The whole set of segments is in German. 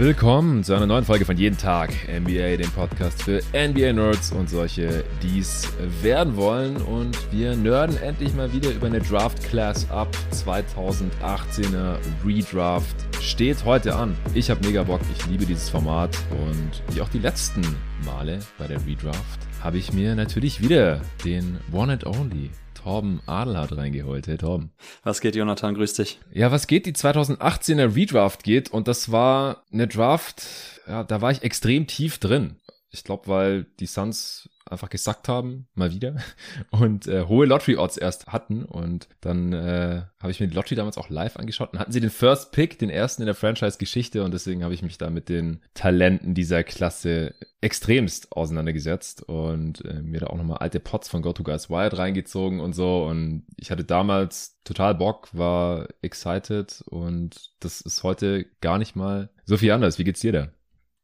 Willkommen zu einer neuen Folge von Jeden Tag NBA, dem Podcast für NBA-Nerds und solche, die es werden wollen. Und wir nerden endlich mal wieder über eine Draft Class ab. 2018er Redraft steht heute an. Ich habe mega Bock, ich liebe dieses Format und wie auch die letzten Male bei der Redraft habe ich mir natürlich wieder den One and Only Torben Adelhardt reingeholt. Hey Torben. Was geht, Jonathan? Grüß dich. Ja, was geht? Die 2018er Redraft geht und das war eine Draft, ja, da war ich extrem tief drin. Ich glaube, weil die Suns einfach gesackt haben, mal wieder, und äh, hohe Lottery-Odds erst hatten. Und dann äh, habe ich mir die Lottery damals auch live angeschaut. Und hatten sie den First Pick, den ersten in der Franchise-Geschichte. Und deswegen habe ich mich da mit den Talenten dieser Klasse extremst auseinandergesetzt und äh, mir da auch nochmal alte Pots von Go to Guys Wild reingezogen und so. Und ich hatte damals total Bock, war excited und das ist heute gar nicht mal so viel anders. Wie geht's dir da?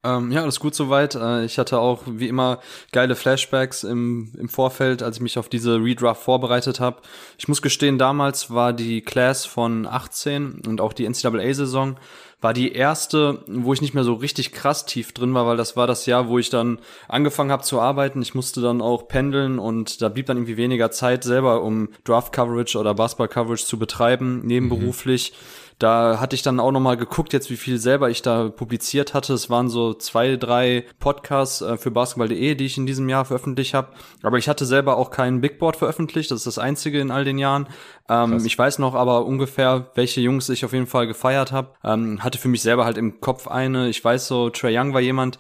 Ähm, ja, alles gut soweit. Äh, ich hatte auch wie immer geile Flashbacks im, im Vorfeld, als ich mich auf diese Redraft vorbereitet habe. Ich muss gestehen, damals war die Class von 18 und auch die NCAA-Saison war die erste, wo ich nicht mehr so richtig krass tief drin war, weil das war das Jahr, wo ich dann angefangen habe zu arbeiten. Ich musste dann auch pendeln und da blieb dann irgendwie weniger Zeit selber, um Draft-Coverage oder Basketball-Coverage zu betreiben, nebenberuflich. Mhm da hatte ich dann auch nochmal geguckt, jetzt wie viel selber ich da publiziert hatte. Es waren so zwei, drei Podcasts äh, für basketball.de, die ich in diesem Jahr veröffentlicht habe. Aber ich hatte selber auch kein Bigboard veröffentlicht. Das ist das einzige in all den Jahren. Ähm, ich weiß noch aber ungefähr, welche Jungs ich auf jeden Fall gefeiert habe. Ähm, hatte für mich selber halt im Kopf eine. Ich weiß so, Trey Young war jemand,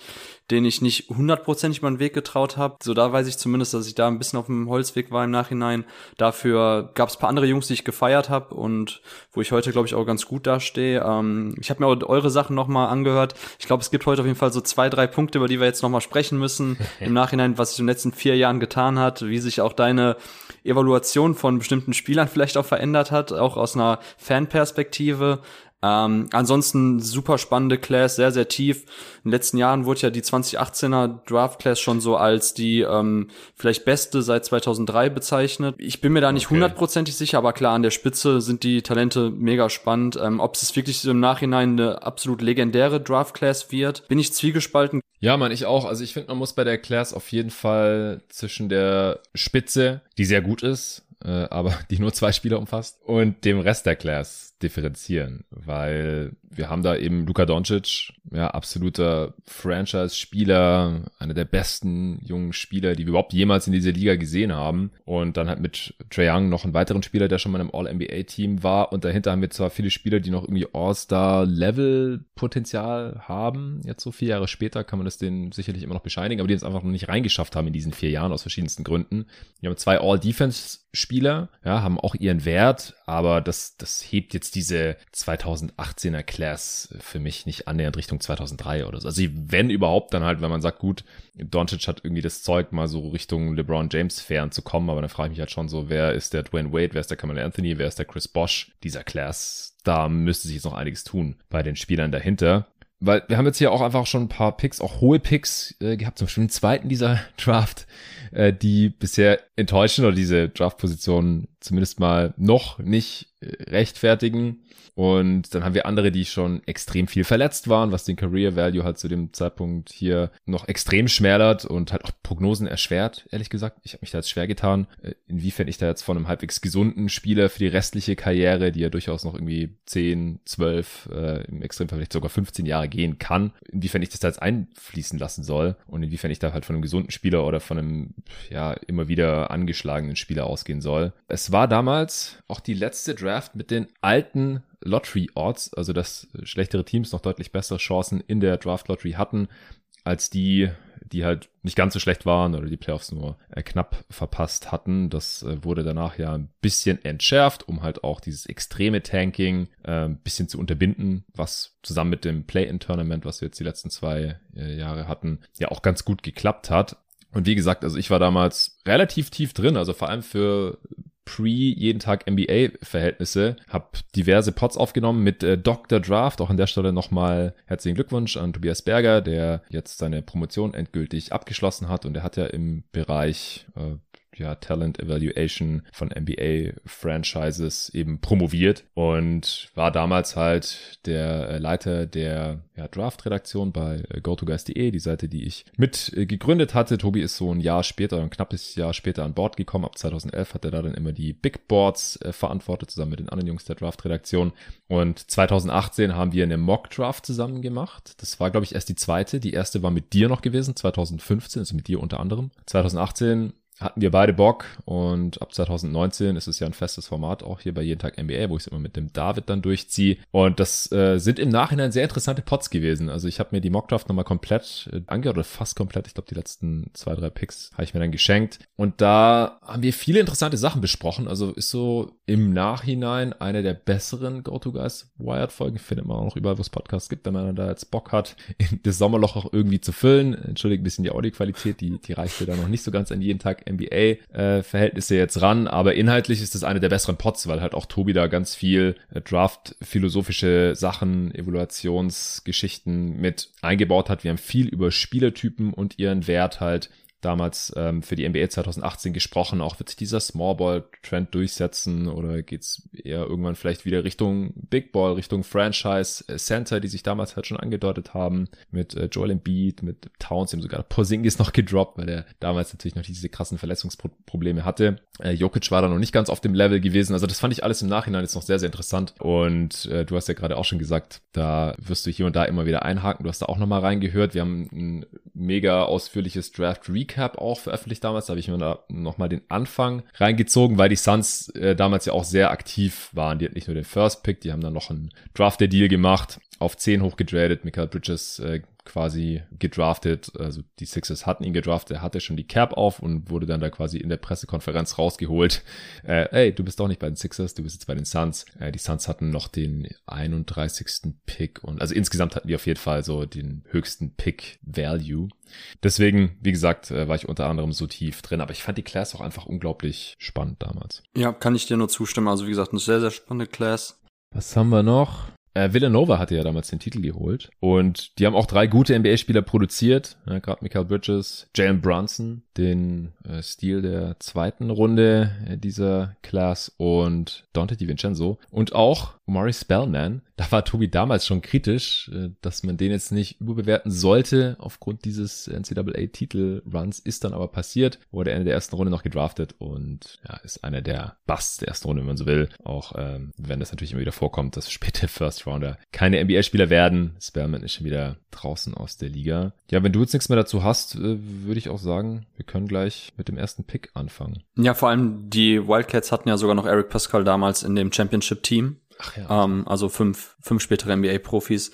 den ich nicht hundertprozentig den Weg getraut habe. So da weiß ich zumindest, dass ich da ein bisschen auf dem Holzweg war im Nachhinein. Dafür gab es paar andere Jungs, die ich gefeiert habe und wo ich heute, glaube ich, auch ganz gut dastehe. Ähm, ich habe mir auch eure Sachen nochmal angehört. Ich glaube, es gibt heute auf jeden Fall so zwei, drei Punkte, über die wir jetzt nochmal sprechen müssen. Im Nachhinein, was sich in den letzten vier Jahren getan hat, wie sich auch deine Evaluation von bestimmten Spielern vielleicht auch verändert hat, auch aus einer Fanperspektive. Ähm, ansonsten super spannende Class, sehr, sehr tief. In den letzten Jahren wurde ja die 2018er Draft Class schon so als die ähm, vielleicht beste seit 2003 bezeichnet. Ich bin mir da nicht hundertprozentig okay. sicher, aber klar, an der Spitze sind die Talente mega spannend. Ähm, ob es wirklich im Nachhinein eine absolut legendäre Draft Class wird, bin ich zwiegespalten. Ja, man, ich auch. Also ich finde, man muss bei der Class auf jeden Fall zwischen der Spitze, die sehr gut ist, äh, aber die nur zwei Spieler umfasst, und dem Rest der Class differenzieren, weil wir haben da eben Luka Doncic, ja, absoluter Franchise-Spieler, einer der besten jungen Spieler, die wir überhaupt jemals in dieser Liga gesehen haben. Und dann halt mit Trae Young noch einen weiteren Spieler, der schon mal im All-NBA-Team war. Und dahinter haben wir zwar viele Spieler, die noch irgendwie All-Star-Level-Potenzial haben. Jetzt so vier Jahre später kann man das denen sicherlich immer noch bescheinigen, aber die es einfach noch nicht reingeschafft haben in diesen vier Jahren aus verschiedensten Gründen. Wir haben zwei All-Defense-Spieler, ja, haben auch ihren Wert, aber das, das hebt jetzt diese 2018er Class für mich nicht annähernd Richtung 2003 oder so. Also wenn überhaupt, dann halt, wenn man sagt, gut, Doncic hat irgendwie das Zeug, mal so Richtung LeBron James fern zu kommen, aber dann frage ich mich halt schon so, wer ist der Dwayne Wade, wer ist der Kamala Anthony, wer ist der Chris Bosch dieser Class? Da müsste sich jetzt noch einiges tun bei den Spielern dahinter weil wir haben jetzt hier auch einfach schon ein paar Picks, auch hohe Picks äh, gehabt, zum Beispiel den zweiten dieser Draft, äh, die bisher enttäuschen oder diese Draft-Position zumindest mal noch nicht äh, rechtfertigen. Und dann haben wir andere, die schon extrem viel verletzt waren, was den Career Value halt zu dem Zeitpunkt hier noch extrem schmälert und halt auch Prognosen erschwert, ehrlich gesagt. Ich habe mich da jetzt schwer getan, äh, inwiefern ich da jetzt von einem halbwegs gesunden Spieler für die restliche Karriere, die ja durchaus noch irgendwie 10, 12, äh, im Extremfall vielleicht sogar 15 Jahre gehen kann, inwiefern ich das da jetzt einfließen lassen soll und inwiefern ich da halt von einem gesunden Spieler oder von einem ja immer wieder angeschlagenen Spieler ausgehen soll. Es war damals auch die letzte Draft mit den alten Lottery Odds, also dass schlechtere Teams noch deutlich bessere Chancen in der Draft Lottery hatten, als die, die halt nicht ganz so schlecht waren oder die Playoffs nur äh, knapp verpasst hatten. Das äh, wurde danach ja ein bisschen entschärft, um halt auch dieses extreme Tanking äh, ein bisschen zu unterbinden, was zusammen mit dem Play-in-Tournament, was wir jetzt die letzten zwei Jahre hatten, ja auch ganz gut geklappt hat. Und wie gesagt, also ich war damals relativ tief drin, also vor allem für Pre jeden Tag NBA Verhältnisse, habe diverse Pots aufgenommen mit äh, Dr. Draft. Auch an der Stelle nochmal herzlichen Glückwunsch an Tobias Berger, der jetzt seine Promotion endgültig abgeschlossen hat und er hat ja im Bereich äh, ja, Talent Evaluation von NBA Franchises eben promoviert und war damals halt der äh, Leiter der ja, Draft-Redaktion bei äh, GoToGuys.de, die Seite, die ich mit äh, gegründet hatte. Tobi ist so ein Jahr später, ein knappes Jahr später an Bord gekommen. Ab 2011 hat er da dann immer die Big Boards äh, verantwortet, zusammen mit den anderen Jungs der Draft-Redaktion. Und 2018 haben wir eine Mock-Draft zusammen gemacht. Das war, glaube ich, erst die zweite. Die erste war mit dir noch gewesen, 2015, also mit dir unter anderem. 2018 hatten wir beide Bock und ab 2019 ist es ja ein festes Format auch hier bei Jeden Tag NBA, wo ich es immer mit dem David dann durchziehe. Und das äh, sind im Nachhinein sehr interessante Pots gewesen. Also ich habe mir die Mockdraft nochmal komplett äh, angehört oder fast komplett. Ich glaube, die letzten zwei, drei Picks habe ich mir dann geschenkt. Und da haben wir viele interessante Sachen besprochen. Also ist so im Nachhinein eine der besseren Go-To-Guys Wired-Folgen. Findet man auch noch überall, wo es Podcasts gibt, wenn man da jetzt Bock hat, das Sommerloch auch irgendwie zu füllen. Entschuldigt ein bisschen die Audioqualität, die, die reichte da noch nicht so ganz an jeden Tag NBA-Verhältnisse äh, jetzt ran, aber inhaltlich ist das eine der besseren Pots, weil halt auch Tobi da ganz viel äh, Draft-philosophische Sachen, Evaluationsgeschichten mit eingebaut hat. Wir haben viel über Spielertypen und ihren Wert halt damals ähm, für die NBA 2018 gesprochen. Auch wird sich dieser Smallball-Trend durchsetzen oder geht's eher irgendwann vielleicht wieder Richtung Big Ball, Richtung Franchise äh, Center, die sich damals halt schon angedeutet haben mit äh, Joel Embiid, mit Towns, dem sogar Porzingis noch gedroppt, weil er damals natürlich noch diese krassen Verletzungsprobleme hatte. Äh, Jokic war da noch nicht ganz auf dem Level gewesen. Also das fand ich alles im Nachhinein jetzt noch sehr, sehr interessant. Und äh, du hast ja gerade auch schon gesagt, da wirst du hier und da immer wieder einhaken. Du hast da auch nochmal reingehört. Wir haben ein mega ausführliches Draft Recap auch veröffentlicht damals. Da habe ich mir da nochmal den Anfang reingezogen, weil die Suns äh, damals ja auch sehr aktiv waren. Die hatten nicht nur den First Pick, die haben dann noch einen Draft-Deal gemacht, auf 10 hochgetradet. Michael Bridges äh, quasi gedraftet. Also die Sixers hatten ihn gedraftet, er hatte schon die Cap auf und wurde dann da quasi in der Pressekonferenz rausgeholt. Äh, ey, du bist doch nicht bei den Sixers, du bist jetzt bei den Suns. Äh, die Suns hatten noch den 31. Pick und also insgesamt hatten die auf jeden Fall so den höchsten Pick Value. Deswegen, wie gesagt, äh, war ich unter anderem so tief drin, aber ich fand die Class auch einfach unglaublich spannend damals. Ja, kann ich dir nur zustimmen. Also wie gesagt, eine sehr, sehr spannende Class. Was haben wir noch? Äh, Villanova hatte ja damals den Titel geholt. Und die haben auch drei gute NBA-Spieler produziert, ja, gerade Michael Bridges, Jalen Brunson, den äh, Stil der zweiten Runde äh, dieser Class und Dante DiVincenzo. Und auch Omari Spellman. Da war Tobi damals schon kritisch, äh, dass man den jetzt nicht überbewerten sollte aufgrund dieses NCAA-Titel-Runs, ist dann aber passiert, wurde Ende der ersten Runde noch gedraftet und ja, ist einer der Busts der ersten Runde, wenn man so will, auch ähm, wenn das natürlich immer wieder vorkommt, dass späte First Rounder keine NBA-Spieler werden. Spellman ist schon wieder draußen aus der Liga. Ja, wenn du jetzt nichts mehr dazu hast, äh, würde ich auch sagen, wir können gleich mit dem ersten Pick anfangen. Ja, vor allem die Wildcats hatten ja sogar noch Eric Pascal damals in dem Championship-Team. Ach ja. Ähm, also fünf, fünf spätere NBA-Profis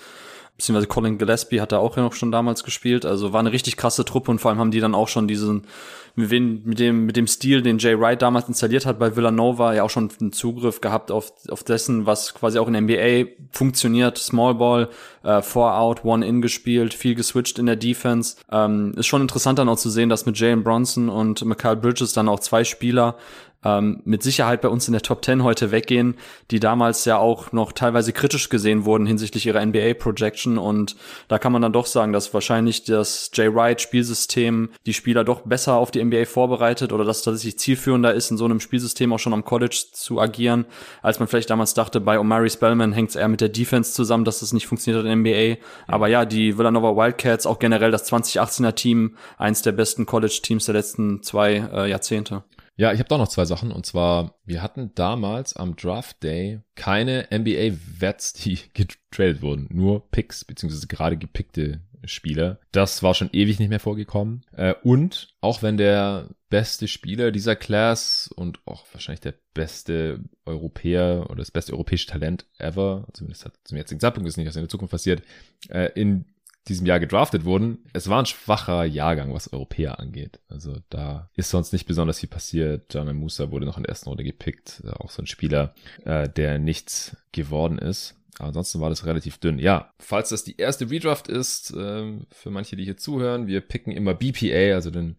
beziehungsweise Colin Gillespie hat da auch ja noch schon damals gespielt. Also war eine richtig krasse Truppe und vor allem haben die dann auch schon diesen, mit, dem, mit dem Stil, den Jay Wright damals installiert hat bei Villanova, ja auch schon einen Zugriff gehabt auf, auf dessen, was quasi auch in der NBA funktioniert. Small Ball, äh, Four Out, One In gespielt, viel geswitcht in der Defense. Ähm, ist schon interessant dann auch zu sehen, dass mit Jalen Bronson und Mikal Bridges dann auch zwei Spieler ähm, mit Sicherheit bei uns in der Top 10 heute weggehen, die damals ja auch noch teilweise kritisch gesehen wurden hinsichtlich ihrer NBA-Projection. Und da kann man dann doch sagen, dass wahrscheinlich das Jay Wright-Spielsystem die Spieler doch besser auf die NBA vorbereitet oder dass es tatsächlich zielführender ist, in so einem Spielsystem auch schon am College zu agieren, als man vielleicht damals dachte. Bei Omari Spellman hängt es eher mit der Defense zusammen, dass es nicht funktioniert hat in der NBA. Aber ja, die Villanova Wildcats, auch generell das 2018er Team, eins der besten College-Teams der letzten zwei äh, Jahrzehnte. Ja, ich habe doch noch zwei Sachen. Und zwar, wir hatten damals am Draft Day keine NBA-Vets, die getradet wurden. Nur Picks, beziehungsweise gerade gepickte Spieler. Das war schon ewig nicht mehr vorgekommen. Äh, und auch wenn der beste Spieler dieser Class und auch wahrscheinlich der beste Europäer oder das beste europäische Talent ever, zumindest zum jetzigen Zeitpunkt ist nicht, was in der Zukunft passiert, äh, in diesem Jahr gedraftet wurden. Es war ein schwacher Jahrgang, was Europäer angeht. Also da ist sonst nicht besonders viel passiert. Jana Musa wurde noch in der ersten Runde gepickt. Auch so ein Spieler, äh, der nichts geworden ist. Ansonsten war das relativ dünn. Ja, falls das die erste Redraft ist, äh, für manche, die hier zuhören, wir picken immer BPA, also den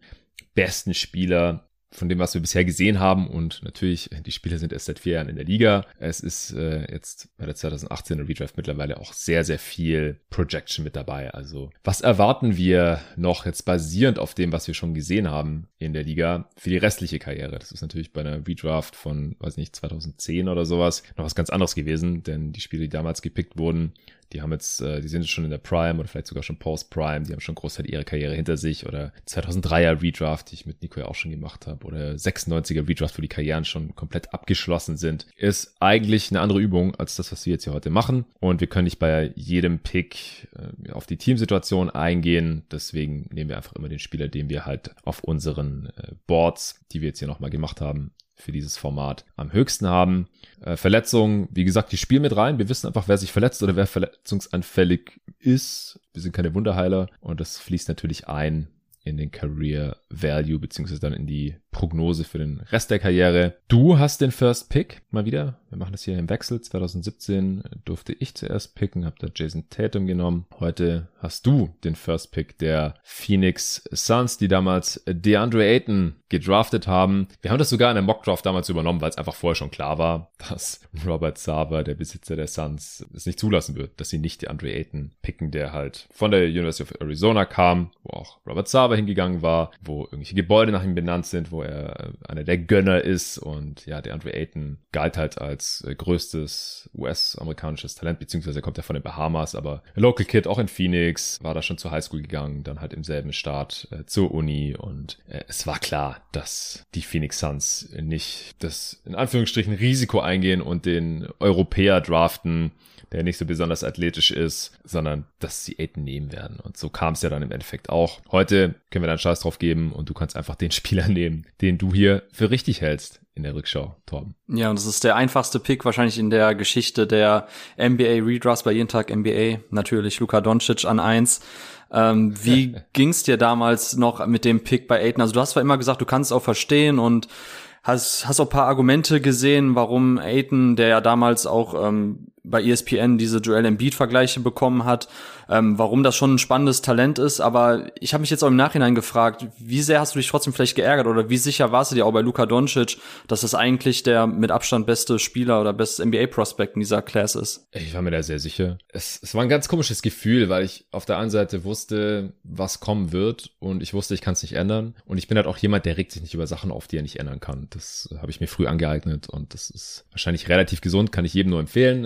besten Spieler von dem, was wir bisher gesehen haben. Und natürlich, die Spieler sind erst seit vier Jahren in der Liga. Es ist äh, jetzt bei der 2018er Redraft mittlerweile auch sehr, sehr viel Projection mit dabei. Also was erwarten wir noch jetzt basierend auf dem, was wir schon gesehen haben in der Liga für die restliche Karriere? Das ist natürlich bei einer Redraft von, weiß nicht, 2010 oder sowas noch was ganz anderes gewesen, denn die Spiele, die damals gepickt wurden, die haben jetzt, äh, die sind jetzt schon in der Prime oder vielleicht sogar schon Post-Prime, die haben schon Großteil ihrer Karriere hinter sich oder 2003er Redraft, die ich mit Nico ja auch schon gemacht habe oder 96er Redraft, wo die Karrieren schon komplett abgeschlossen sind, ist eigentlich eine andere Übung als das, was wir jetzt hier heute machen. Und wir können nicht bei jedem Pick äh, auf die Teamsituation eingehen, deswegen nehmen wir einfach immer den Spieler, den wir halt auf unseren äh, Boards, die wir jetzt hier nochmal gemacht haben, für dieses Format am höchsten haben. Äh, Verletzungen, wie gesagt, die spielen mit rein. Wir wissen einfach, wer sich verletzt oder wer verletzungsanfällig ist. Wir sind keine Wunderheiler und das fließt natürlich ein in den Career Value beziehungsweise dann in die Prognose für den Rest der Karriere. Du hast den First Pick mal wieder. Wir machen das hier im Wechsel. 2017 durfte ich zuerst picken, habe da Jason Tatum genommen. Heute hast du den First Pick der Phoenix Suns, die damals DeAndre Ayton gedraftet haben. Wir haben das sogar in der Mock Draft damals übernommen, weil es einfach vorher schon klar war, dass Robert Sava, der Besitzer der Suns, es nicht zulassen wird, dass sie nicht DeAndre Ayton picken, der halt von der University of Arizona kam, wo auch Robert Sava hingegangen war, wo irgendwelche Gebäude nach ihm benannt sind, wo er einer der Gönner ist. Und ja, der Andre Ayton galt halt als äh, größtes US-amerikanisches Talent, beziehungsweise er kommt ja von den Bahamas, aber Local Kid auch in Phoenix, war da schon zur Highschool gegangen, dann halt im selben Start äh, zur Uni. Und äh, es war klar, dass die Phoenix Suns nicht das in Anführungsstrichen Risiko eingehen und den Europäer draften, der nicht so besonders athletisch ist, sondern dass sie Aiden nehmen werden. Und so kam es ja dann im Endeffekt auch. Heute können wir dann Scheiß drauf geben und du kannst einfach den Spieler nehmen, den du hier für richtig hältst in der Rückschau, Torben. Ja, und das ist der einfachste Pick wahrscheinlich in der Geschichte der NBA Redrafts bei jeden Tag NBA. Natürlich Luka Doncic an eins. Ähm, wie ging's dir damals noch mit dem Pick bei Aiden? Also du hast zwar immer gesagt, du kannst es auch verstehen und hast, hast auch paar Argumente gesehen, warum Aiden, der ja damals auch ähm, bei ESPN diese Joel Embiid-Vergleiche bekommen hat, ähm, warum das schon ein spannendes Talent ist. Aber ich habe mich jetzt auch im Nachhinein gefragt, wie sehr hast du dich trotzdem vielleicht geärgert oder wie sicher warst du dir auch bei Luka Doncic, dass das eigentlich der mit Abstand beste Spieler oder bestes NBA-Prospect in dieser Class ist? Ich war mir da sehr sicher. Es, es war ein ganz komisches Gefühl, weil ich auf der einen Seite wusste, was kommen wird und ich wusste, ich kann es nicht ändern. Und ich bin halt auch jemand, der regt sich nicht über Sachen auf, die er nicht ändern kann. Das habe ich mir früh angeeignet und das ist wahrscheinlich relativ gesund, kann ich jedem nur empfehlen.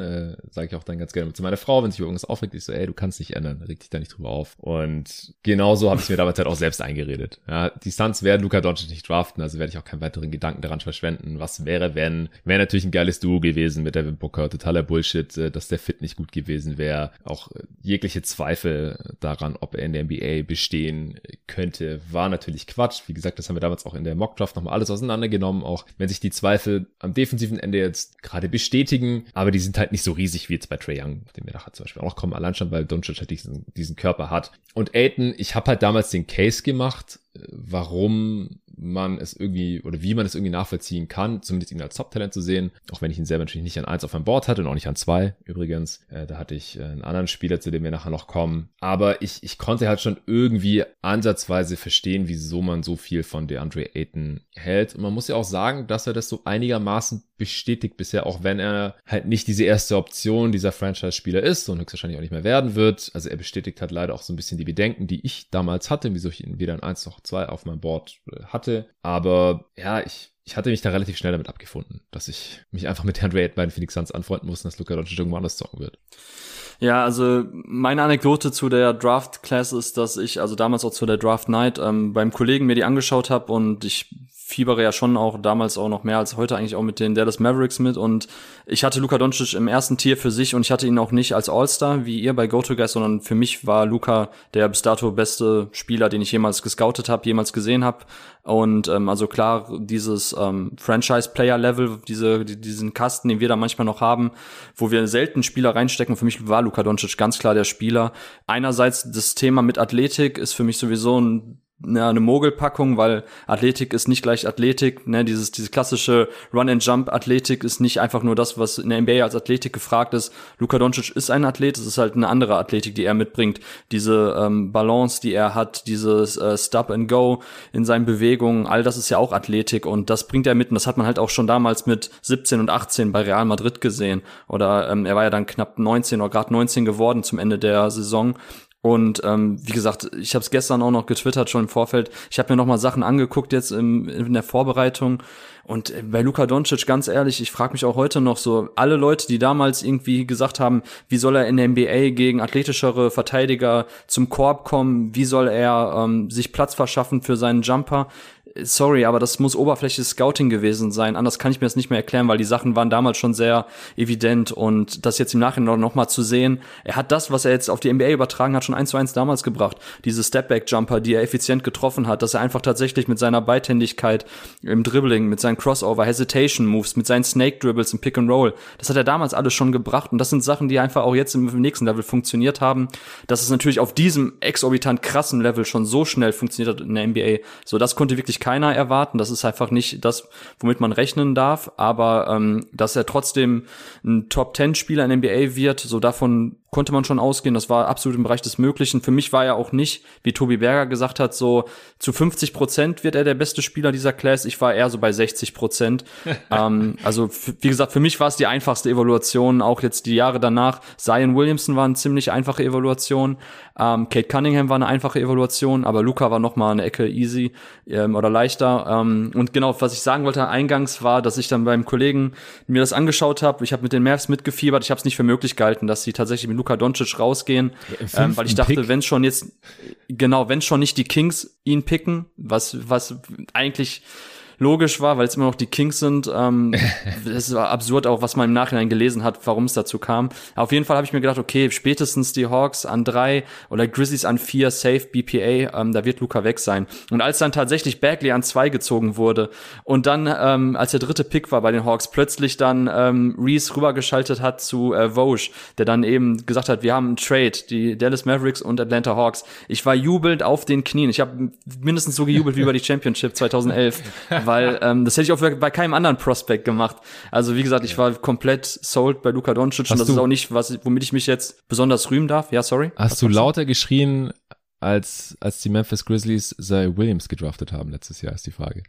Sage ich auch dann ganz gerne zu meiner Frau, wenn sich irgendwas aufregt, ich so, ey, du kannst nicht ändern, reg dich da nicht drüber auf. Und genauso habe ich mir damals halt auch selbst eingeredet. Ja, die Suns werden Luca Doncic nicht draften, also werde ich auch keinen weiteren Gedanken daran verschwenden. Was wäre, wenn? Wäre natürlich ein geiles Duo gewesen mit Devin Booker, totaler Bullshit, äh, dass der Fit nicht gut gewesen wäre. Auch äh, jegliche Zweifel daran, ob er in der NBA bestehen könnte, war natürlich Quatsch. Wie gesagt, das haben wir damals auch in der Mockdraft nochmal alles auseinandergenommen, auch wenn sich die Zweifel am defensiven Ende jetzt gerade bestätigen, aber die sind halt nicht so riesig wie jetzt bei Trey Young, auf den wir nachher zum Beispiel auch kommen, allein schon, weil Doncic halt diesen, diesen Körper hat. Und Aiden, ich habe halt damals den Case gemacht, äh, warum man es irgendwie oder wie man es irgendwie nachvollziehen kann, zumindest ihn als Top-Talent zu sehen, auch wenn ich ihn selber natürlich nicht an eins auf meinem Board hatte und auch nicht an zwei übrigens. Äh, da hatte ich äh, einen anderen Spieler, zu dem wir nachher noch kommen. Aber ich, ich konnte halt schon irgendwie ansatzweise verstehen, wieso man so viel von DeAndre Ayton hält. Und man muss ja auch sagen, dass er das so einigermaßen bestätigt bisher, auch wenn er halt nicht diese erste Option dieser Franchise-Spieler ist und höchstwahrscheinlich auch nicht mehr werden wird. Also er bestätigt halt leider auch so ein bisschen die Bedenken, die ich damals hatte, wieso ich ihn weder in eins noch zwei auf meinem Board äh, hatte hatte. Aber ja, ich, ich hatte mich da relativ schnell damit abgefunden, dass ich mich einfach mit Herrn Ray bei den Phoenix Suns anfreunden muss dass Luca Doncic irgendwo anders zocken wird. Ja, also meine Anekdote zu der Draft Class ist, dass ich also damals auch zu der Draft Night ähm, beim Kollegen mir die angeschaut habe und ich fiebere ja schon auch damals auch noch mehr als heute eigentlich auch mit den Dallas Mavericks mit und ich hatte Luka Doncic im ersten Tier für sich und ich hatte ihn auch nicht als All-Star wie ihr bei GoToGuys, sondern für mich war Luka der bis dato beste Spieler, den ich jemals gescoutet habe, jemals gesehen habe und ähm, also klar dieses ähm, Franchise-Player-Level, diese die, diesen Kasten, den wir da manchmal noch haben, wo wir selten Spieler reinstecken. Für mich war Luka Doncic ganz klar der Spieler. Einerseits das Thema mit Athletik ist für mich sowieso ein ja, eine Mogelpackung, weil Athletik ist nicht gleich Athletik. Ne? Dieses, diese klassische Run-and-Jump-Athletik ist nicht einfach nur das, was in der NBA als Athletik gefragt ist. Luka Doncic ist ein Athlet, es ist halt eine andere Athletik, die er mitbringt. Diese ähm, Balance, die er hat, dieses äh, Stop and Go in seinen Bewegungen, all das ist ja auch Athletik und das bringt er mit. Und das hat man halt auch schon damals mit 17 und 18 bei Real Madrid gesehen. Oder ähm, er war ja dann knapp 19 oder gerade 19 geworden zum Ende der Saison. Und ähm, wie gesagt, ich habe es gestern auch noch getwittert schon im Vorfeld. Ich habe mir noch mal Sachen angeguckt jetzt im, in der Vorbereitung. Und äh, bei Luka Doncic, ganz ehrlich, ich frage mich auch heute noch so, alle Leute, die damals irgendwie gesagt haben, wie soll er in der NBA gegen athletischere Verteidiger zum Korb kommen, wie soll er ähm, sich Platz verschaffen für seinen Jumper, sorry, aber das muss oberflächliches Scouting gewesen sein. Anders kann ich mir das nicht mehr erklären, weil die Sachen waren damals schon sehr evident und das jetzt im Nachhinein noch mal zu sehen, er hat das, was er jetzt auf die NBA übertragen hat, schon eins zu eins damals gebracht. Diese Stepback-Jumper, die er effizient getroffen hat, dass er einfach tatsächlich mit seiner Beidhändigkeit im Dribbling, mit seinen Crossover, Hesitation Moves, mit seinen Snake Dribbles im Pick and Roll, das hat er damals alles schon gebracht und das sind Sachen, die einfach auch jetzt im nächsten Level funktioniert haben. Dass es natürlich auf diesem exorbitant krassen Level schon so schnell funktioniert hat in der NBA, so das konnte wirklich keiner erwarten. Das ist einfach nicht das, womit man rechnen darf. Aber ähm, dass er trotzdem ein Top-10-Spieler in NBA wird, so davon konnte man schon ausgehen. Das war absolut im Bereich des Möglichen. Für mich war er auch nicht, wie Tobi Berger gesagt hat, so zu 50 Prozent wird er der beste Spieler dieser Class. Ich war eher so bei 60 Prozent. ähm, also wie gesagt, für mich war es die einfachste Evaluation. Auch jetzt die Jahre danach. Zion Williamson war eine ziemlich einfache Evaluation. Ähm, Kate Cunningham war eine einfache Evaluation, aber Luca war noch mal eine Ecke easy ähm, oder leichter. Ähm, und genau, was ich sagen wollte eingangs war, dass ich dann beim Kollegen mir das angeschaut habe. Ich habe mit den Mavs mitgefiebert. Ich habe es nicht für möglich gehalten, dass sie tatsächlich mit Luka Doncic rausgehen, ähm, weil ich dachte, wenn schon jetzt genau, wenn schon nicht die Kings ihn picken, was was eigentlich logisch war, weil es immer noch die Kings sind. Ähm, das war absurd auch, was man im Nachhinein gelesen hat, warum es dazu kam. auf jeden Fall habe ich mir gedacht, okay, spätestens die Hawks an drei oder Grizzlies an vier, safe BPA, ähm, da wird Luca weg sein. Und als dann tatsächlich Bagley an zwei gezogen wurde und dann, ähm, als der dritte Pick war bei den Hawks, plötzlich dann ähm, Reese rübergeschaltet hat zu äh, Vosch, der dann eben gesagt hat, wir haben einen Trade, die Dallas Mavericks und Atlanta Hawks. Ich war jubelnd auf den Knien. Ich habe mindestens so gejubelt wie über die Championship 2011, weil ähm, das hätte ich auch bei keinem anderen Prospect gemacht. Also wie gesagt, ich war komplett sold bei Luka Doncic Hast und das ist auch nicht, was, womit ich mich jetzt besonders rühmen darf. Ja, sorry. Hast du lauter geschrien, als, als die Memphis Grizzlies Zay Williams gedraftet haben letztes Jahr, ist die Frage.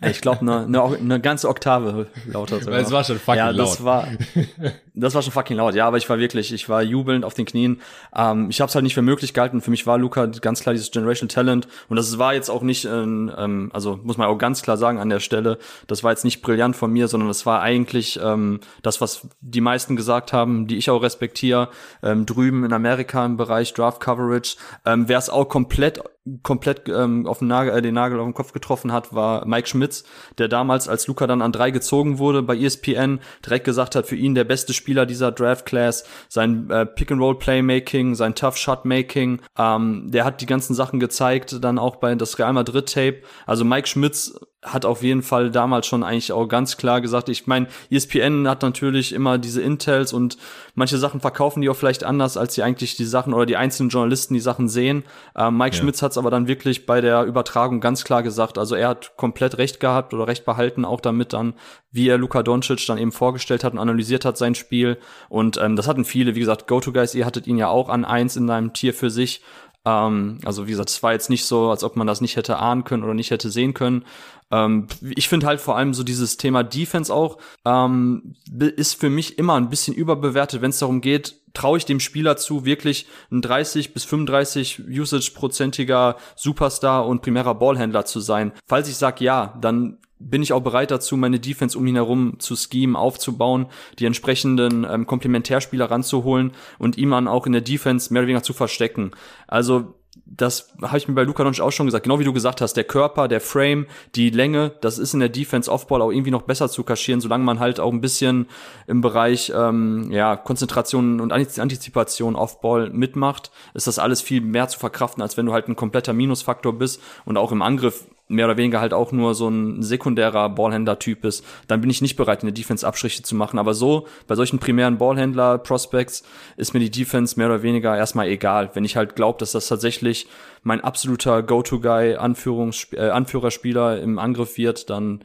Ich glaube, eine ne, ne ganze Oktave lauter. Sogar. Es war schon fucking ja, das laut. War, das war schon fucking laut, ja, aber ich war wirklich, ich war jubelnd auf den Knien. Ähm, ich habe es halt nicht für möglich gehalten. Für mich war Luca ganz klar dieses Generation Talent und das war jetzt auch nicht, ähm, also muss man auch ganz klar sagen an der Stelle, das war jetzt nicht brillant von mir, sondern das war eigentlich ähm, das, was die meisten gesagt haben, die ich auch respektiere, ähm, drüben in Amerika im Bereich Draft Coverage. Ähm, Wer es auch komplett komplett ähm, auf den Nagel, äh, den Nagel auf den Kopf getroffen hat, war Mike Schmitz, der damals, als Luca dann an drei gezogen wurde bei ESPN, direkt gesagt hat, für ihn der beste Spieler dieser Draft Class, sein äh, Pick-and-Roll Playmaking, sein Tough Shot Making, ähm, der hat die ganzen Sachen gezeigt, dann auch bei das Real Madrid Tape. Also Mike Schmitz hat auf jeden Fall damals schon eigentlich auch ganz klar gesagt, ich meine, ESPN hat natürlich immer diese Intels und manche Sachen verkaufen die auch vielleicht anders, als sie eigentlich die Sachen oder die einzelnen Journalisten die Sachen sehen. Ähm, Mike ja. Schmitz hat es aber dann wirklich bei der Übertragung ganz klar gesagt. Also er hat komplett recht gehabt oder recht behalten, auch damit dann, wie er Luka Doncic dann eben vorgestellt hat und analysiert hat sein Spiel. Und ähm, das hatten viele, wie gesagt, GoToGuys, ihr hattet ihn ja auch an eins in einem Tier für sich. Ähm, also wie gesagt, es war jetzt nicht so, als ob man das nicht hätte ahnen können oder nicht hätte sehen können. Ähm, ich finde halt vor allem so dieses Thema Defense auch ähm, ist für mich immer ein bisschen überbewertet, wenn es darum geht, traue ich dem Spieler zu, wirklich ein 30 bis 35 Usage-prozentiger Superstar und primärer Ballhändler zu sein. Falls ich sage ja, dann bin ich auch bereit dazu, meine Defense um ihn herum zu schemen, aufzubauen, die entsprechenden ähm, Komplementärspieler ranzuholen und ihm dann auch in der Defense mehr oder weniger zu verstecken. Also das habe ich mir bei Luka Doncic auch schon gesagt, genau wie du gesagt hast, der Körper, der Frame, die Länge, das ist in der Defense Offball auch irgendwie noch besser zu kaschieren, solange man halt auch ein bisschen im Bereich ähm, ja, Konzentration und Antizipation Offball mitmacht, ist das alles viel mehr zu verkraften, als wenn du halt ein kompletter Minusfaktor bist und auch im Angriff mehr oder weniger halt auch nur so ein sekundärer Ballhändler-Typ ist, dann bin ich nicht bereit, in der Defense Abstriche zu machen. Aber so, bei solchen primären Ballhändler-Prospects ist mir die Defense mehr oder weniger erstmal egal. Wenn ich halt glaube, dass das tatsächlich mein absoluter Go-To-Guy, äh, Anführerspieler im Angriff wird, dann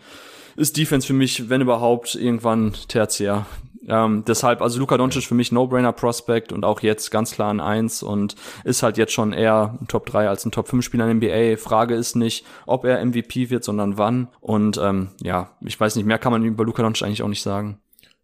ist Defense für mich, wenn überhaupt, irgendwann tertiär. Ähm, deshalb, also Luka Doncic für mich No-Brainer-Prospect und auch jetzt ganz klar ein Eins und ist halt jetzt schon eher ein Top 3 als ein Top 5 Spieler in der NBA. Frage ist nicht, ob er MVP wird, sondern wann. Und ähm, ja, ich weiß nicht, mehr kann man über Luka Doncic eigentlich auch nicht sagen.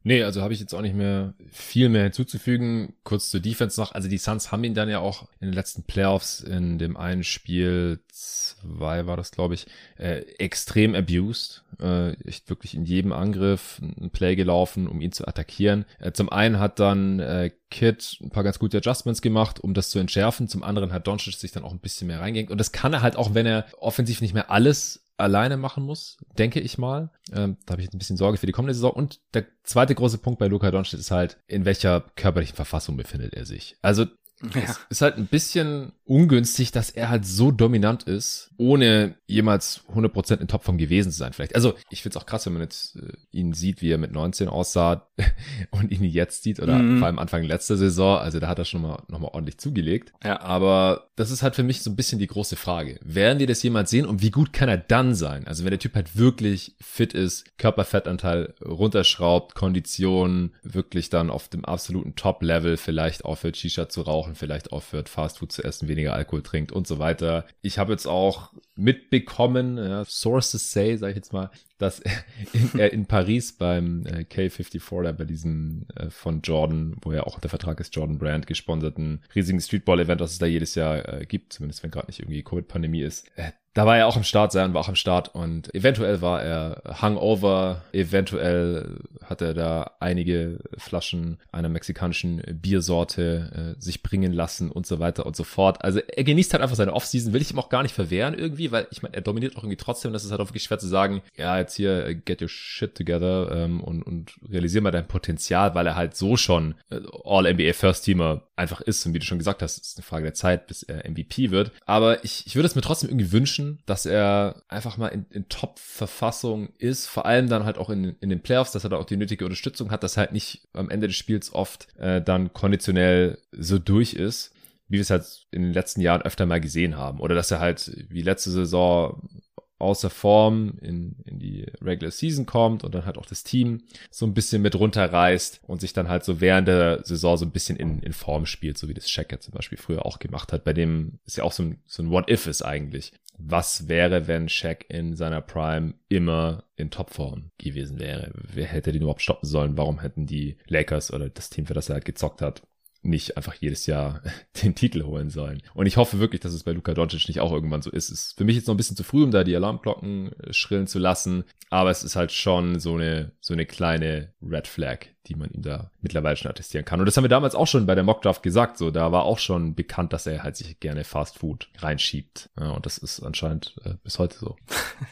Nee, also habe ich jetzt auch nicht mehr viel mehr hinzuzufügen. Kurz zur Defense noch. Also die Suns haben ihn dann ja auch in den letzten Playoffs in dem einen Spiel, zwei war das, glaube ich, äh, extrem abused. Äh, echt wirklich in jedem Angriff ein Play gelaufen, um ihn zu attackieren. Äh, zum einen hat dann äh, Kid ein paar ganz gute Adjustments gemacht, um das zu entschärfen. Zum anderen hat Doncic sich dann auch ein bisschen mehr reingehängt. Und das kann er halt auch, wenn er offensiv nicht mehr alles alleine machen muss, denke ich mal. Ähm, da habe ich jetzt ein bisschen Sorge für die kommende Saison. Und der zweite große Punkt bei Luka Doncic ist halt, in welcher körperlichen Verfassung befindet er sich. Also ja. Es ist halt ein bisschen ungünstig, dass er halt so dominant ist, ohne jemals 100% in Topform gewesen zu sein vielleicht. Also ich find's auch krass, wenn man jetzt äh, ihn sieht, wie er mit 19 aussah und ihn jetzt sieht oder mhm. vor allem Anfang letzter Saison. Also da hat er schon mal nochmal ordentlich zugelegt. Ja. Aber das ist halt für mich so ein bisschen die große Frage. Werden wir das jemals sehen und wie gut kann er dann sein? Also wenn der Typ halt wirklich fit ist, Körperfettanteil runterschraubt, Kondition wirklich dann auf dem absoluten Top-Level vielleicht aufhört, Shisha zu rauchen, vielleicht aufhört, Fastfood zu essen, weniger Alkohol trinkt und so weiter. Ich habe jetzt auch mitbekommen, ja, Sources say, sage ich jetzt mal, dass er in, Paris beim äh, K54, da bei diesem äh, von Jordan, wo ja auch der Vertrag ist, Jordan Brand, gesponserten riesigen Streetball-Event, das es da jedes Jahr äh, gibt, zumindest wenn gerade nicht irgendwie Covid-Pandemie ist, äh, da war er auch am Start sein, war auch am Start und eventuell war er hungover, eventuell hat er da einige Flaschen einer mexikanischen Biersorte äh, sich bringen lassen und so weiter und so fort. Also er genießt halt einfach seine Offseason, will ich ihm auch gar nicht verwehren irgendwie, weil ich meine, er dominiert auch irgendwie trotzdem, das ist halt auch wirklich schwer zu sagen, ja, jetzt hier äh, get your shit together ähm, und, und realisier mal dein Potenzial, weil er halt so schon äh, All-NBA First-Teamer einfach ist und wie du schon gesagt hast, ist eine Frage der Zeit, bis er MVP wird. Aber ich, ich würde es mir trotzdem irgendwie wünschen, wünschen, dass er einfach mal in, in Top-Verfassung ist, vor allem dann halt auch in, in den Playoffs, dass er da auch die nötige Unterstützung hat, dass er halt nicht am Ende des Spiels oft äh, dann konditionell so durch ist wie wir es halt in den letzten Jahren öfter mal gesehen haben. Oder dass er halt wie letzte Saison außer Form in, in die Regular Season kommt und dann halt auch das Team so ein bisschen mit runterreißt und sich dann halt so während der Saison so ein bisschen in, in Form spielt, so wie das Shaq zum Beispiel früher auch gemacht hat. Bei dem ist ja auch so ein, so ein What-If ist eigentlich. Was wäre, wenn Shaq in seiner Prime immer in Topform gewesen wäre? Wer hätte den überhaupt stoppen sollen? Warum hätten die Lakers oder das Team, für das er halt gezockt hat, nicht einfach jedes Jahr den Titel holen sollen. Und ich hoffe wirklich, dass es bei Luka Doncic nicht auch irgendwann so ist. Es ist für mich jetzt noch ein bisschen zu früh, um da die Alarmglocken äh, schrillen zu lassen, aber es ist halt schon so eine so eine kleine Red Flag, die man ihm da mittlerweile schon attestieren kann. Und das haben wir damals auch schon bei der Mockdraft gesagt. So, da war auch schon bekannt, dass er halt sich gerne Fast Food reinschiebt. Ja, und das ist anscheinend äh, bis heute so.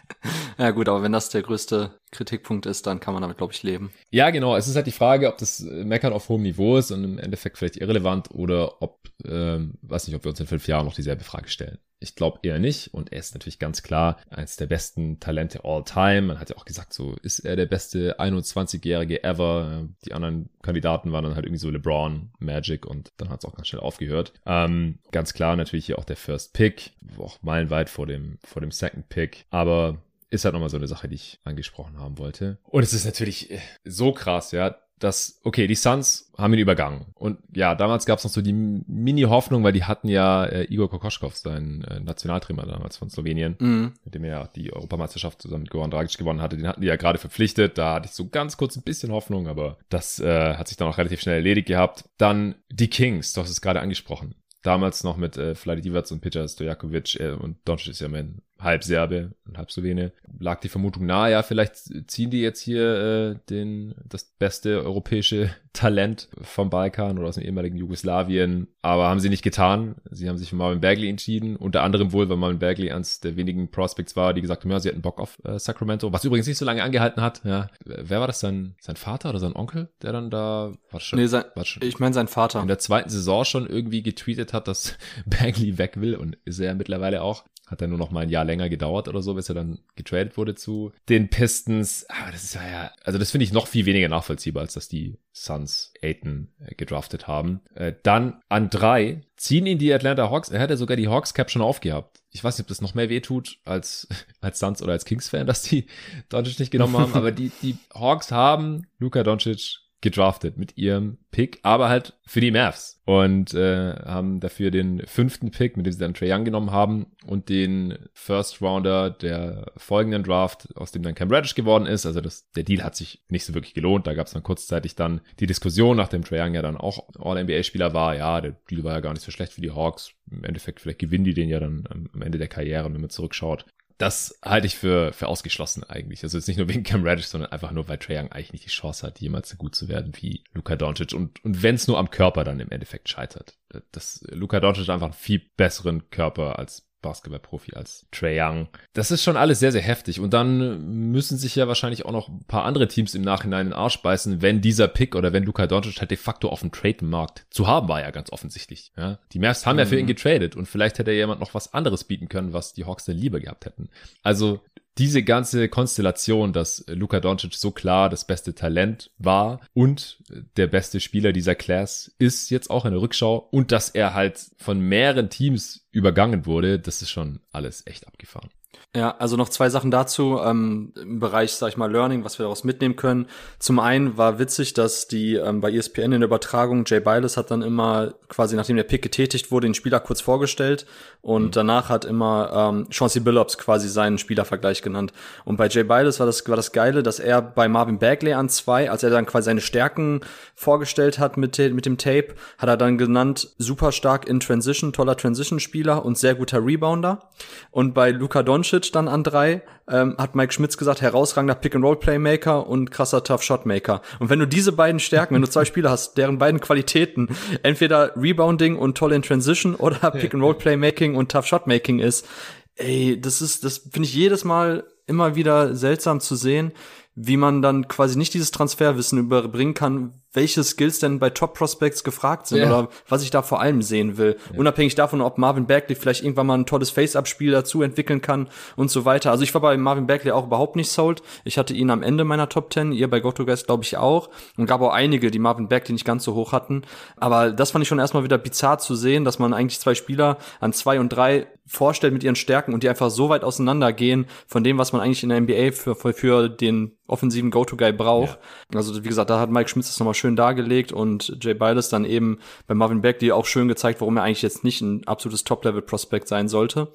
ja gut, aber wenn das der größte Kritikpunkt ist, dann kann man damit, glaube ich, leben. Ja, genau. Es ist halt die Frage, ob das Meckern auf hohem Niveau ist und im Endeffekt vielleicht irrelevant oder ob, ähm, weiß nicht, ob wir uns in fünf Jahren noch dieselbe Frage stellen. Ich glaube eher nicht. Und er ist natürlich ganz klar eines der besten Talente all time. Man hat ja auch gesagt, so ist er der beste 21-Jährige ever. Die anderen Kandidaten waren dann halt irgendwie so LeBron, Magic und dann hat es auch ganz schnell aufgehört. Ähm, ganz klar natürlich hier auch der First Pick, auch meilenweit vor dem, vor dem Second Pick. Aber ist halt nochmal so eine Sache, die ich angesprochen haben wollte. Und es ist natürlich äh, so krass, ja dass, okay, die Suns haben ihn übergangen. Und ja, damals gab es noch so die Mini-Hoffnung, weil die hatten ja äh, Igor Kokoschkov, seinen äh, Nationaltrainer damals von Slowenien, mhm. mit dem er ja die Europameisterschaft zusammen mit Goran Dragic gewonnen hatte. Den hatten die ja gerade verpflichtet. Da hatte ich so ganz kurz ein bisschen Hoffnung, aber das äh, hat sich dann auch relativ schnell erledigt gehabt. Dann die Kings, du hast es gerade angesprochen. Damals noch mit äh, Vladi Divac und Peter Stojakovic äh, und Doncic ist ja mein halb Serbe und halb Slowene, lag die Vermutung nahe, ja, vielleicht ziehen die jetzt hier äh, den das beste europäische Talent vom Balkan oder aus dem ehemaligen Jugoslawien, aber haben sie nicht getan. Sie haben sich für Marvin Bagley entschieden, unter anderem wohl, weil Marvin Bagley eines der wenigen Prospects war, die gesagt haben, ja, sie hatten Bock auf äh, Sacramento, was übrigens nicht so lange angehalten hat. Ja, wer war das? Sein sein Vater oder sein Onkel, der dann da war schon? Nee, sein, war schon ich meine sein Vater in der zweiten Saison schon irgendwie getweetet hat, dass Bagley weg will und ist er mittlerweile auch. Hat dann nur noch mal ein Jahr länger gedauert oder so, bis er dann getradet wurde zu den Pistons. Aber das ist ja, also das finde ich noch viel weniger nachvollziehbar, als dass die Suns Aiton äh, gedraftet haben. Äh, dann an drei ziehen ihn die Atlanta Hawks. Er hätte sogar die Hawks Cap schon aufgehabt. Ich weiß nicht, ob das noch mehr wehtut als, als Suns oder als Kings-Fan, dass die Doncic nicht genommen haben. aber die, die Hawks haben Luka Doncic gedraftet mit ihrem Pick, aber halt für die Mavs und äh, haben dafür den fünften Pick, mit dem sie dann Trey Young genommen haben und den First Rounder der folgenden Draft, aus dem dann Cam Reddish geworden ist. Also das, der Deal hat sich nicht so wirklich gelohnt. Da gab es dann kurzzeitig dann die Diskussion, nachdem Trey Young ja dann auch All-NBA-Spieler war. Ja, der Deal war ja gar nicht so schlecht für die Hawks. Im Endeffekt, vielleicht gewinnen die den ja dann am Ende der Karriere, wenn man zurückschaut das halte ich für, für ausgeschlossen eigentlich. Also jetzt nicht nur wegen Cam Reddish, sondern einfach nur, weil Trae Young eigentlich nicht die Chance hat, jemals so gut zu werden wie Luka Doncic. Und, und wenn es nur am Körper dann im Endeffekt scheitert. dass Luka Doncic einfach einen viel besseren Körper als Basketballprofi als Trey Young. Das ist schon alles sehr, sehr heftig. Und dann müssen sich ja wahrscheinlich auch noch ein paar andere Teams im Nachhinein in den Arsch beißen, wenn dieser Pick oder wenn Luka Doncic halt de facto auf dem Trademarkt zu haben war ja ganz offensichtlich. Ja? Die Mavs haben mhm. ja für ihn mhm. getradet und vielleicht hätte jemand noch was anderes bieten können, was die Hawks dann lieber gehabt hätten. Also diese ganze Konstellation, dass Luka Doncic so klar das beste Talent war und der beste Spieler dieser Class ist jetzt auch in der Rückschau und dass er halt von mehreren Teams übergangen wurde, das ist schon alles echt abgefahren. Ja, also noch zwei Sachen dazu ähm, im Bereich, sag ich mal, Learning, was wir daraus mitnehmen können. Zum einen war witzig, dass die ähm, bei ESPN in der Übertragung Jay Biles hat dann immer quasi nachdem der Pick getätigt wurde, den Spieler kurz vorgestellt und mhm. danach hat immer ähm, Chauncey Billups quasi seinen Spielervergleich genannt. Und bei Jay Biles war das war das Geile, dass er bei Marvin Bagley an zwei, als er dann quasi seine Stärken vorgestellt hat mit mit dem Tape, hat er dann genannt super stark in Transition, toller Transition Spieler und sehr guter Rebounder. Und bei Luka Doncic Doncic dann an drei, ähm, hat Mike Schmitz gesagt, herausragender Pick-and-Roll-Playmaker und krasser Tough-Shot-Maker. Und wenn du diese beiden Stärken, wenn du zwei Spieler hast, deren beiden Qualitäten entweder Rebounding und toll in Transition oder Pick-and-Roll-Playmaking und Tough-Shot-Making ist, ey, das ist, das finde ich jedes Mal immer wieder seltsam zu sehen, wie man dann quasi nicht dieses Transferwissen überbringen kann, welche Skills denn bei Top Prospects gefragt sind ja. oder was ich da vor allem sehen will. Ja. Unabhängig davon, ob Marvin Bagley vielleicht irgendwann mal ein tolles Face-Up-Spiel dazu entwickeln kann und so weiter. Also ich war bei Marvin Bagley auch überhaupt nicht sold. Ich hatte ihn am Ende meiner Top 10, ihr bei GoToGuys glaube ich auch. Und gab auch einige, die Marvin Bagley nicht ganz so hoch hatten. Aber das fand ich schon erstmal wieder bizarr zu sehen, dass man eigentlich zwei Spieler an zwei und drei vorstellt mit ihren Stärken und die einfach so weit auseinandergehen von dem, was man eigentlich in der NBA für, für, für den offensiven Go-To-Guy braucht. Ja. Also wie gesagt, da hat Mike Schmitz das nochmal schön dargelegt und Jay Biles dann eben bei Marvin Bagley auch schön gezeigt, warum er eigentlich jetzt nicht ein absolutes Top-Level-Prospect sein sollte.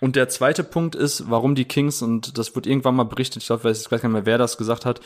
Und der zweite Punkt ist, warum die Kings, und das wird irgendwann mal berichtet, ich glaube, ich weiß gar nicht mehr, wer das gesagt hat,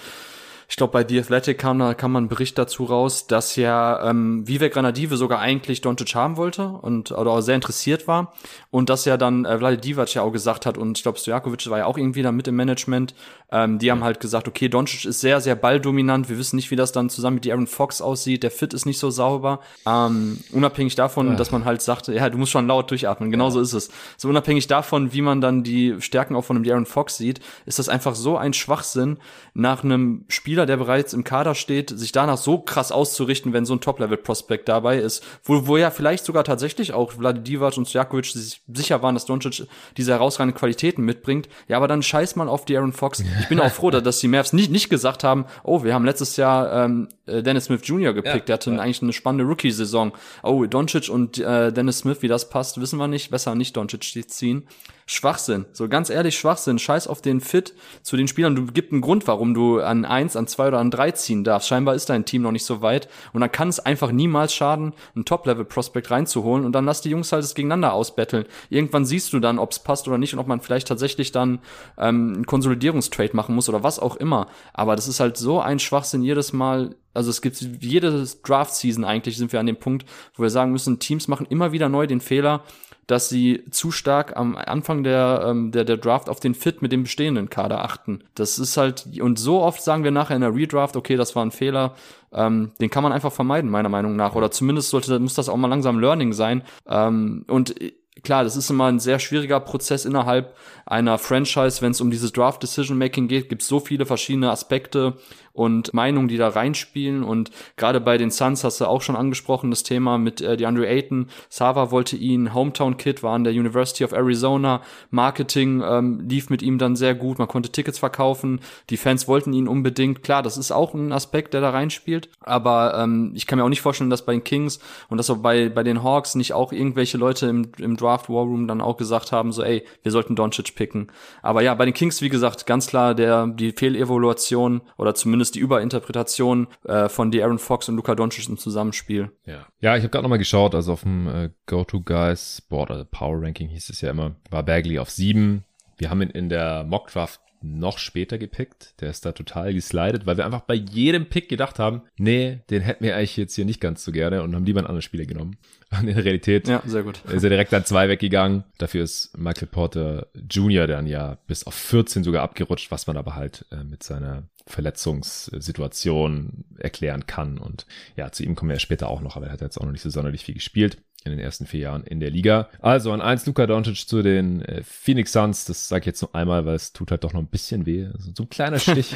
ich glaube, bei The Athletic kam, da kam man einen Bericht dazu raus, dass ja ähm, Vivek Granadive sogar eigentlich Doncic haben wollte und oder auch sehr interessiert war und dass ja dann äh, Vlade Divac ja auch gesagt hat und ich glaube, Stojakovic war ja auch irgendwie da mit im Management. Ähm, die haben halt gesagt, okay, Doncic ist sehr, sehr balldominant. Wir wissen nicht, wie das dann zusammen mit Aaron Fox aussieht. Der Fit ist nicht so sauber. Ähm, unabhängig davon, ja. dass man halt sagt, ja, du musst schon laut durchatmen. Genauso ja. ist es. So unabhängig davon, wie man dann die Stärken auch von einem Aaron Fox sieht, ist das einfach so ein Schwachsinn nach einem Spieler Spieler, der bereits im Kader steht, sich danach so krass auszurichten, wenn so ein Top-Level-Prospect dabei ist, wo, wo ja vielleicht sogar tatsächlich auch Vladivac und Sjakovic sich sicher waren, dass Doncic diese herausragenden Qualitäten mitbringt. Ja, aber dann scheiß mal auf die Aaron Fox. Ich bin auch froh, dass die Mavs nicht, nicht gesagt haben, oh, wir haben letztes Jahr ähm, äh, Dennis Smith Jr. gepickt, ja, der hatte ja. eigentlich eine spannende Rookie-Saison. Oh, Doncic und äh, Dennis Smith, wie das passt, wissen wir nicht. Besser nicht Doncic ziehen. Schwachsinn. So ganz ehrlich, Schwachsinn. Scheiß auf den Fit zu den Spielern. Du gibst einen Grund, warum du an eins, an zwei oder an drei ziehen darfst. Scheinbar ist dein Team noch nicht so weit. Und dann kann es einfach niemals schaden, einen Top-Level-Prospect reinzuholen und dann lass die Jungs halt es gegeneinander ausbetteln. Irgendwann siehst du dann, ob es passt oder nicht und ob man vielleicht tatsächlich dann ähm, einen Konsolidierungstrade machen muss oder was auch immer. Aber das ist halt so ein Schwachsinn jedes Mal. Also es gibt jede Draft-Season eigentlich sind wir an dem Punkt, wo wir sagen müssen, Teams machen immer wieder neu den Fehler, dass sie zu stark am Anfang der, ähm, der, der Draft auf den Fit mit dem bestehenden Kader achten. Das ist halt, und so oft sagen wir nachher in der Redraft, okay, das war ein Fehler, ähm, den kann man einfach vermeiden, meiner Meinung nach. Oder zumindest sollte, muss das auch mal langsam Learning sein. Ähm, und klar, das ist immer ein sehr schwieriger Prozess innerhalb einer Franchise, wenn es um dieses Draft Decision Making geht, gibt es so viele verschiedene Aspekte und Meinungen, die da reinspielen. Und gerade bei den Suns hast du auch schon angesprochen, das Thema mit äh, DeAndre Ayton. Sava wollte ihn, Hometown Kid war an der University of Arizona. Marketing ähm, lief mit ihm dann sehr gut. Man konnte Tickets verkaufen. Die Fans wollten ihn unbedingt. Klar, das ist auch ein Aspekt, der da reinspielt. Aber ähm, ich kann mir auch nicht vorstellen, dass bei den Kings und dass auch bei, bei den Hawks nicht auch irgendwelche Leute im, im Draft War Room dann auch gesagt haben, so, ey, wir sollten Doncic picken. Aber ja, bei den Kings, wie gesagt, ganz klar der, die Fehlevaluation oder zumindest die Überinterpretation äh, von Aaron Fox und Luka Doncic im Zusammenspiel. Ja, ja ich habe gerade nochmal geschaut, also auf dem äh, Go-To-Guys Board, also Power Ranking hieß es ja immer, war Bagley auf sieben. Wir haben ihn in der Mock-Draft noch später gepickt. Der ist da total geslidet, weil wir einfach bei jedem Pick gedacht haben, nee, den hätten wir eigentlich jetzt hier nicht ganz so gerne und haben lieber einen anderen Spieler genommen. Und in der Realität ja, sehr gut. ist er direkt an zwei weggegangen. Dafür ist Michael Porter Jr. dann ja bis auf 14 sogar abgerutscht, was man aber halt äh, mit seiner Verletzungssituation erklären kann. Und ja, zu ihm kommen wir ja später auch noch, aber er hat jetzt auch noch nicht so sonderlich viel gespielt in den ersten vier Jahren in der Liga. Also an eins Luka Doncic zu den äh, Phoenix Suns. Das sage ich jetzt nur einmal, weil es tut halt doch noch ein bisschen weh. Also so ein kleiner Stich.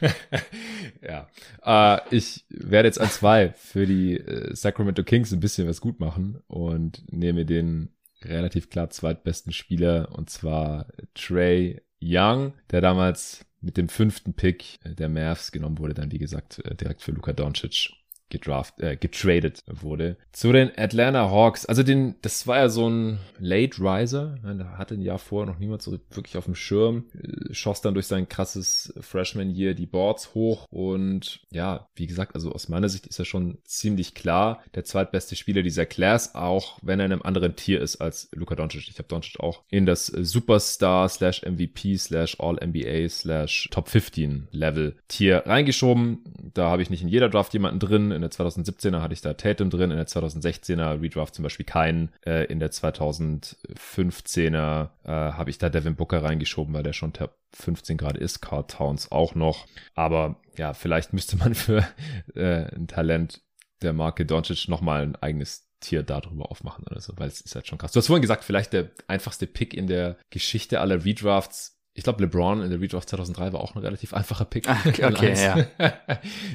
ja. Äh, ich werde jetzt an zwei für die äh, Sacramento Kings ein bisschen was gut machen und nehme den relativ klar zweitbesten Spieler und zwar Trey Young, der damals mit dem fünften Pick der Mavs genommen wurde, dann wie gesagt äh, direkt für Luka Doncic gedraft, äh, getradet wurde. Zu den Atlanta Hawks. Also den, das war ja so ein Late Riser. Da hatte ein Jahr vorher noch niemand so wirklich auf dem Schirm. Äh, schoss dann durch sein krasses Freshman Year die Boards hoch. Und ja, wie gesagt, also aus meiner Sicht ist er schon ziemlich klar der zweitbeste Spieler dieser Class, auch wenn er in einem anderen Tier ist als Luka Doncic. Ich habe Doncic auch in das Superstar slash MVP slash All NBA slash Top 15 Level Tier reingeschoben. Da habe ich nicht in jeder Draft jemanden drin in der 2017er hatte ich da Tatum drin, in der 2016er Redraft zum Beispiel keinen. Äh, in der 2015er äh, habe ich da Devin Booker reingeschoben, weil der schon Top 15 gerade ist. Carl Towns auch noch. Aber ja, vielleicht müsste man für äh, ein Talent der Marke Doncic nochmal ein eigenes Tier darüber aufmachen oder so, weil es ist halt schon krass. Du hast vorhin gesagt, vielleicht der einfachste Pick in der Geschichte aller Redrafts ich glaube, LeBron in der Redraft 2003 war auch ein relativ einfacher Pick. Ah, okay, okay ja.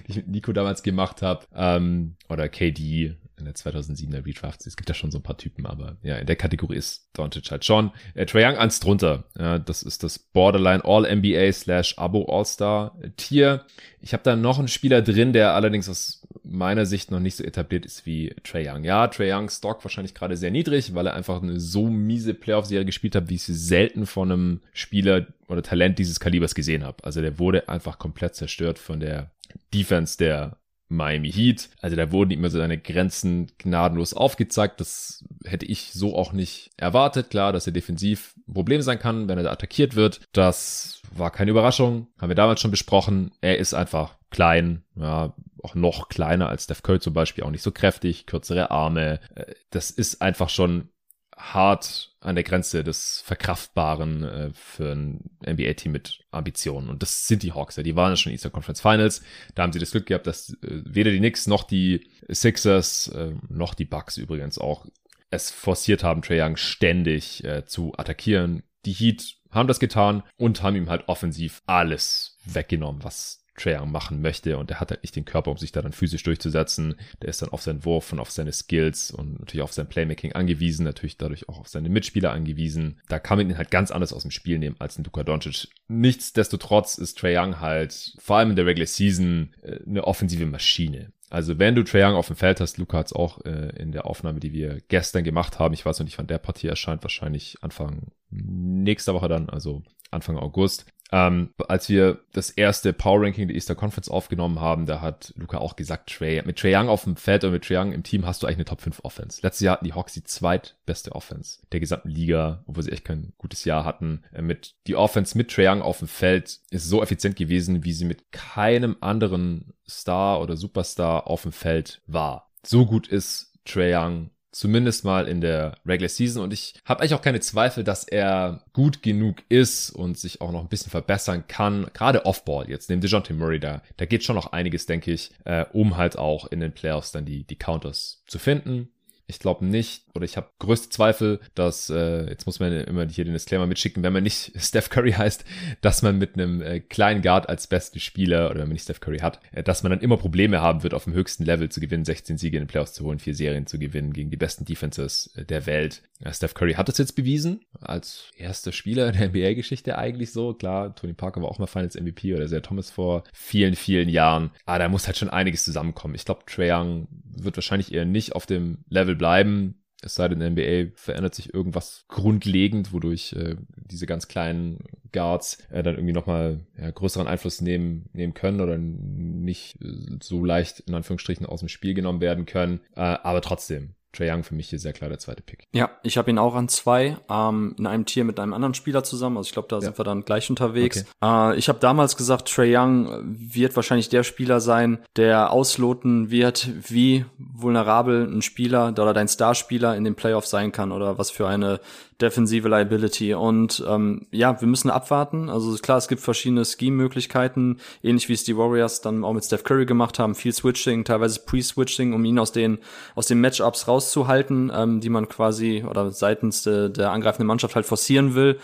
die ich mit Nico damals gemacht habe. Ähm, oder KD in der 2007er Redraft. Es gibt ja schon so ein paar Typen, aber ja, in der Kategorie ist Doncic halt schon. Äh, Trae Young eins drunter. Ja, das ist das Borderline All-NBA slash Abo All-Star Tier. Ich habe da noch einen Spieler drin, der allerdings aus meiner Sicht noch nicht so etabliert ist wie Trey Young. Ja, Trey Youngs Stock wahrscheinlich gerade sehr niedrig, weil er einfach eine so miese Playoff-Serie gespielt hat, wie ich sie selten von einem Spieler oder Talent dieses Kalibers gesehen habe. Also der wurde einfach komplett zerstört von der Defense der Miami Heat. Also da wurden immer so seine Grenzen gnadenlos aufgezeigt. Das hätte ich so auch nicht erwartet. Klar, dass er defensiv ein Problem sein kann, wenn er da attackiert wird. Das war keine Überraschung. Haben wir damals schon besprochen. Er ist einfach klein, ja, auch noch kleiner als Steph Curry zum Beispiel, auch nicht so kräftig, kürzere Arme. Äh, das ist einfach schon hart an der Grenze des Verkraftbaren äh, für ein NBA-Team mit Ambitionen. Und das sind die Hawks. Ja. Die waren ja schon in Eastern Conference Finals. Da haben sie das Glück gehabt, dass äh, weder die Knicks noch die Sixers, noch die Bucks übrigens auch es forciert haben, Trae Young ständig zu attackieren. Die Heat haben das getan und haben ihm halt offensiv alles weggenommen, was Trae machen möchte und er hat halt nicht den Körper, um sich da dann physisch durchzusetzen. Der ist dann auf seinen Wurf und auf seine Skills und natürlich auf sein Playmaking angewiesen, natürlich dadurch auch auf seine Mitspieler angewiesen. Da kann man ihn halt ganz anders aus dem Spiel nehmen als ein Luka Doncic. Nichtsdestotrotz ist Trae Young halt vor allem in der Regular Season äh, eine offensive Maschine. Also wenn du Trae Young auf dem Feld hast, Luca hat es auch äh, in der Aufnahme, die wir gestern gemacht haben, ich weiß noch nicht, wann der Partie erscheint, wahrscheinlich Anfang nächster Woche dann, also Anfang August, ähm, als wir das erste Power Ranking der Easter Conference aufgenommen haben, da hat Luca auch gesagt, Trey, mit Trey Young auf dem Feld oder mit Trey Young im Team hast du eigentlich eine Top 5 Offense. Letztes Jahr hatten die Hawks die zweitbeste Offense der gesamten Liga, obwohl sie echt kein gutes Jahr hatten. Äh, mit die Offense mit Trey Young auf dem Feld ist so effizient gewesen, wie sie mit keinem anderen Star oder Superstar auf dem Feld war. So gut ist Trey Young Zumindest mal in der Regular Season. Und ich habe eigentlich auch keine Zweifel, dass er gut genug ist und sich auch noch ein bisschen verbessern kann. Gerade Offball jetzt, neben DeJounte Murray, da, da geht schon noch einiges, denke ich, äh, um halt auch in den Playoffs dann die, die Counters zu finden. Ich glaube nicht, oder ich habe größte Zweifel, dass, äh, jetzt muss man immer hier den Disclaimer mitschicken, wenn man nicht Steph Curry heißt, dass man mit einem äh, kleinen Guard als besten Spieler, oder wenn man nicht Steph Curry hat, äh, dass man dann immer Probleme haben wird, auf dem höchsten Level zu gewinnen, 16 Siege in den Playoffs zu holen, vier Serien zu gewinnen gegen die besten Defenses äh, der Welt. Ja, Steph Curry hat es jetzt bewiesen, als erster Spieler der NBA-Geschichte eigentlich so. Klar, Tony Parker war auch mal Finals MVP oder sehr Thomas vor vielen, vielen Jahren. Aber da muss halt schon einiges zusammenkommen. Ich glaube, Trae Young wird wahrscheinlich eher nicht auf dem Level bleiben. Es sei denn, in der NBA verändert sich irgendwas grundlegend, wodurch äh, diese ganz kleinen Guards äh, dann irgendwie nochmal ja, größeren Einfluss nehmen, nehmen können oder nicht so leicht in Anführungsstrichen aus dem Spiel genommen werden können. Äh, aber trotzdem, Trae Young für mich hier sehr klar der zweite Pick. Ja, ich habe ihn auch an zwei, ähm, in einem Tier mit einem anderen Spieler zusammen. Also ich glaube, da ja. sind wir dann gleich unterwegs. Okay. Äh, ich habe damals gesagt, Trae Young wird wahrscheinlich der Spieler sein, der ausloten wird, wie vulnerabel ein Spieler oder dein Starspieler in den Playoffs sein kann oder was für eine defensive Liability. Und ähm, ja, wir müssen abwarten. Also klar, es gibt verschiedene Scheme-Möglichkeiten, ähnlich wie es die Warriors dann auch mit Steph Curry gemacht haben. Viel Switching, teilweise Pre-Switching, um ihn aus den aus den Matchups rauszuhalten, ähm, die man quasi oder seitens de, der angreifenden Mannschaft halt forcieren will.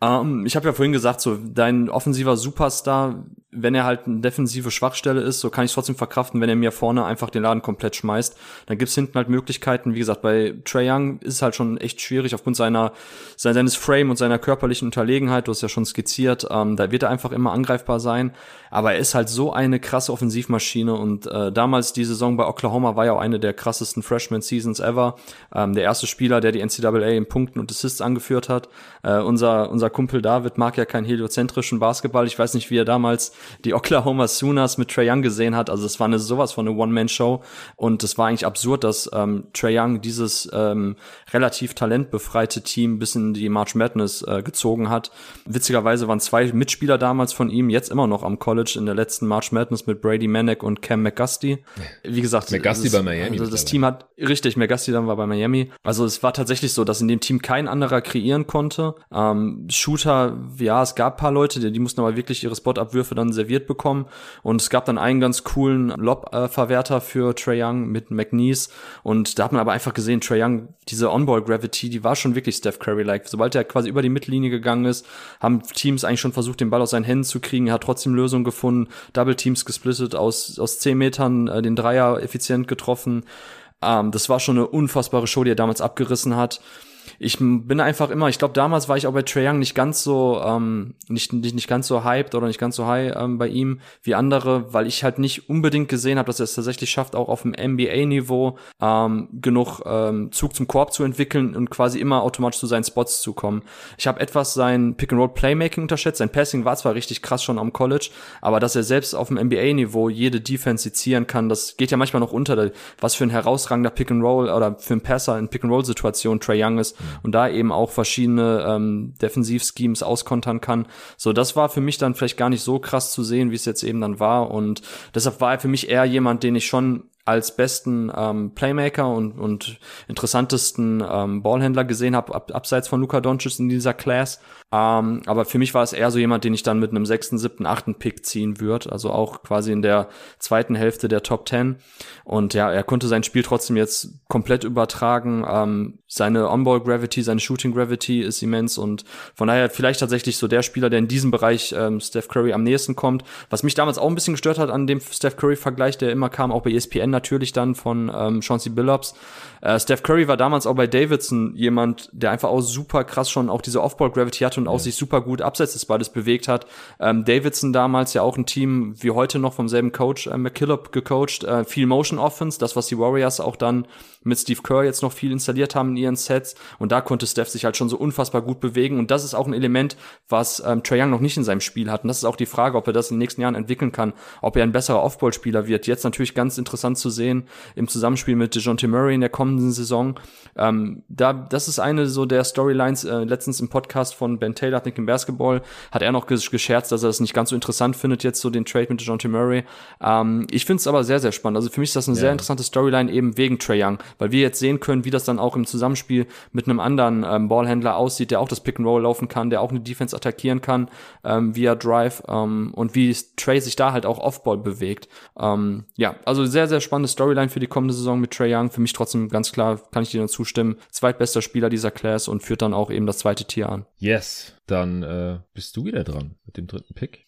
Ähm, ich habe ja vorhin gesagt, so dein offensiver Superstar wenn er halt eine defensive Schwachstelle ist, so kann ich es trotzdem verkraften, wenn er mir vorne einfach den Laden komplett schmeißt. Dann gibt's hinten halt Möglichkeiten. Wie gesagt, bei Trey Young ist es halt schon echt schwierig aufgrund seiner seines Frame und seiner körperlichen Unterlegenheit. Du hast ja schon skizziert. Ähm, da wird er einfach immer angreifbar sein. Aber er ist halt so eine krasse Offensivmaschine und äh, damals die Saison bei Oklahoma war ja auch eine der krassesten Freshman Seasons ever. Ähm, der erste Spieler, der die NCAA in Punkten und Assists angeführt hat. Äh, unser unser Kumpel David mag ja keinen heliozentrischen Basketball. Ich weiß nicht, wie er damals die Oklahoma Sooners mit Trey Young gesehen hat. Also es war eine sowas von eine One-Man-Show und es war eigentlich absurd, dass ähm, Trey Young dieses ähm, relativ talentbefreite Team bis in die March Madness äh, gezogen hat. Witzigerweise waren zwei Mitspieler damals von ihm jetzt immer noch am College in der letzten March Madness mit Brady Manek und Cam McGusty. Wie gesagt, McGusty bei Miami. Also das Team hat richtig McGusty dann war bei Miami. Also es war tatsächlich so, dass in dem Team kein anderer kreieren konnte. Ähm, Shooter, ja, es gab paar Leute, die, die mussten aber wirklich ihre Spotabwürfe dann serviert bekommen. Und es gab dann einen ganz coolen Lob-Verwerter für Trey Young mit McNeese. Und da hat man aber einfach gesehen, Trey Young, diese On-Ball-Gravity, die war schon wirklich Steph Curry-like. Sobald er quasi über die Mittellinie gegangen ist, haben Teams eigentlich schon versucht, den Ball aus seinen Händen zu kriegen. Er hat trotzdem Lösungen gefunden, Double Teams gesplittet, aus, aus zehn Metern äh, den Dreier effizient getroffen. Ähm, das war schon eine unfassbare Show, die er damals abgerissen hat ich bin einfach immer, ich glaube, damals war ich auch bei Trae Young nicht ganz so, ähm, nicht, nicht, nicht ganz so hyped oder nicht ganz so high ähm, bei ihm wie andere, weil ich halt nicht unbedingt gesehen habe, dass er es tatsächlich schafft, auch auf dem NBA-Niveau ähm, genug ähm, Zug zum Korb zu entwickeln und quasi immer automatisch zu seinen Spots zu kommen. Ich habe etwas sein Pick-and-Roll-Playmaking unterschätzt. Sein Passing war zwar richtig krass schon am College, aber dass er selbst auf dem NBA-Niveau jede Defense sezieren kann, das geht ja manchmal noch unter, was für ein herausragender Pick-and-Roll oder für ein Passer in Pick-and-Roll-Situation Trae Young ist und da eben auch verschiedene ähm, Defensivschemes auskontern kann. So, das war für mich dann vielleicht gar nicht so krass zu sehen, wie es jetzt eben dann war. Und deshalb war er für mich eher jemand, den ich schon als besten ähm, Playmaker und, und interessantesten ähm, Ballhändler gesehen habe, ab, abseits von Luka Doncic in dieser Class. Ähm, aber für mich war es eher so jemand, den ich dann mit einem sechsten, siebten, achten Pick ziehen würde. Also auch quasi in der zweiten Hälfte der Top Ten. Und ja, er konnte sein Spiel trotzdem jetzt komplett übertragen. Ähm, seine On-Ball Gravity, seine Shooting Gravity ist immens und von daher vielleicht tatsächlich so der Spieler, der in diesem Bereich ähm, Steph Curry am nächsten kommt. Was mich damals auch ein bisschen gestört hat an dem Steph Curry Vergleich, der immer kam, auch bei ESPN natürlich dann von ähm, Chauncey Billups. Äh, Steph Curry war damals auch bei Davidson jemand, der einfach auch super krass schon auch diese Off-Ball Gravity hatte und auch sich super gut abseits des Balles bewegt hat. Ähm, Davidson damals ja auch ein Team wie heute noch vom selben Coach äh, McKillop gecoacht, äh, viel Motion Offense, das was die Warriors auch dann mit Steve Kerr jetzt noch viel installiert haben in ihren Sets und da konnte Steph sich halt schon so unfassbar gut bewegen und das ist auch ein Element, was ähm, Trae Young noch nicht in seinem Spiel hat und das ist auch die Frage, ob er das in den nächsten Jahren entwickeln kann, ob er ein besserer Off-Ball-Spieler wird. Jetzt natürlich ganz interessant zu sehen im Zusammenspiel mit DeJounte Murray in der kommenden Saison. Ähm, da, das ist eine so der Storylines, äh, letztens im Podcast von Ben Taylor, Nick im Basketball, hat er noch gescherzt, dass er das nicht ganz so interessant findet, jetzt so den Trade mit DeJounte Murray. Ähm, ich finde es aber sehr, sehr spannend. Also für mich ist das eine ja. sehr interessante Storyline eben wegen Trae Young, weil wir jetzt sehen können, wie das dann auch im Zusammenspiel Zusammenspiel mit einem anderen ähm, Ballhändler aussieht, der auch das Pick and Roll laufen kann, der auch eine Defense attackieren kann ähm, via Drive ähm, und wie Trey sich da halt auch Offball bewegt. Ähm, ja, also sehr, sehr spannende Storyline für die kommende Saison mit Trey Young. Für mich trotzdem ganz klar, kann ich dir nur zustimmen, zweitbester Spieler dieser Class und führt dann auch eben das zweite Tier an. Yes, dann äh, bist du wieder dran mit dem dritten Pick.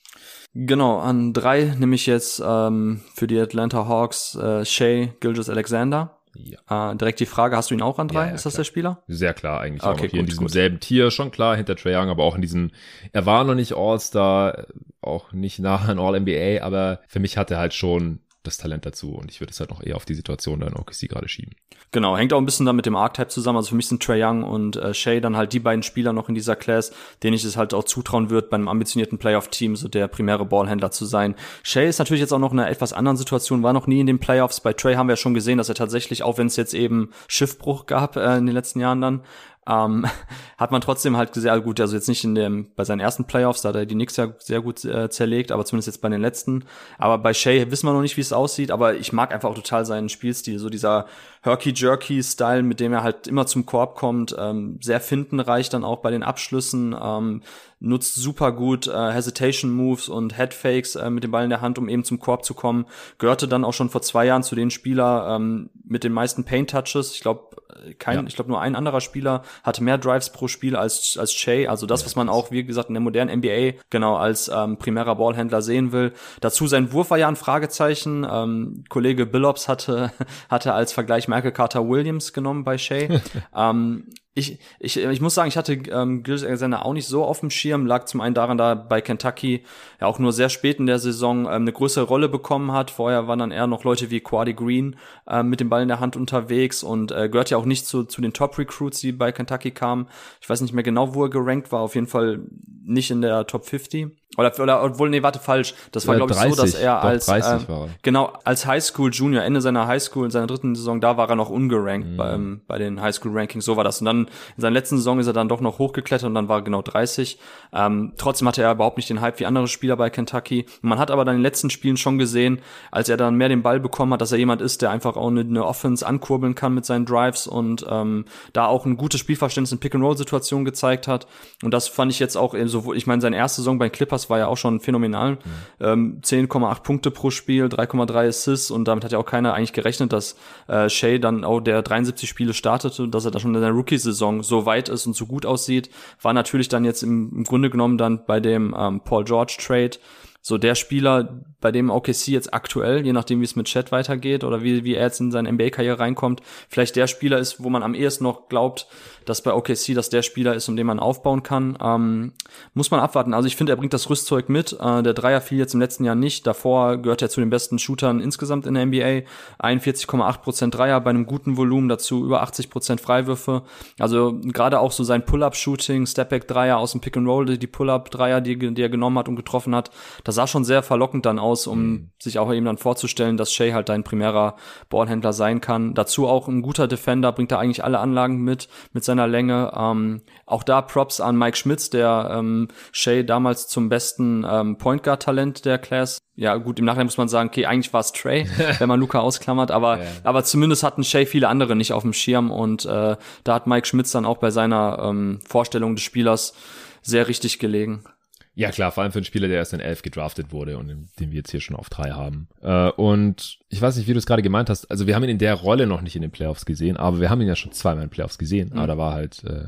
Genau, an drei nehme ich jetzt ähm, für die Atlanta Hawks äh, Shea Gilgis Alexander. Ja. Äh, direkt die Frage, hast du ihn auch an drei? Ja, ja, ist das klar. der Spieler? Sehr klar, eigentlich okay, auch hier gut, in diesem gut. selben Tier, schon klar, hinter Trae Young, aber auch in diesem, er war noch nicht All-Star, auch nicht nah an All-NBA, aber für mich hat er halt schon das Talent dazu und ich würde es halt noch eher auf die Situation dann OKC gerade schieben. Genau, hängt auch ein bisschen dann mit dem Archetype zusammen. Also für mich sind Trey Young und äh, Shea dann halt die beiden Spieler noch in dieser Class, denen ich es halt auch zutrauen würde, bei einem ambitionierten Playoff-Team so der primäre Ballhändler zu sein. Shea ist natürlich jetzt auch noch in einer etwas anderen Situation, war noch nie in den Playoffs. Bei Trey haben wir ja schon gesehen, dass er tatsächlich, auch wenn es jetzt eben Schiffbruch gab äh, in den letzten Jahren dann, ähm, hat man trotzdem halt sehr gut, also jetzt nicht in dem, bei seinen ersten Playoffs, da hat er die Knicks ja sehr gut äh, zerlegt, aber zumindest jetzt bei den letzten. Aber bei Shea wissen wir noch nicht, wie es aussieht, aber ich mag einfach auch total seinen Spielstil, so dieser Herky-Jerky-Style, mit dem er halt immer zum Korb kommt, ähm, sehr findenreich dann auch bei den Abschlüssen, ähm, nutzt super gut äh, Hesitation Moves und Headfakes äh, mit dem Ball in der Hand, um eben zum Korb zu kommen. Gehörte dann auch schon vor zwei Jahren zu den Spieler ähm, mit den meisten Paint Touches. Ich glaube, äh, kein, ja. ich glaube nur ein anderer Spieler hatte mehr Drives pro Spiel als als Shay. Also das, ja, was man auch wie gesagt in der modernen NBA genau als ähm, primärer Ballhändler sehen will. Dazu sein Wurf war ja ein Fragezeichen. Ähm, Kollege Billops hatte hatte als Vergleich Michael Carter Williams genommen bei Shay. ähm, ich, ich, ich muss sagen, ich hatte ähm, Gilles Alexander auch nicht so auf dem Schirm, lag zum einen daran, da bei Kentucky ja auch nur sehr spät in der Saison ähm, eine größere Rolle bekommen hat. Vorher waren dann eher noch Leute wie Quadi Green äh, mit dem Ball in der Hand unterwegs und äh, gehört ja auch nicht zu, zu den Top-Recruits, die bei Kentucky kamen. Ich weiß nicht mehr genau, wo er gerankt war, auf jeden Fall nicht in der Top 50. Oder, oder obwohl, nee, warte, falsch. Das war, glaube ich, so, dass er als äh, genau als Highschool Junior, Ende seiner Highschool, in seiner dritten Saison, da war er noch ungerankt mhm. beim, bei den Highschool Rankings. So war das. Und dann in seiner letzten Saison ist er dann doch noch hochgeklettert und dann war er genau 30. Ähm, trotzdem hatte er überhaupt nicht den Hype wie andere Spieler bei Kentucky. Man hat aber dann in den letzten Spielen schon gesehen, als er dann mehr den Ball bekommen hat, dass er jemand ist, der einfach auch eine, eine Offense ankurbeln kann mit seinen Drives und ähm, da auch ein gutes Spielverständnis in Pick-and-Roll-Situationen gezeigt hat. Und das fand ich jetzt auch so, ich meine, seine erste Saison bei den War ja auch schon phänomenal. Mhm. Ähm, 10,8 Punkte pro Spiel, 3,3 Assists und damit hat ja auch keiner eigentlich gerechnet, dass äh, Shea dann auch der 73 Spiele startete, dass er da schon in der Rookie-Saison so weit ist und so gut aussieht. War natürlich dann jetzt im, im Grunde genommen dann bei dem ähm, Paul George Trade so der Spieler, bei dem OKC jetzt aktuell, je nachdem wie es mit Chat weitergeht oder wie, wie er jetzt in seine NBA-Karriere reinkommt, vielleicht der Spieler ist, wo man am ehesten noch glaubt, dass bei OKC das der Spieler ist, um den man aufbauen kann. Ähm, muss man abwarten. Also ich finde, er bringt das Rüstzeug mit. Äh, der Dreier fiel jetzt im letzten Jahr nicht. Davor gehört er zu den besten Shootern insgesamt in der NBA. 41,8% Dreier bei einem guten Volumen, dazu über 80% Freiwürfe. Also gerade auch so sein Pull-Up-Shooting, Stepback-Dreier aus dem Pick-and-Roll, die Pull-Up-Dreier, die, die er genommen hat und getroffen hat, das sah schon sehr verlockend dann aus, um mhm. sich auch eben dann vorzustellen, dass Shea halt dein primärer Ballhändler sein kann. Dazu auch ein guter Defender, bringt da eigentlich alle Anlagen mit, mit seiner Länge. Ähm, auch da Props an Mike Schmitz, der ähm, Shea damals zum besten ähm, Point Guard Talent der Class ja gut, im Nachhinein muss man sagen, okay, eigentlich war es Trey, wenn man Luca ausklammert, aber, ja. aber zumindest hatten Shay viele andere nicht auf dem Schirm und äh, da hat Mike Schmitz dann auch bei seiner ähm, Vorstellung des Spielers sehr richtig gelegen. Ja, klar, vor allem für einen Spieler, der erst in elf gedraftet wurde und den wir jetzt hier schon auf drei haben. Äh, und ich weiß nicht, wie du es gerade gemeint hast. Also wir haben ihn in der Rolle noch nicht in den Playoffs gesehen, aber wir haben ihn ja schon zweimal in den Playoffs gesehen. Mhm. Aber da war halt äh,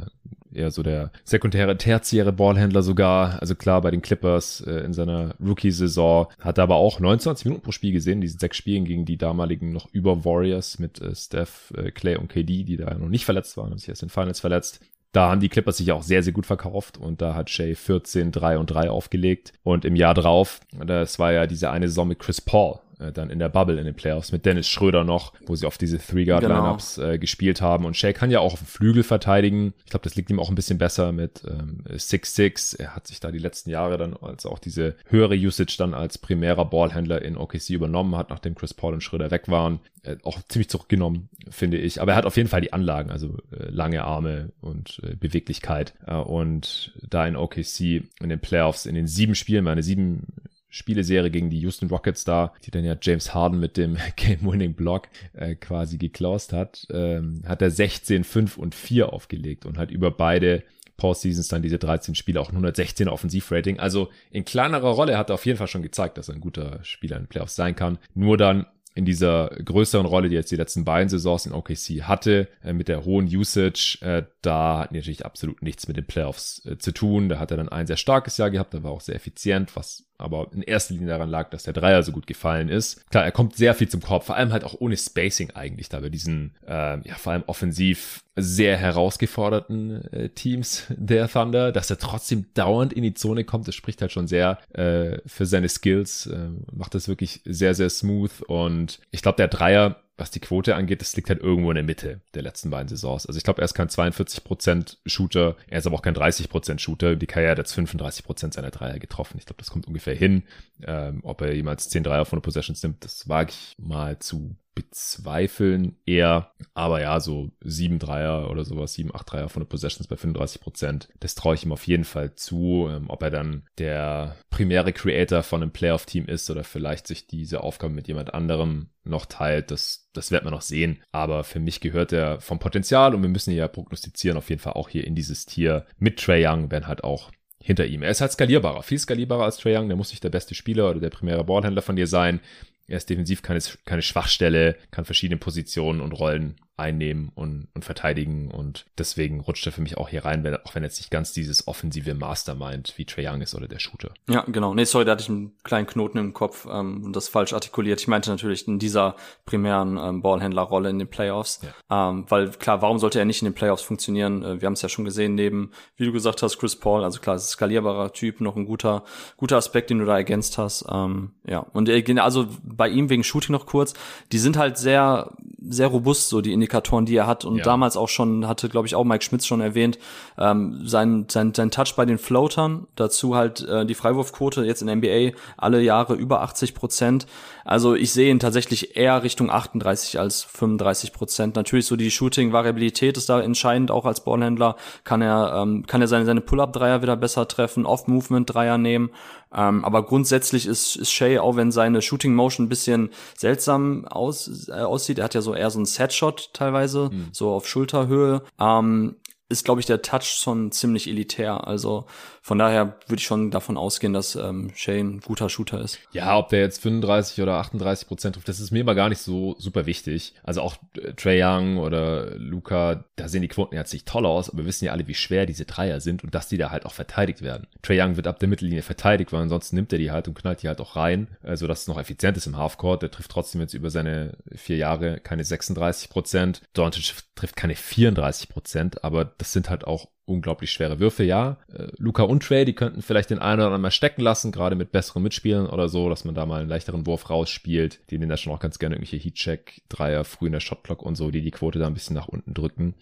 eher so der sekundäre, tertiäre Ballhändler sogar. Also klar, bei den Clippers äh, in seiner Rookie-Saison hat er aber auch 29 Minuten pro Spiel gesehen, diesen sechs Spielen gegen die damaligen noch über Warriors mit äh, Steph, äh, Clay und KD, die da noch nicht verletzt waren, haben sich erst in Finals verletzt da haben die Clippers sich auch sehr, sehr gut verkauft und da hat Shea 14, 3 und 3 aufgelegt. Und im Jahr drauf, das war ja diese eine Saison mit Chris Paul, äh, dann in der Bubble in den Playoffs mit Dennis Schröder noch, wo sie auf diese Three-Guard-Lineups genau. äh, gespielt haben. Und Shea kann ja auch auf dem Flügel verteidigen. Ich glaube, das liegt ihm auch ein bisschen besser mit 6-6. Ähm, er hat sich da die letzten Jahre dann als auch diese höhere Usage dann als primärer Ballhändler in OKC übernommen hat, nachdem Chris Paul und Schröder weg waren. Äh, auch ziemlich zurückgenommen, finde ich. Aber er hat auf jeden Fall die Anlagen, also äh, lange Arme und äh, Beweglichkeit. Äh, und da in OKC in den Playoffs, in den sieben Spielen, meine sieben Spieleserie gegen die Houston Rockets da, die dann ja James Harden mit dem Game-Winning-Block äh, quasi geklaust hat, ähm, hat er 16, 5 und 4 aufgelegt und hat über beide Postseasons dann diese 13 Spiele auch ein 116 Offensivrating. Also in kleinerer Rolle hat er auf jeden Fall schon gezeigt, dass er ein guter Spieler in den Playoffs sein kann. Nur dann in dieser größeren Rolle, die jetzt die letzten beiden Saisons in OKC hatte, äh, mit der hohen Usage, äh, da hat natürlich absolut nichts mit den Playoffs äh, zu tun. Da hat er dann ein sehr starkes Jahr gehabt, da war auch sehr effizient, was aber in erster Linie daran lag, dass der Dreier so gut gefallen ist. Klar, er kommt sehr viel zum Korb, vor allem halt auch ohne Spacing eigentlich, da bei diesen, äh, ja, vor allem offensiv sehr herausgeforderten äh, Teams der Thunder, dass er trotzdem dauernd in die Zone kommt, das spricht halt schon sehr äh, für seine Skills, äh, macht das wirklich sehr, sehr smooth und ich glaube, der Dreier was die Quote angeht, das liegt halt irgendwo in der Mitte der letzten beiden Saisons. Also ich glaube, er ist kein 42% Shooter, er ist aber auch kein 30% Shooter. Die Karriere hat jetzt 35% seiner Dreier getroffen. Ich glaube, das kommt ungefähr hin. Ähm, ob er jemals 10 Dreier von der Possessions nimmt, das wage ich mal zu bezweifeln eher. Aber ja, so sieben Dreier oder sowas, sieben, acht Dreier von der Possessions bei 35 Prozent. Das traue ich ihm auf jeden Fall zu. Ähm, ob er dann der primäre Creator von einem Playoff-Team ist oder vielleicht sich diese Aufgabe mit jemand anderem noch teilt, das, das wird man noch sehen. Aber für mich gehört er vom Potenzial und wir müssen ja prognostizieren, auf jeden Fall auch hier in dieses Tier mit Trey Young, wenn halt auch hinter ihm. Er ist halt skalierbarer, viel skalierbarer als Trey Young. Der muss nicht der beste Spieler oder der primäre Ballhändler von dir sein. Er ist defensiv keine, keine Schwachstelle, kann verschiedene Positionen und Rollen einnehmen und, und verteidigen. Und deswegen rutscht er für mich auch hier rein, wenn, auch wenn jetzt nicht ganz dieses offensive Mastermind wie Trey Young ist oder der Shooter. Ja, genau. Nee, sorry, da hatte ich einen kleinen Knoten im Kopf ähm, und das falsch artikuliert. Ich meinte natürlich in dieser primären ähm, Ballhändlerrolle in den Playoffs. Ja. Ähm, weil klar, warum sollte er nicht in den Playoffs funktionieren? Äh, wir haben es ja schon gesehen, neben, wie du gesagt hast, Chris Paul, also klar, ist skalierbarer Typ, noch ein guter, guter Aspekt, den du da ergänzt hast. Ähm, ja. Und äh, also bei ihm wegen Shooting noch kurz, die sind halt sehr, sehr robust, so die Indikatoren, die er hat. Und ja. damals auch schon, hatte, glaube ich, auch Mike Schmitz schon erwähnt, ähm, sein, sein, sein Touch bei den Floatern, dazu halt äh, die Freiwurfquote jetzt in NBA alle Jahre über 80 Prozent. Also ich sehe ihn tatsächlich eher Richtung 38 als 35 Prozent. Natürlich so die Shooting-Variabilität ist da entscheidend, auch als Ballhändler kann er, ähm, kann er seine, seine Pull-Up-Dreier wieder besser treffen, Off-Movement-Dreier nehmen. Ähm, aber grundsätzlich ist, ist Shay, auch wenn seine Shooting Motion ein bisschen seltsam aus, äh, aussieht, er hat ja so eher so einen Setshot teilweise, mhm. so auf Schulterhöhe, ähm, ist, glaube ich, der Touch schon ziemlich elitär. Also von daher würde ich schon davon ausgehen, dass ähm, Shane ein guter Shooter ist. Ja, ob der jetzt 35 oder 38 Prozent trifft, das ist mir immer gar nicht so super wichtig. Also auch äh, Trey Young oder Luca, da sehen die Quoten jetzt nicht toll aus, aber wir wissen ja alle, wie schwer diese Dreier sind und dass die da halt auch verteidigt werden. Trey Young wird ab der Mittellinie verteidigt, weil ansonsten nimmt er die halt und knallt die halt auch rein, also dass es noch effizient ist im Halfcourt. Der trifft trotzdem jetzt über seine vier Jahre keine 36 Prozent. Doncic trifft keine 34 Prozent, aber das sind halt auch unglaublich schwere Würfe, ja. Äh, Luca und Trey, die könnten vielleicht den einen oder anderen mal stecken lassen, gerade mit besseren Mitspielern oder so, dass man da mal einen leichteren Wurf rausspielt. Die nehmen da schon auch ganz gerne irgendwelche Heatcheck, Dreier, früh in der Shotclock und so, die die Quote da ein bisschen nach unten drücken.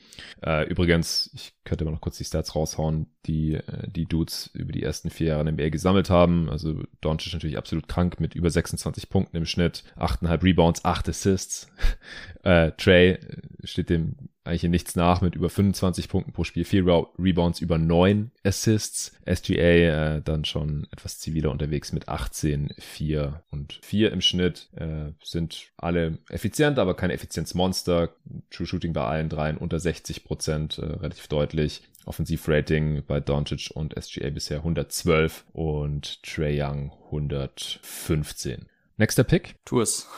Äh, übrigens, ich könnte mal noch kurz die Stats raushauen, die äh, die Dudes über die ersten vier Jahre in der NBA gesammelt haben. Also Doncic natürlich absolut krank mit über 26 Punkten im Schnitt, 8,5 Rebounds, 8 Assists. äh, Trey äh, steht dem eigentlich in nichts nach mit über 25 Punkten pro Spiel, vier Rebounds, über neun Assists. SGA äh, dann schon etwas ziviler unterwegs mit 18, 4 und 4 im Schnitt. Äh, sind alle effizient, aber keine Effizienzmonster. True Shooting bei allen dreien unter 60 Prozent, äh, relativ deutlich. Offensivrating bei Doncic und SGA bisher 112 und Trey Young 115. Nächster Pick. Tu es.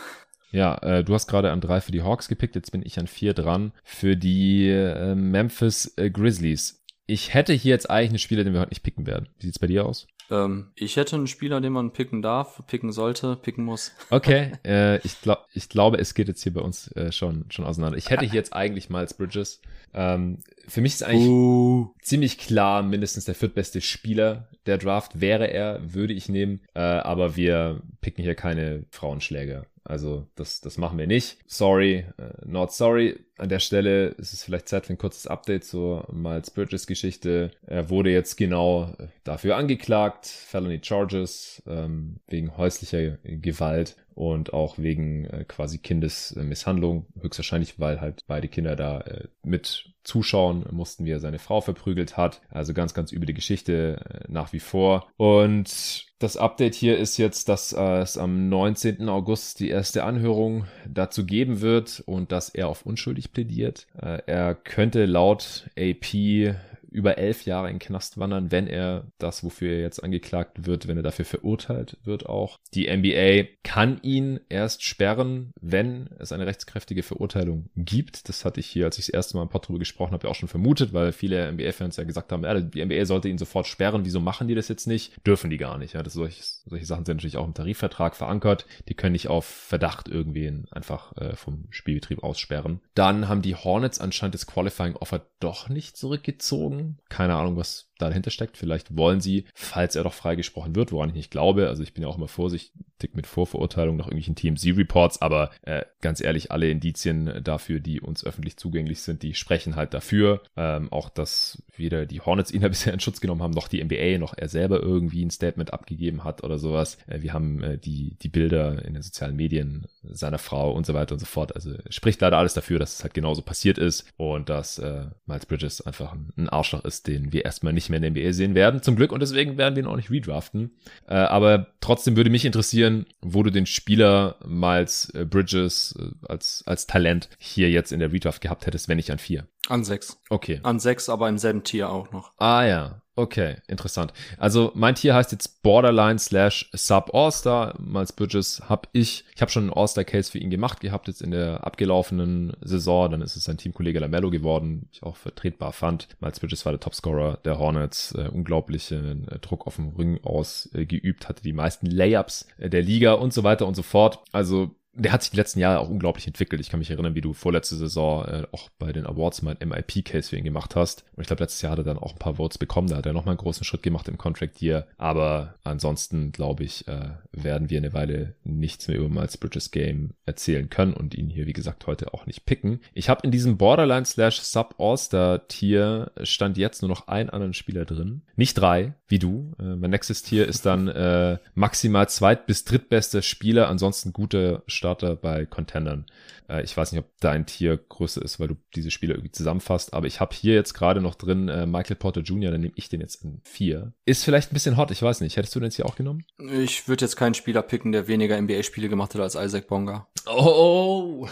Ja, äh, du hast gerade an drei für die Hawks gepickt, jetzt bin ich an vier dran für die äh, Memphis äh, Grizzlies. Ich hätte hier jetzt eigentlich einen Spieler, den wir heute nicht picken werden. Wie sieht's bei dir aus? Ähm, ich hätte einen Spieler, den man picken darf, picken sollte, picken muss. Okay, äh, ich, glaub, ich glaube, es geht jetzt hier bei uns äh, schon, schon auseinander. Ich hätte hier jetzt eigentlich Miles Bridges. Ähm, für mich ist eigentlich uh. ziemlich klar, mindestens der viertbeste Spieler der Draft wäre er, würde ich nehmen. Äh, aber wir picken hier keine Frauenschläger. Also das, das machen wir nicht. Sorry, uh, not sorry. An der Stelle ist es vielleicht Zeit für ein kurzes Update zur Miles Bridges Geschichte. Er wurde jetzt genau dafür angeklagt, Felony Charges, ähm, wegen häuslicher Gewalt und auch wegen äh, quasi Kindesmisshandlung. Höchstwahrscheinlich, weil halt beide Kinder da äh, mit zuschauen mussten, wie er seine Frau verprügelt hat. Also ganz, ganz üble Geschichte äh, nach wie vor. Und Das Update hier ist jetzt, dass äh, es am 19. August die erste Anhörung dazu geben wird und dass er auf unschuldig plädiert. Äh, er könnte laut AP über elf Jahre in den Knast wandern, wenn er das, wofür er jetzt angeklagt wird, wenn er dafür verurteilt wird auch. Die NBA kann ihn erst sperren, wenn es eine rechtskräftige Verurteilung gibt. Das hatte ich hier, als ich das erste Mal im Pod drüber gesprochen habe, ja auch schon vermutet, weil viele NBA-Fans ja gesagt haben, ja, die NBA sollte ihn sofort sperren. Wieso machen die das jetzt nicht? Dürfen die gar nicht. Ja, das solche, solche Sachen sind natürlich auch im Tarifvertrag verankert. Die können nicht auf Verdacht irgendwen einfach äh, vom Spielbetrieb aussperren. Dann haben die Hornets anscheinend das Qualifying Offer doch nicht zurückgezogen keine Ahnung, was dahinter steckt. Vielleicht wollen sie, falls er doch freigesprochen wird, woran ich nicht glaube, also ich bin ja auch immer vorsichtig mit Vorverurteilung nach irgendwelchen TMZ-Reports, aber äh, ganz ehrlich, alle Indizien dafür, die uns öffentlich zugänglich sind, die sprechen halt dafür. Ähm, auch, dass weder die Hornets ihn ja bisher in Schutz genommen haben, noch die NBA, noch er selber irgendwie ein Statement abgegeben hat oder sowas. Äh, wir haben äh, die, die Bilder in den sozialen Medien seiner Frau und so weiter und so fort. Also spricht leider alles dafür, dass es halt genauso passiert ist und dass äh, Miles Bridges einfach ein, ein Arschloch ist, den wir erstmal nicht mehr in der NBA sehen werden, zum Glück. Und deswegen werden wir ihn auch nicht redraften. Äh, aber trotzdem würde mich interessieren, wo du den Spieler Miles äh, Bridges äh, als, als Talent hier jetzt in der Redraft gehabt hättest, wenn nicht an vier. An sechs. Okay. An sechs, aber im selben Tier auch noch. Ah ja, Okay, interessant. Also mein Tier heißt jetzt Borderline slash Sub All-Star. Miles Bridges habe ich, ich habe schon einen All-Star-Case für ihn gemacht gehabt, jetzt in der abgelaufenen Saison. Dann ist es sein Teamkollege Lamello geworden, ich auch vertretbar fand. Miles Bridges war der Topscorer der Hornets, äh, unglaublichen äh, Druck auf dem Ring ausgeübt, äh, hatte die meisten Layups äh, der Liga und so weiter und so fort. Also der hat sich die letzten Jahre auch unglaublich entwickelt. Ich kann mich erinnern, wie du vorletzte Saison äh, auch bei den Awards mal ein MIP-Case für ihn gemacht hast. Und ich glaube, letztes Jahr hat er dann auch ein paar Votes bekommen. Da hat er nochmal einen großen Schritt gemacht im Contract Year. Aber ansonsten, glaube ich, äh, werden wir eine Weile nichts mehr über Miles Bridges Game erzählen können und ihn hier, wie gesagt, heute auch nicht picken. Ich habe in diesem Borderline slash Sub All-Star Tier stand jetzt nur noch einen anderen Spieler drin. Nicht drei, wie du. Äh, mein nächstes Tier ist dann äh, maximal zweit- bis drittbester Spieler, ansonsten gute Start Starter bei Contendern. Äh, ich weiß nicht, ob dein Tier größer ist, weil du diese Spieler irgendwie zusammenfasst, aber ich habe hier jetzt gerade noch drin äh, Michael Porter Jr., dann nehme ich den jetzt in vier. Ist vielleicht ein bisschen hot, ich weiß nicht. Hättest du den jetzt hier auch genommen? Ich würde jetzt keinen Spieler picken, der weniger NBA-Spiele gemacht hat als Isaac Bonga. Oh!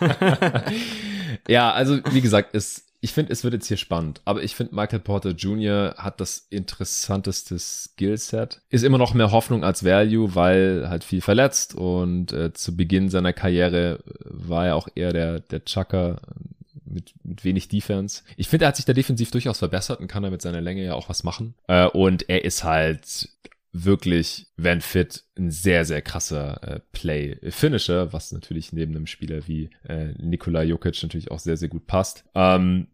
ja, also wie gesagt, ist ich finde, es wird jetzt hier spannend, aber ich finde, Michael Porter Jr. hat das interessanteste Skillset. Ist immer noch mehr Hoffnung als Value, weil halt viel verletzt und äh, zu Beginn seiner Karriere war er auch eher der, der Chucker mit, mit wenig Defense. Ich finde, er hat sich da defensiv durchaus verbessert und kann da mit seiner Länge ja auch was machen. Äh, und er ist halt wirklich, wenn fit, ein sehr, sehr krasser äh, Play-Finisher, was natürlich neben einem Spieler wie äh, Nikola Jokic natürlich auch sehr, sehr gut passt. Ähm,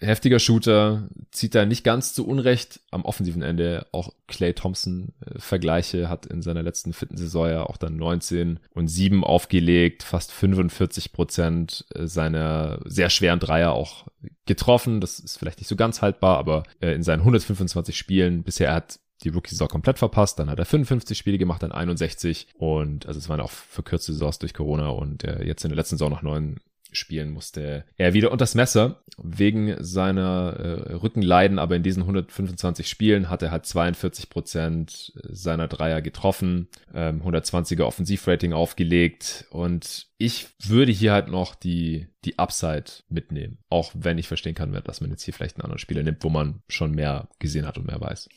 heftiger Shooter, zieht da nicht ganz zu Unrecht am offensiven Ende auch Clay Thompson äh, Vergleiche, hat in seiner letzten fitten Saison ja auch dann 19 und 7 aufgelegt, fast 45 Prozent äh, seiner sehr schweren Dreier auch getroffen. Das ist vielleicht nicht so ganz haltbar, aber äh, in seinen 125 Spielen bisher hat die Rookie-Saison komplett verpasst, dann hat er 55 Spiele gemacht, dann 61 und also es waren auch verkürzte Saisons durch Corona und äh, jetzt in der letzten Saison noch neun spielen musste er wieder unters Messer. Wegen seiner äh, Rückenleiden, aber in diesen 125 Spielen hat er halt 42 Prozent seiner Dreier getroffen, ähm, 120er Offensivrating aufgelegt und ich würde hier halt noch die, die Upside mitnehmen. Auch wenn ich verstehen kann, dass man jetzt hier vielleicht einen anderen Spieler nimmt, wo man schon mehr gesehen hat und mehr weiß.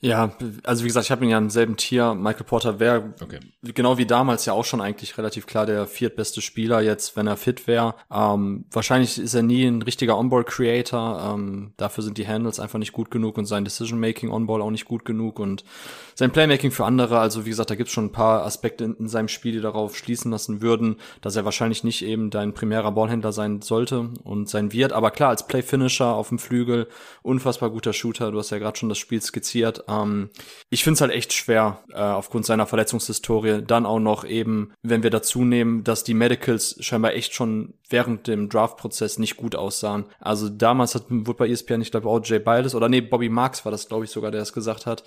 Ja, also wie gesagt, ich habe ihn ja im selben Tier. Michael Porter wäre okay. genau wie damals ja auch schon eigentlich relativ klar der viertbeste Spieler jetzt, wenn er fit wäre. Ähm, wahrscheinlich ist er nie ein richtiger Onboard-Creator. Ähm, dafür sind die Handles einfach nicht gut genug und sein Decision-Making on-ball auch nicht gut genug und sein Playmaking für andere. Also wie gesagt, da gibt's schon ein paar Aspekte in, in seinem Spiel, die darauf schließen lassen würden, dass er wahrscheinlich nicht eben dein primärer Ballhändler sein sollte und sein wird. Aber klar, als Play-Finisher auf dem Flügel, unfassbar guter Shooter. Du hast ja gerade schon das Spiel skizziert. Ähm, ich finde es halt echt schwer, äh, aufgrund seiner Verletzungshistorie. Dann auch noch eben, wenn wir dazu nehmen, dass die Medicals scheinbar echt schon während dem Draft-Prozess nicht gut aussahen. Also damals hat, wurde bei ESPN, ich glaube, auch Jay Biles oder nee, Bobby Marks war das, glaube ich, sogar, der es gesagt hat,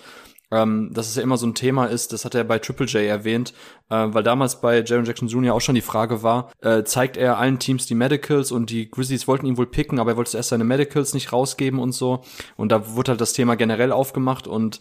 ähm, dass es ja immer so ein Thema ist, das hat er bei Triple J erwähnt, äh, weil damals bei Jaron Jackson Jr. auch schon die Frage war, äh, zeigt er allen Teams die Medicals und die Grizzlies wollten ihn wohl picken, aber er wollte erst seine Medicals nicht rausgeben und so. Und da wurde halt das Thema generell aufgemacht und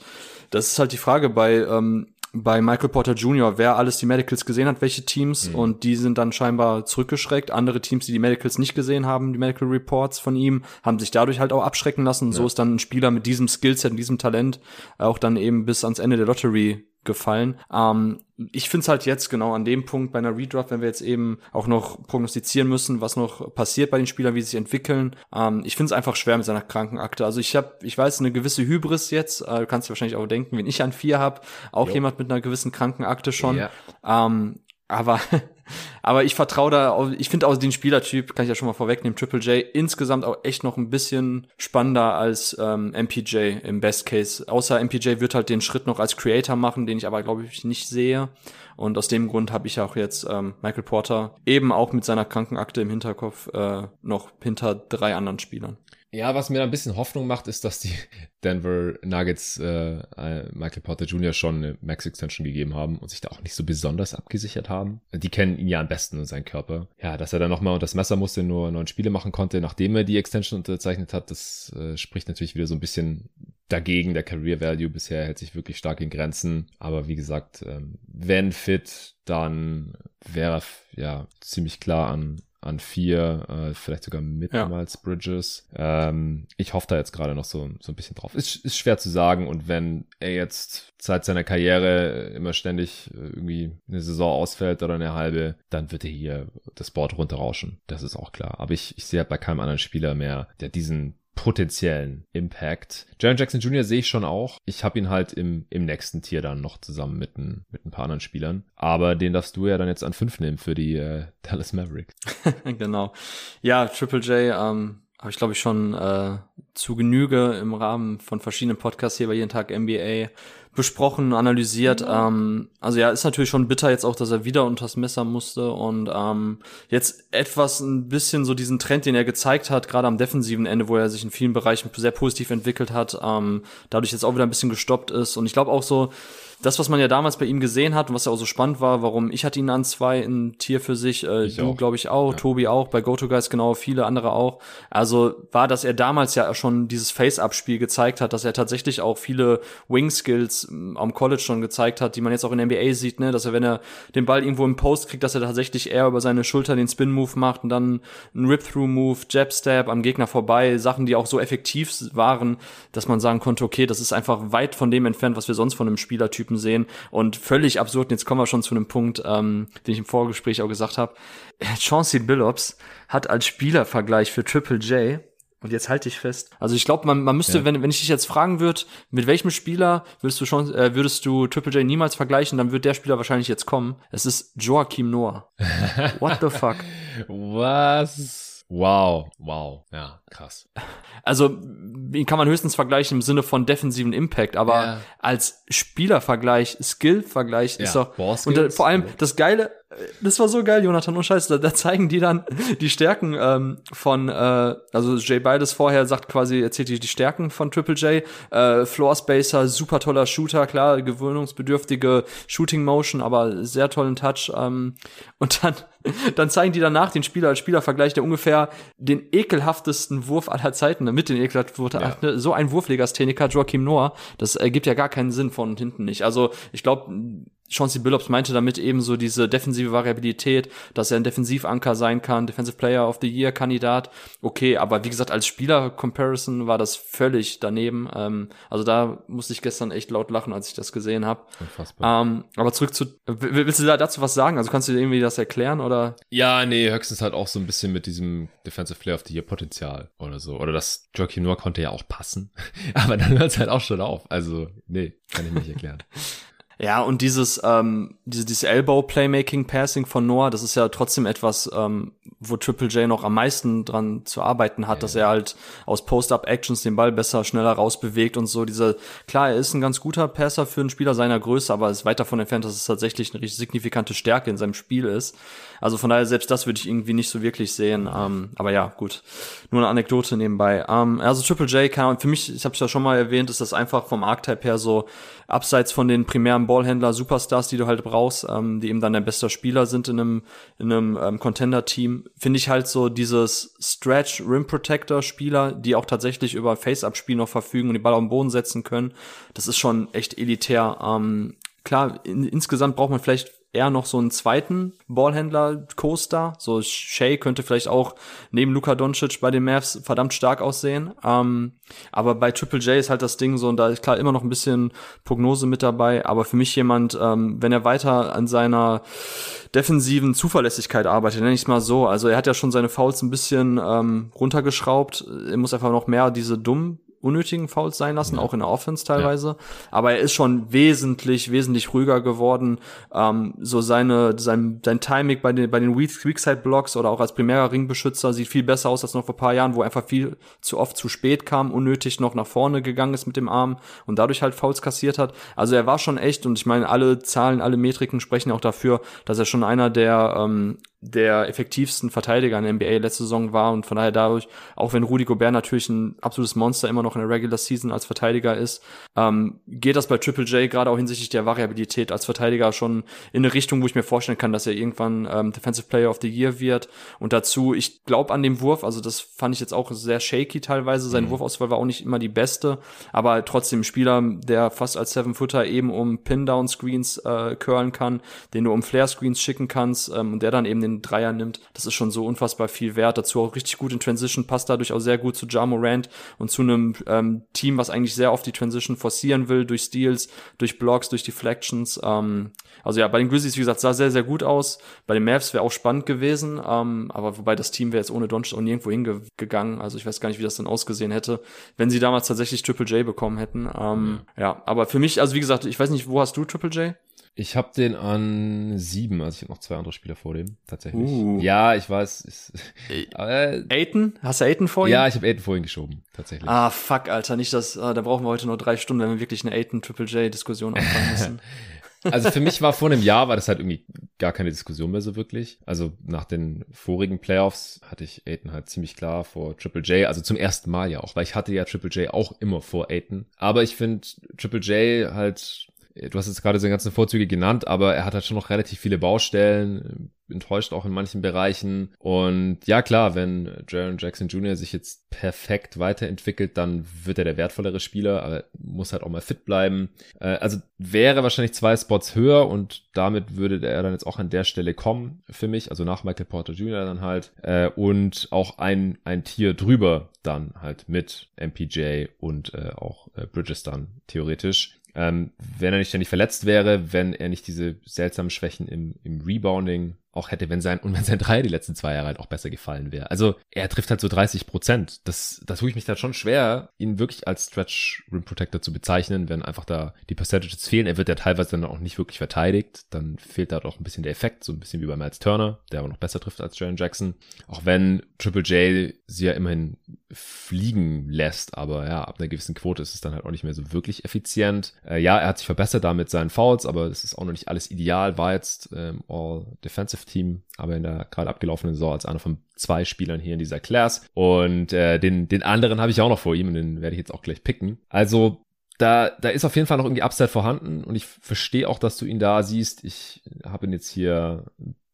das ist halt die Frage bei ähm, bei Michael Porter Jr., wer alles die Medicals gesehen hat, welche Teams, mhm. und die sind dann scheinbar zurückgeschreckt. Andere Teams, die die Medicals nicht gesehen haben, die Medical Reports von ihm, haben sich dadurch halt auch abschrecken lassen. Ja. So ist dann ein Spieler mit diesem Skillset, diesem Talent auch dann eben bis ans Ende der Lottery gefallen. Ähm, ich finde es halt jetzt genau an dem Punkt bei einer Redraft, wenn wir jetzt eben auch noch prognostizieren müssen, was noch passiert bei den Spielern, wie sie sich entwickeln. Ähm, ich finde es einfach schwer mit seiner Krankenakte. Also ich habe, ich weiß, eine gewisse Hybris jetzt. Äh, du kannst dir wahrscheinlich auch denken, wenn ich an vier habe, auch jo. jemand mit einer gewissen Krankenakte schon. Ja. Ähm, aber aber ich vertraue da, ich finde auch den Spielertyp, kann ich ja schon mal vorwegnehmen, Triple J insgesamt auch echt noch ein bisschen spannender als ähm, MPJ im Best Case. Außer MPJ wird halt den Schritt noch als Creator machen, den ich aber glaube ich nicht sehe. Und aus dem Grund habe ich auch jetzt ähm, Michael Porter eben auch mit seiner Krankenakte im Hinterkopf äh, noch hinter drei anderen Spielern. Ja, was mir ein bisschen Hoffnung macht, ist, dass die Denver Nuggets äh, äh, Michael Porter Jr. schon eine Max-Extension gegeben haben und sich da auch nicht so besonders abgesichert haben. Die kennen ihn ja am besten und seinen Körper. Ja, dass er dann nochmal unter das Messer musste, nur neun Spiele machen konnte, nachdem er die Extension unterzeichnet hat, das äh, spricht natürlich wieder so ein bisschen dagegen. Der Career Value bisher hält sich wirklich stark in Grenzen. Aber wie gesagt, ähm, wenn fit, dann wäre ja ziemlich klar an an vier, äh, vielleicht sogar mit ja. Miles Bridges. Ähm, ich hoffe da jetzt gerade noch so, so ein bisschen drauf. Ist, ist schwer zu sagen und wenn er jetzt seit seiner Karriere immer ständig äh, irgendwie eine Saison ausfällt oder eine halbe, dann wird er hier das Board runterrauschen. Das ist auch klar. Aber ich, ich sehe halt bei keinem anderen Spieler mehr, der diesen potenziellen Impact. Jaron Jackson Jr. sehe ich schon auch. Ich habe ihn halt im, im nächsten Tier dann noch zusammen mit ein, mit ein paar anderen Spielern. Aber den darfst du ja dann jetzt an fünf nehmen für die äh, Dallas Mavericks. genau. Ja, Triple J, ähm, habe ich glaube ich schon äh, zu Genüge im Rahmen von verschiedenen Podcasts hier bei jeden Tag NBA besprochen, analysiert. Mhm. Ähm, also ja, ist natürlich schon bitter jetzt auch, dass er wieder unters Messer musste und ähm, jetzt etwas ein bisschen so diesen Trend, den er gezeigt hat, gerade am defensiven Ende, wo er sich in vielen Bereichen sehr positiv entwickelt hat, ähm, dadurch jetzt auch wieder ein bisschen gestoppt ist. Und ich glaube auch so, das, was man ja damals bei ihm gesehen hat und was ja auch so spannend war, warum ich hatte ihn an zwei in Tier für sich, äh, ich du glaube ich auch, ja. Tobi auch, bei GoToGuys genau, viele andere auch. Also war, dass er damals ja schon dieses Face-Up-Spiel gezeigt hat, dass er tatsächlich auch viele Wing-Skills ähm, am College schon gezeigt hat, die man jetzt auch in der NBA sieht, ne, dass er, wenn er den Ball irgendwo im Post kriegt, dass er tatsächlich eher über seine Schulter den Spin-Move macht und dann einen Rip-Through-Move, Jab-Stab am Gegner vorbei, Sachen, die auch so effektiv waren, dass man sagen konnte, okay, das ist einfach weit von dem entfernt, was wir sonst von einem Spielertyp Typen sehen und völlig absurd. Und jetzt kommen wir schon zu einem Punkt, ähm, den ich im Vorgespräch auch gesagt habe. Chauncey Billups hat als Spielervergleich für Triple J und jetzt halte ich fest. Also ich glaube, man, man müsste, ja. wenn, wenn ich dich jetzt fragen würde, mit welchem Spieler würdest du schon, äh, würdest du Triple J niemals vergleichen, dann wird der Spieler wahrscheinlich jetzt kommen. Es ist Joachim Noah. What the fuck? Was? Wow, wow, ja, krass. Also, ihn kann man höchstens vergleichen im Sinne von defensiven Impact, aber ja. als Spielervergleich, Skill-Vergleich ja. ist doch, und vor allem das Geile, das war so geil, Jonathan, und scheiße, da, da zeigen die dann die Stärken ähm, von, äh, also Jay Biles vorher sagt quasi, erzählt die, die Stärken von Triple J, äh, Floor Spacer, super toller Shooter, klar, gewöhnungsbedürftige Shooting Motion, aber sehr tollen Touch, ähm, und dann, dann zeigen die danach den Spieler als Spielervergleich, der ungefähr den ekelhaftesten Wurf aller Zeiten, mit den ekelhaften Wurf, ja. Ne, so ein Wurflegastheniker, Joachim Noah, das ergibt ja gar keinen Sinn von hinten nicht. Also, ich glaube, Chauncey Billups meinte damit eben so diese defensive Variabilität, dass er ein Defensivanker sein kann, Defensive Player of the Year Kandidat. Okay, aber wie gesagt, als Spieler-Comparison war das völlig daneben. Ähm, also da musste ich gestern echt laut lachen, als ich das gesehen habe. Ähm, aber zurück zu, willst du da dazu was sagen? Also kannst du dir irgendwie das erklären oder? Ja, nee, höchstens halt auch so ein bisschen mit diesem Defensive Player of the Year Potenzial oder so. Oder das Joaquin Noah konnte ja auch passen. aber dann hört es halt auch schon auf. Also, nee, kann ich nicht erklären. Ja, und dieses, ähm, diese, dieses Elbow-Playmaking-Passing von Noah, das ist ja trotzdem etwas, ähm, wo Triple J noch am meisten dran zu arbeiten hat, ja. dass er halt aus Post-Up-Actions den Ball besser, schneller rausbewegt und so. Diese, klar, er ist ein ganz guter Passer für einen Spieler seiner Größe, aber ist weit davon entfernt, dass es tatsächlich eine richtig signifikante Stärke in seinem Spiel ist. Also von daher, selbst das würde ich irgendwie nicht so wirklich sehen. Ähm, aber ja, gut. Nur eine Anekdote nebenbei. Ähm, also Triple J, kann, für mich, ich habe es ja schon mal erwähnt, ist das einfach vom Archetype her so abseits von den primären Ballhändler, Superstars, die du halt brauchst, ähm, die eben dann der beste Spieler sind in einem, in einem ähm, Contender-Team, finde ich halt so dieses Stretch Rim Protector Spieler, die auch tatsächlich über Face-Up-Spiel noch verfügen und die Ball auf den Boden setzen können. Das ist schon echt elitär. Ähm, klar, in, insgesamt braucht man vielleicht eher noch so einen zweiten Ballhändler Coaster. So Shea könnte vielleicht auch neben Luka Doncic bei den Mavs verdammt stark aussehen. Ähm, aber bei Triple J ist halt das Ding so, und da ist klar immer noch ein bisschen Prognose mit dabei. Aber für mich jemand, ähm, wenn er weiter an seiner defensiven Zuverlässigkeit arbeitet, nenne ich es mal so. Also er hat ja schon seine Fouls ein bisschen ähm, runtergeschraubt. Er muss einfach noch mehr diese dummen unnötigen Fouls sein lassen, ja. auch in der Offense teilweise. Ja. Aber er ist schon wesentlich, wesentlich ruhiger geworden. Ähm, so seine, sein, sein Timing bei den, bei den Weakside-Blocks oder auch als primärer Ringbeschützer sieht viel besser aus als noch vor ein paar Jahren, wo er einfach viel zu oft zu spät kam, unnötig noch nach vorne gegangen ist mit dem Arm und dadurch halt Fouls kassiert hat. Also er war schon echt und ich meine, alle Zahlen, alle Metriken sprechen auch dafür, dass er schon einer der ähm, der effektivsten Verteidiger in der NBA letzte Saison war. Und von daher dadurch, auch wenn Rudy Gobert natürlich ein absolutes Monster immer noch in der Regular Season als Verteidiger ist, ähm, geht das bei Triple J gerade auch hinsichtlich der Variabilität als Verteidiger schon in eine Richtung, wo ich mir vorstellen kann, dass er irgendwann ähm, Defensive Player of the Year wird. Und dazu, ich glaube an dem Wurf, also das fand ich jetzt auch sehr shaky teilweise, sein mhm. Wurfauswahl war auch nicht immer die beste, aber trotzdem Spieler, der fast als Seven-Footer eben um Pin-Down-Screens äh, curlen kann, den du um Flare-Screens schicken kannst ähm, und der dann eben den Dreier nimmt. Das ist schon so unfassbar viel wert. Dazu auch richtig gut in Transition, passt dadurch auch sehr gut zu Ja Morant und zu einem ähm, Team, was eigentlich sehr oft die Transition forcieren will, durch Steals, durch Blocks, durch Deflections. Ähm, also ja, bei den Grizzlies, wie gesagt, sah sehr, sehr gut aus. Bei den Mavs wäre auch spannend gewesen, ähm, aber wobei das Team wäre jetzt ohne Doncic auch nirgendwo hingegangen. Also ich weiß gar nicht, wie das dann ausgesehen hätte, wenn sie damals tatsächlich Triple J bekommen hätten. Ähm, ja. ja, aber für mich, also wie gesagt, ich weiß nicht, wo hast du Triple J? Ich habe den an sieben, also ich habe noch zwei andere Spieler vor dem, tatsächlich. Uh. Ja, ich weiß. Ist, äh, Aiden? Hast du Aiden vor ihm? Ja, ich habe Aiden vorhin geschoben, tatsächlich. Ah, fuck, Alter, nicht das, ah, da brauchen wir heute nur drei Stunden, wenn wir wirklich eine Aiden Triple J Diskussion anfangen müssen. Also für mich war vor einem Jahr war das halt irgendwie gar keine Diskussion mehr so wirklich. Also nach den vorigen Playoffs hatte ich Aiden halt ziemlich klar vor Triple J, also zum ersten Mal ja auch, weil ich hatte ja Triple J auch immer vor Aiden. Aber ich finde Triple J halt du hast jetzt gerade seine ganzen Vorzüge genannt, aber er hat halt schon noch relativ viele Baustellen, enttäuscht auch in manchen Bereichen. Und ja, klar, wenn Jaron Jackson Jr. sich jetzt perfekt weiterentwickelt, dann wird er der wertvollere Spieler, aber muss halt auch mal fit bleiben. Äh, also wäre wahrscheinlich zwei Spots höher und damit würde er dann jetzt auch an der Stelle kommen für mich, also nach Michael Porter Jr. dann halt. Äh, und auch ein, ein Tier drüber dann halt mit MPJ und äh, auch Bridges dann theoretisch ähm, wenn er nicht ständig verletzt wäre, wenn er nicht diese seltsamen Schwächen im, im Rebounding auch hätte, wenn sein, und wenn sein Dreier die letzten zwei Jahre halt auch besser gefallen wäre. Also er trifft halt so 30 Prozent. Das, das tue ich mich dann schon schwer, ihn wirklich als Stretch Rim Protector zu bezeichnen, wenn einfach da die Percentages fehlen. Er wird ja teilweise dann auch nicht wirklich verteidigt. Dann fehlt da auch ein bisschen der Effekt, so ein bisschen wie bei Miles Turner, der aber noch besser trifft als Jaron Jackson. Auch wenn Triple J sie ja immerhin fliegen lässt, aber ja, ab einer gewissen Quote ist es dann halt auch nicht mehr so wirklich effizient. Äh, ja, er hat sich verbessert damit seinen Fouls, aber es ist auch noch nicht alles ideal. War jetzt ähm, All Defensive Team, aber in der gerade abgelaufenen Saison als einer von zwei Spielern hier in dieser Class. Und äh, den, den anderen habe ich auch noch vor ihm und den werde ich jetzt auch gleich picken. Also da, da ist auf jeden Fall noch irgendwie Upside vorhanden und ich verstehe auch, dass du ihn da siehst. Ich habe ihn jetzt hier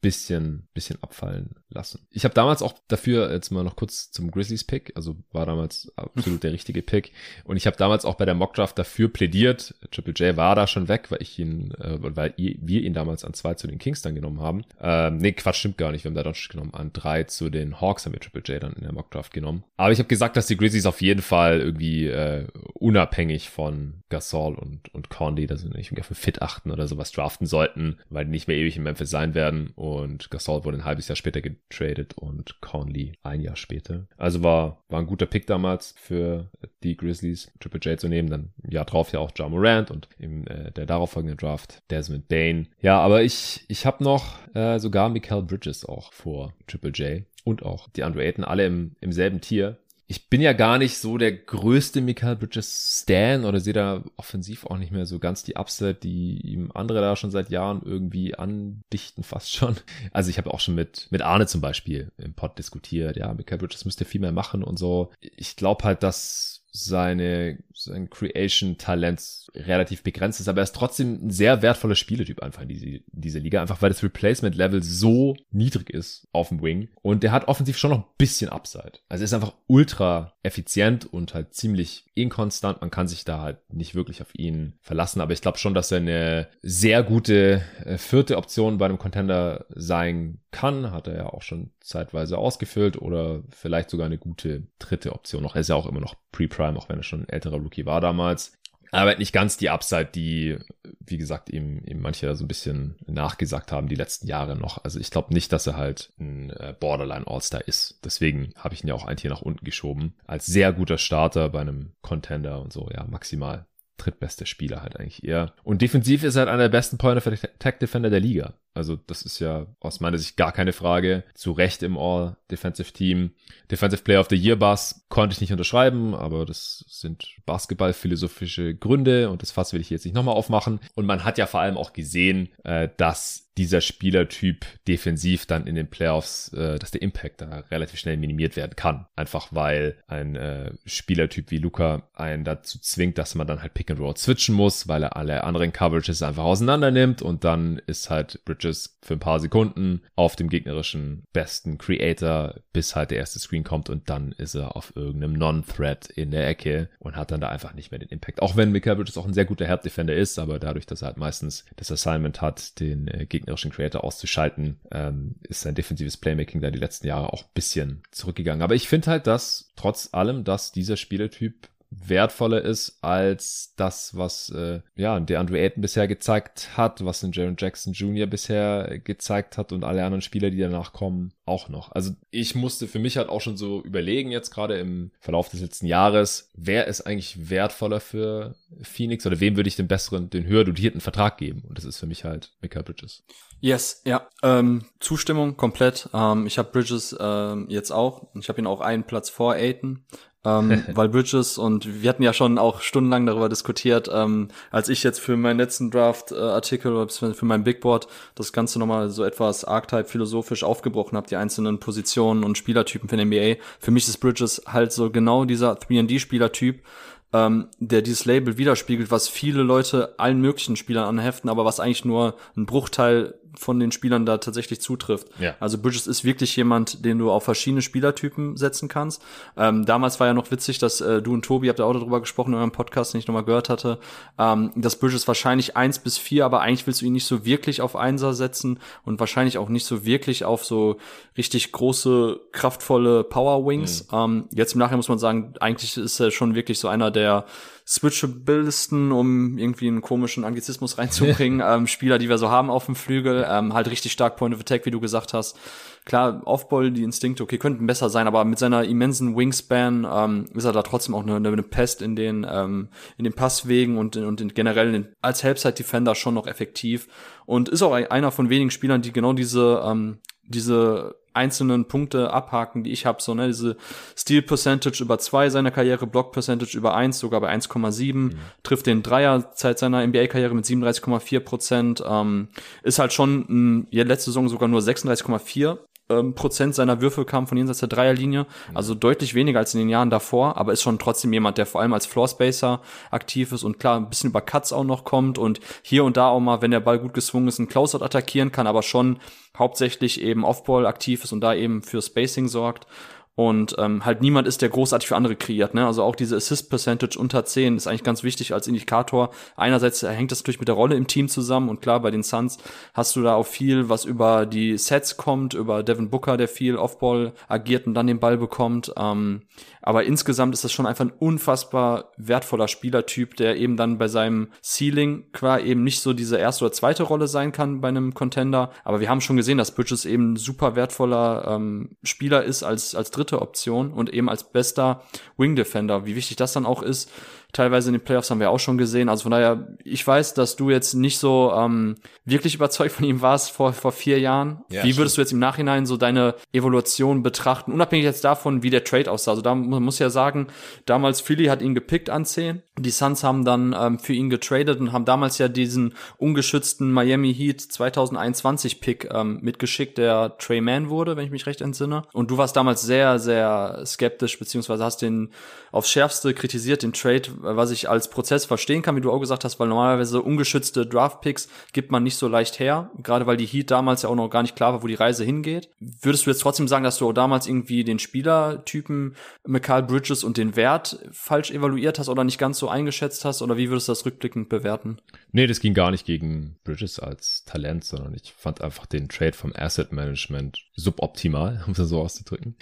bisschen, bisschen abfallen lassen. Ich habe damals auch dafür jetzt mal noch kurz zum Grizzlies Pick, also war damals absolut der richtige Pick und ich habe damals auch bei der Mockdraft dafür plädiert. Triple J war da schon weg, weil ich ihn, äh, weil wir ihn damals an zwei zu den Kings dann genommen haben. Ähm, nee, Quatsch, stimmt gar nicht. Wir haben da Doncic genommen. An drei zu den Hawks haben wir Triple J dann in der Mockdraft genommen. Aber ich habe gesagt, dass die Grizzlies auf jeden Fall irgendwie äh, unabhängig von Gasol und und Condy, dass sie nicht ein Fit achten oder sowas draften sollten, weil die nicht mehr ewig in Memphis sein werden. Und Gasol wurde ein halbes Jahr später getradet und Conley ein Jahr später. Also war, war ein guter Pick damals für die Grizzlies, Triple J zu nehmen. Dann Jahr drauf ja auch John Morant und im äh, der darauffolgenden Draft Desmond Bain. Ja, aber ich, ich habe noch äh, sogar Mikael Bridges auch vor Triple J und auch die Andrew Ayton alle im, im selben Tier ich bin ja gar nicht so der größte Michael Bridges Stan oder sehe da offensiv auch nicht mehr so ganz die Upside, die ihm andere da schon seit Jahren irgendwie andichten, fast schon. Also ich habe auch schon mit, mit Arne zum Beispiel im Pod diskutiert, ja, Michael Bridges müsste viel mehr machen und so. Ich glaube halt, dass seine, sein Creation-Talent relativ begrenzt ist, aber er ist trotzdem ein sehr wertvoller Spieletyp einfach in diese, diese Liga, einfach weil das Replacement-Level so niedrig ist auf dem Wing und der hat offensiv schon noch ein bisschen Upside. Also er ist einfach ultra effizient und halt ziemlich inkonstant. Man kann sich da halt nicht wirklich auf ihn verlassen, aber ich glaube schon, dass er eine sehr gute äh, vierte Option bei einem Contender sein kann. Hat er ja auch schon zeitweise ausgefüllt oder vielleicht sogar eine gute dritte Option noch. Er ist ja auch immer noch Pre-Prime, auch wenn er schon ein älterer Rookie war damals. Aber nicht ganz die Upside, die, wie gesagt, ihm, ihm manche so ein bisschen nachgesagt haben die letzten Jahre noch. Also ich glaube nicht, dass er halt ein äh, Borderline All-Star ist. Deswegen habe ich ihn ja auch ein Tier nach unten geschoben. Als sehr guter Starter bei einem Contender und so, ja, maximal drittbeste Spieler halt eigentlich eher. Und defensiv ist er halt einer der besten Point of Attack Defender der Liga. Also das ist ja aus meiner Sicht gar keine Frage. Zu Recht im All-Defensive Team. Defensive Player of the Year Bass konnte ich nicht unterschreiben, aber das sind Basketball-philosophische Gründe und das Fass will ich jetzt nicht nochmal aufmachen. Und man hat ja vor allem auch gesehen, äh, dass dieser Spielertyp defensiv dann in den Playoffs, äh, dass der Impact da relativ schnell minimiert werden kann. Einfach weil ein äh, Spielertyp wie Luca einen dazu zwingt, dass man dann halt Pick and Roll switchen muss, weil er alle anderen Coverages einfach auseinander nimmt und dann ist halt Bridge Bridges für ein paar Sekunden auf dem gegnerischen besten Creator, bis halt der erste Screen kommt und dann ist er auf irgendeinem Non-Threat in der Ecke und hat dann da einfach nicht mehr den Impact. Auch wenn Mikael Bridges auch ein sehr guter Herd-Defender ist, aber dadurch, dass er halt meistens das Assignment hat, den äh, gegnerischen Creator auszuschalten, ähm, ist sein defensives Playmaking da die letzten Jahre auch ein bisschen zurückgegangen. Aber ich finde halt, dass trotz allem, dass dieser Spielertyp wertvoller ist als das, was äh, ja der Andrew Ayton bisher gezeigt hat, was ein Jaron Jackson Jr. bisher gezeigt hat und alle anderen Spieler, die danach kommen, auch noch. Also ich musste für mich halt auch schon so überlegen jetzt gerade im Verlauf des letzten Jahres, wer ist eigentlich wertvoller für Phoenix oder wem würde ich den besseren, den höher dotierten Vertrag geben? Und das ist für mich halt Michael Bridges. Yes, ja. Ähm, Zustimmung komplett. Ähm, ich habe Bridges ähm, jetzt auch. Ich habe ihn auch einen Platz vor Aiton ähm, weil Bridges und wir hatten ja schon auch stundenlang darüber diskutiert, ähm, als ich jetzt für meinen letzten Draft-Artikel äh, oder für mein Big Board das Ganze nochmal so etwas Archetype philosophisch aufgebrochen habe, die einzelnen Positionen und Spielertypen für den NBA. Für mich ist Bridges halt so genau dieser 3D-Spielertyp, ähm, der dieses Label widerspiegelt, was viele Leute allen möglichen Spielern anheften, aber was eigentlich nur ein Bruchteil von den Spielern da tatsächlich zutrifft. Ja. Also Bridges ist wirklich jemand, den du auf verschiedene Spielertypen setzen kannst. Ähm, damals war ja noch witzig, dass äh, du und Tobi, habt ja auch darüber gesprochen in eurem Podcast, den ich nochmal gehört hatte, ähm, dass Bridges wahrscheinlich eins bis vier, aber eigentlich willst du ihn nicht so wirklich auf Einser setzen und wahrscheinlich auch nicht so wirklich auf so richtig große, kraftvolle Power Wings. Mhm. Ähm, jetzt im Nachhinein muss man sagen, eigentlich ist er schon wirklich so einer der switchablesten, um irgendwie einen komischen Anglizismus reinzubringen, ähm, Spieler, die wir so haben auf dem Flügel, ähm, halt richtig stark Point of Attack, wie du gesagt hast. Klar, Offball, die Instinkte, okay, könnten besser sein, aber mit seiner immensen Wingspan ähm, ist er da trotzdem auch eine, eine Pest in den ähm, in den Passwegen und und in generell in, als Helpside Defender schon noch effektiv und ist auch einer von wenigen Spielern, die genau diese ähm, diese einzelnen Punkte abhaken, die ich habe, so ne, diese Steal Percentage über zwei seiner Karriere, Block Percentage über eins, sogar bei 1,7, mhm. trifft den Dreier seit seiner NBA-Karriere mit 37,4 Prozent, ähm, ist halt schon mh, ja, letzte Saison sogar nur 36,4 ähm, Prozent seiner Würfe kamen von jenseits der Dreierlinie, mhm. also deutlich weniger als in den Jahren davor, aber ist schon trotzdem jemand, der vor allem als Floorspacer aktiv ist und klar ein bisschen über Cuts auch noch kommt und hier und da auch mal, wenn der Ball gut geswungen ist, einen Closeout attackieren kann, aber schon hauptsächlich eben Offball aktiv ist und da eben für Spacing sorgt. Und ähm, halt niemand ist, der großartig für andere kreiert. Ne? Also auch diese Assist Percentage unter 10 ist eigentlich ganz wichtig als Indikator. Einerseits hängt das natürlich mit der Rolle im Team zusammen und klar, bei den Suns hast du da auch viel, was über die Sets kommt, über Devin Booker, der viel Offball agiert und dann den Ball bekommt. Ähm, aber insgesamt ist das schon einfach ein unfassbar wertvoller Spielertyp, der eben dann bei seinem Ceiling qua eben nicht so diese erste oder zweite Rolle sein kann bei einem Contender. Aber wir haben schon gesehen, dass Bridges eben ein super wertvoller ähm, Spieler ist als, als dritte Option und eben als bester Wing Defender. Wie wichtig das dann auch ist, teilweise in den Playoffs haben wir auch schon gesehen. Also von daher, ich weiß, dass du jetzt nicht so ähm, wirklich überzeugt von ihm warst vor, vor vier Jahren. Ja, wie würdest stimmt. du jetzt im Nachhinein so deine Evolution betrachten, unabhängig jetzt davon, wie der Trade aussah? Also da man muss ja sagen, damals Philly hat ihn gepickt an 10. Die Suns haben dann ähm, für ihn getradet und haben damals ja diesen ungeschützten Miami Heat 2021 Pick ähm, mitgeschickt, der Trey Mann wurde, wenn ich mich recht entsinne. Und du warst damals sehr, sehr skeptisch, beziehungsweise hast den aufs Schärfste kritisiert, den Trade, was ich als Prozess verstehen kann, wie du auch gesagt hast, weil normalerweise ungeschützte Draft-Picks gibt man nicht so leicht her, gerade weil die Heat damals ja auch noch gar nicht klar war, wo die Reise hingeht. Würdest du jetzt trotzdem sagen, dass du auch damals irgendwie den Spielertypen Mikal Bridges und den Wert falsch evaluiert hast oder nicht ganz so eingeschätzt hast, oder wie würdest du das rückblickend bewerten? Nee, das ging gar nicht gegen Bridges als Talent, sondern ich fand einfach den Trade vom Asset Management suboptimal, um das so auszudrücken.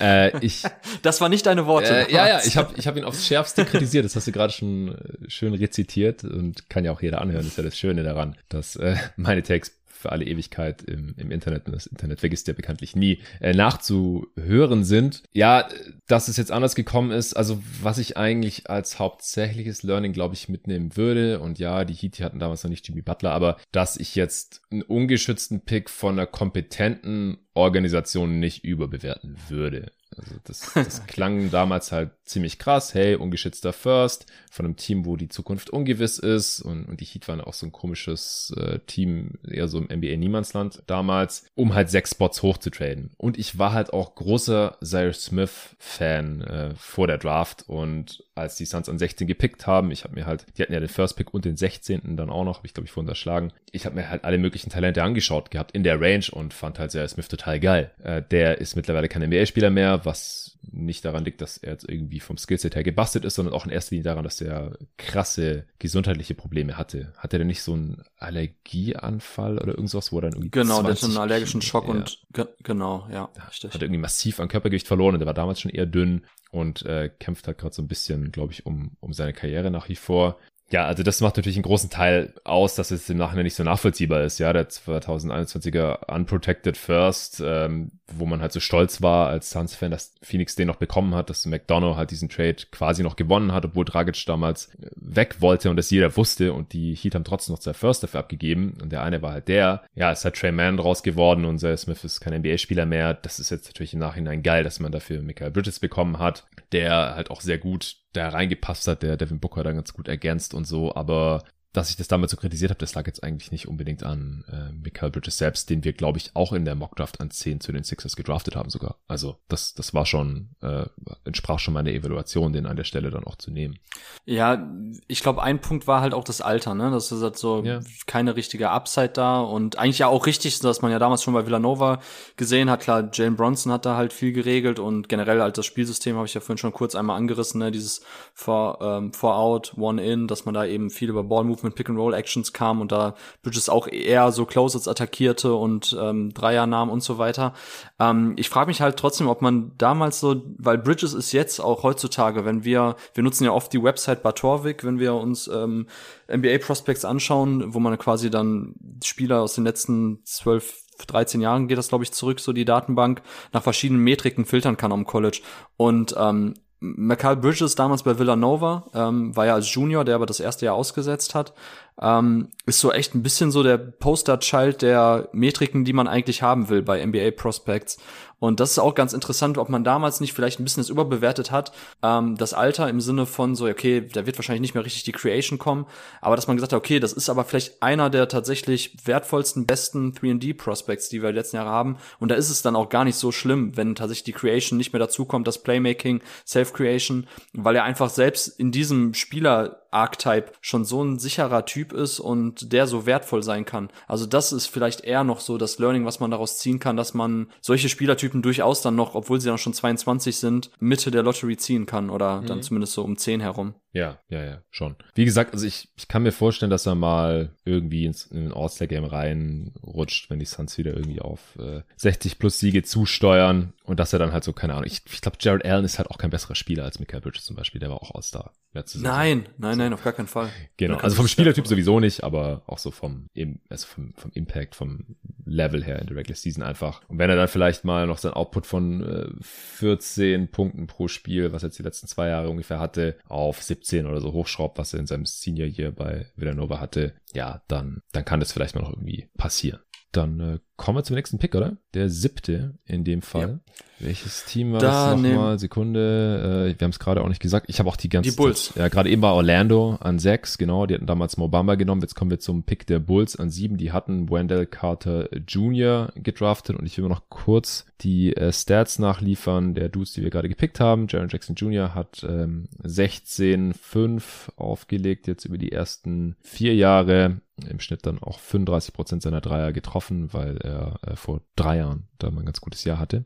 Äh, ich, das war nicht deine Worte. Äh, ja, ja, ich habe ich hab ihn aufs Schärfste kritisiert. Das hast du gerade schon äh, schön rezitiert und kann ja auch jeder anhören. Das ist ja das Schöne daran, dass äh, meine Takes für alle Ewigkeit im, im Internet, und das Internet vergisst ja bekanntlich nie, äh, nachzuhören sind. Ja, dass es jetzt anders gekommen ist, also was ich eigentlich als hauptsächliches Learning, glaube ich, mitnehmen würde, und ja, die Heat hatten damals noch nicht Jimmy Butler, aber dass ich jetzt einen ungeschützten Pick von einer kompetenten Organisation nicht überbewerten würde. Also das, das klang damals halt ziemlich krass. Hey, ungeschützter First von einem Team, wo die Zukunft ungewiss ist. Und, und die Heat waren auch so ein komisches äh, Team, eher so im NBA-Niemandsland damals, um halt sechs Spots hochzutraden. Und ich war halt auch großer Cyrus Smith-Fan äh, vor der Draft. Und als die Suns an 16 gepickt haben, ich habe mir halt, die hatten ja den First Pick und den 16. dann auch noch, habe ich glaube ich vorhin unterschlagen. Ich habe mir halt alle möglichen Talente angeschaut gehabt in der Range und fand halt Cyrus Smith total geil. Äh, der ist mittlerweile kein NBA-Spieler mehr, was nicht daran liegt, dass er jetzt irgendwie vom Skillset her gebastelt ist, sondern auch in erster Linie daran, dass er krasse gesundheitliche Probleme hatte. Hat er denn nicht so einen Allergieanfall oder irgendwas, wo er dann irgendwie Genau, der hat einen allergischen Schock und ge genau, ja, richtig. Hat irgendwie massiv an Körpergewicht verloren und er war damals schon eher dünn und äh, kämpft halt gerade so ein bisschen, glaube ich, um, um seine Karriere nach wie vor. Ja, also das macht natürlich einen großen Teil aus, dass es im Nachhinein nicht so nachvollziehbar ist. Ja, der 2021er Unprotected First, ähm, wo man halt so stolz war als Suns-Fan, dass Phoenix den noch bekommen hat, dass McDonough halt diesen Trade quasi noch gewonnen hat, obwohl Dragic damals weg wollte und das jeder wusste und die Heat haben trotzdem noch zwei First dafür abgegeben und der eine war halt der. Ja, es hat Trey Mann draus geworden und Zay Smith ist kein NBA-Spieler mehr. Das ist jetzt natürlich im Nachhinein geil, dass man dafür Michael Bridges bekommen hat, der halt auch sehr gut da reingepasst hat, der Devin Booker dann ganz gut ergänzt und so, aber dass ich das damals so kritisiert habe, das lag jetzt eigentlich nicht unbedingt an äh, Michael Bridges selbst, den wir, glaube ich, auch in der Mockdraft an 10 zu den Sixers gedraftet haben sogar. Also das, das war schon, äh, entsprach schon meiner Evaluation, den an der Stelle dann auch zu nehmen. Ja, ich glaube, ein Punkt war halt auch das Alter, ne? Das ist halt so ja. keine richtige Upside da und eigentlich ja auch richtig, dass man ja damals schon bei Villanova gesehen hat. Klar, Jane Bronson hat da halt viel geregelt und generell halt das Spielsystem habe ich ja vorhin schon kurz einmal angerissen, ne? Dieses Four, ähm, four Out, One In, dass man da eben viel über Ball Movement mit Pick-and-Roll-Actions kam und da Bridges auch eher so Closets attackierte und ähm, Dreier nahm und so weiter. Ähm, ich frage mich halt trotzdem, ob man damals so, weil Bridges ist jetzt auch heutzutage, wenn wir, wir nutzen ja oft die Website Batorvik, wenn wir uns ähm, NBA Prospects anschauen, wo man quasi dann Spieler aus den letzten zwölf 13 Jahren geht das, glaube ich, zurück, so die Datenbank, nach verschiedenen Metriken filtern kann am College. Und ähm, Michael Bridges damals bei Villanova, ähm, war ja als Junior, der aber das erste Jahr ausgesetzt hat, ähm, ist so echt ein bisschen so der Poster-Child der Metriken, die man eigentlich haben will bei NBA Prospects. Und das ist auch ganz interessant, ob man damals nicht vielleicht ein bisschen das überbewertet hat, ähm, das Alter im Sinne von so, okay, da wird wahrscheinlich nicht mehr richtig die Creation kommen, aber dass man gesagt hat, okay, das ist aber vielleicht einer der tatsächlich wertvollsten, besten 3D-Prospects, die wir letzten Jahre haben. Und da ist es dann auch gar nicht so schlimm, wenn tatsächlich die Creation nicht mehr dazukommt, das Playmaking, Self-Creation, weil er einfach selbst in diesem Spieler Archetype schon so ein sicherer Typ ist und der so wertvoll sein kann. Also das ist vielleicht eher noch so das Learning, was man daraus ziehen kann, dass man solche Spielertypen durchaus dann noch, obwohl sie dann schon 22 sind, Mitte der Lottery ziehen kann oder mhm. dann zumindest so um 10 herum. Ja, ja, ja, schon. Wie gesagt, also ich, ich kann mir vorstellen, dass er mal irgendwie ins in ein All-Star-Game reinrutscht, wenn die Suns wieder irgendwie auf äh, 60 plus Siege zusteuern und dass er dann halt so, keine Ahnung, ich, ich glaube, Jared Allen ist halt auch kein besserer Spieler als Michael Bridges zum Beispiel, der war auch All-Star. Nein, nein, nein, auf gar keinen Fall. Genau, also vom Spielertyp sowieso nicht, aber auch so vom, also vom, vom Impact, vom Level her in der Regular Season einfach. Und wenn er dann vielleicht mal noch sein Output von äh, 14 Punkten pro Spiel, was er jetzt die letzten zwei Jahre ungefähr hatte, auf 17 oder so hochschraubt, was er in seinem Senior Year bei Villanova hatte, ja, dann, dann kann das vielleicht mal noch irgendwie passieren. Dann äh, kommen wir zum nächsten Pick, oder? Der siebte in dem Fall. Ja. Welches Team war da das nochmal? Sekunde. Äh, wir haben es gerade auch nicht gesagt. Ich habe auch die ganze Die Bulls. Zeit, ja, gerade eben war Orlando an sechs, genau. Die hatten damals Mobamba genommen. Jetzt kommen wir zum Pick der Bulls an sieben. Die hatten Wendell Carter Jr. gedraftet. Und ich will mir noch kurz die äh, Stats nachliefern der Dudes, die wir gerade gepickt haben. Jaron Jackson Jr. hat ähm, 16,5 aufgelegt jetzt über die ersten vier Jahre im Schnitt dann auch 35 Prozent seiner Dreier getroffen, weil er äh, vor drei Jahren da mal ein ganz gutes Jahr hatte.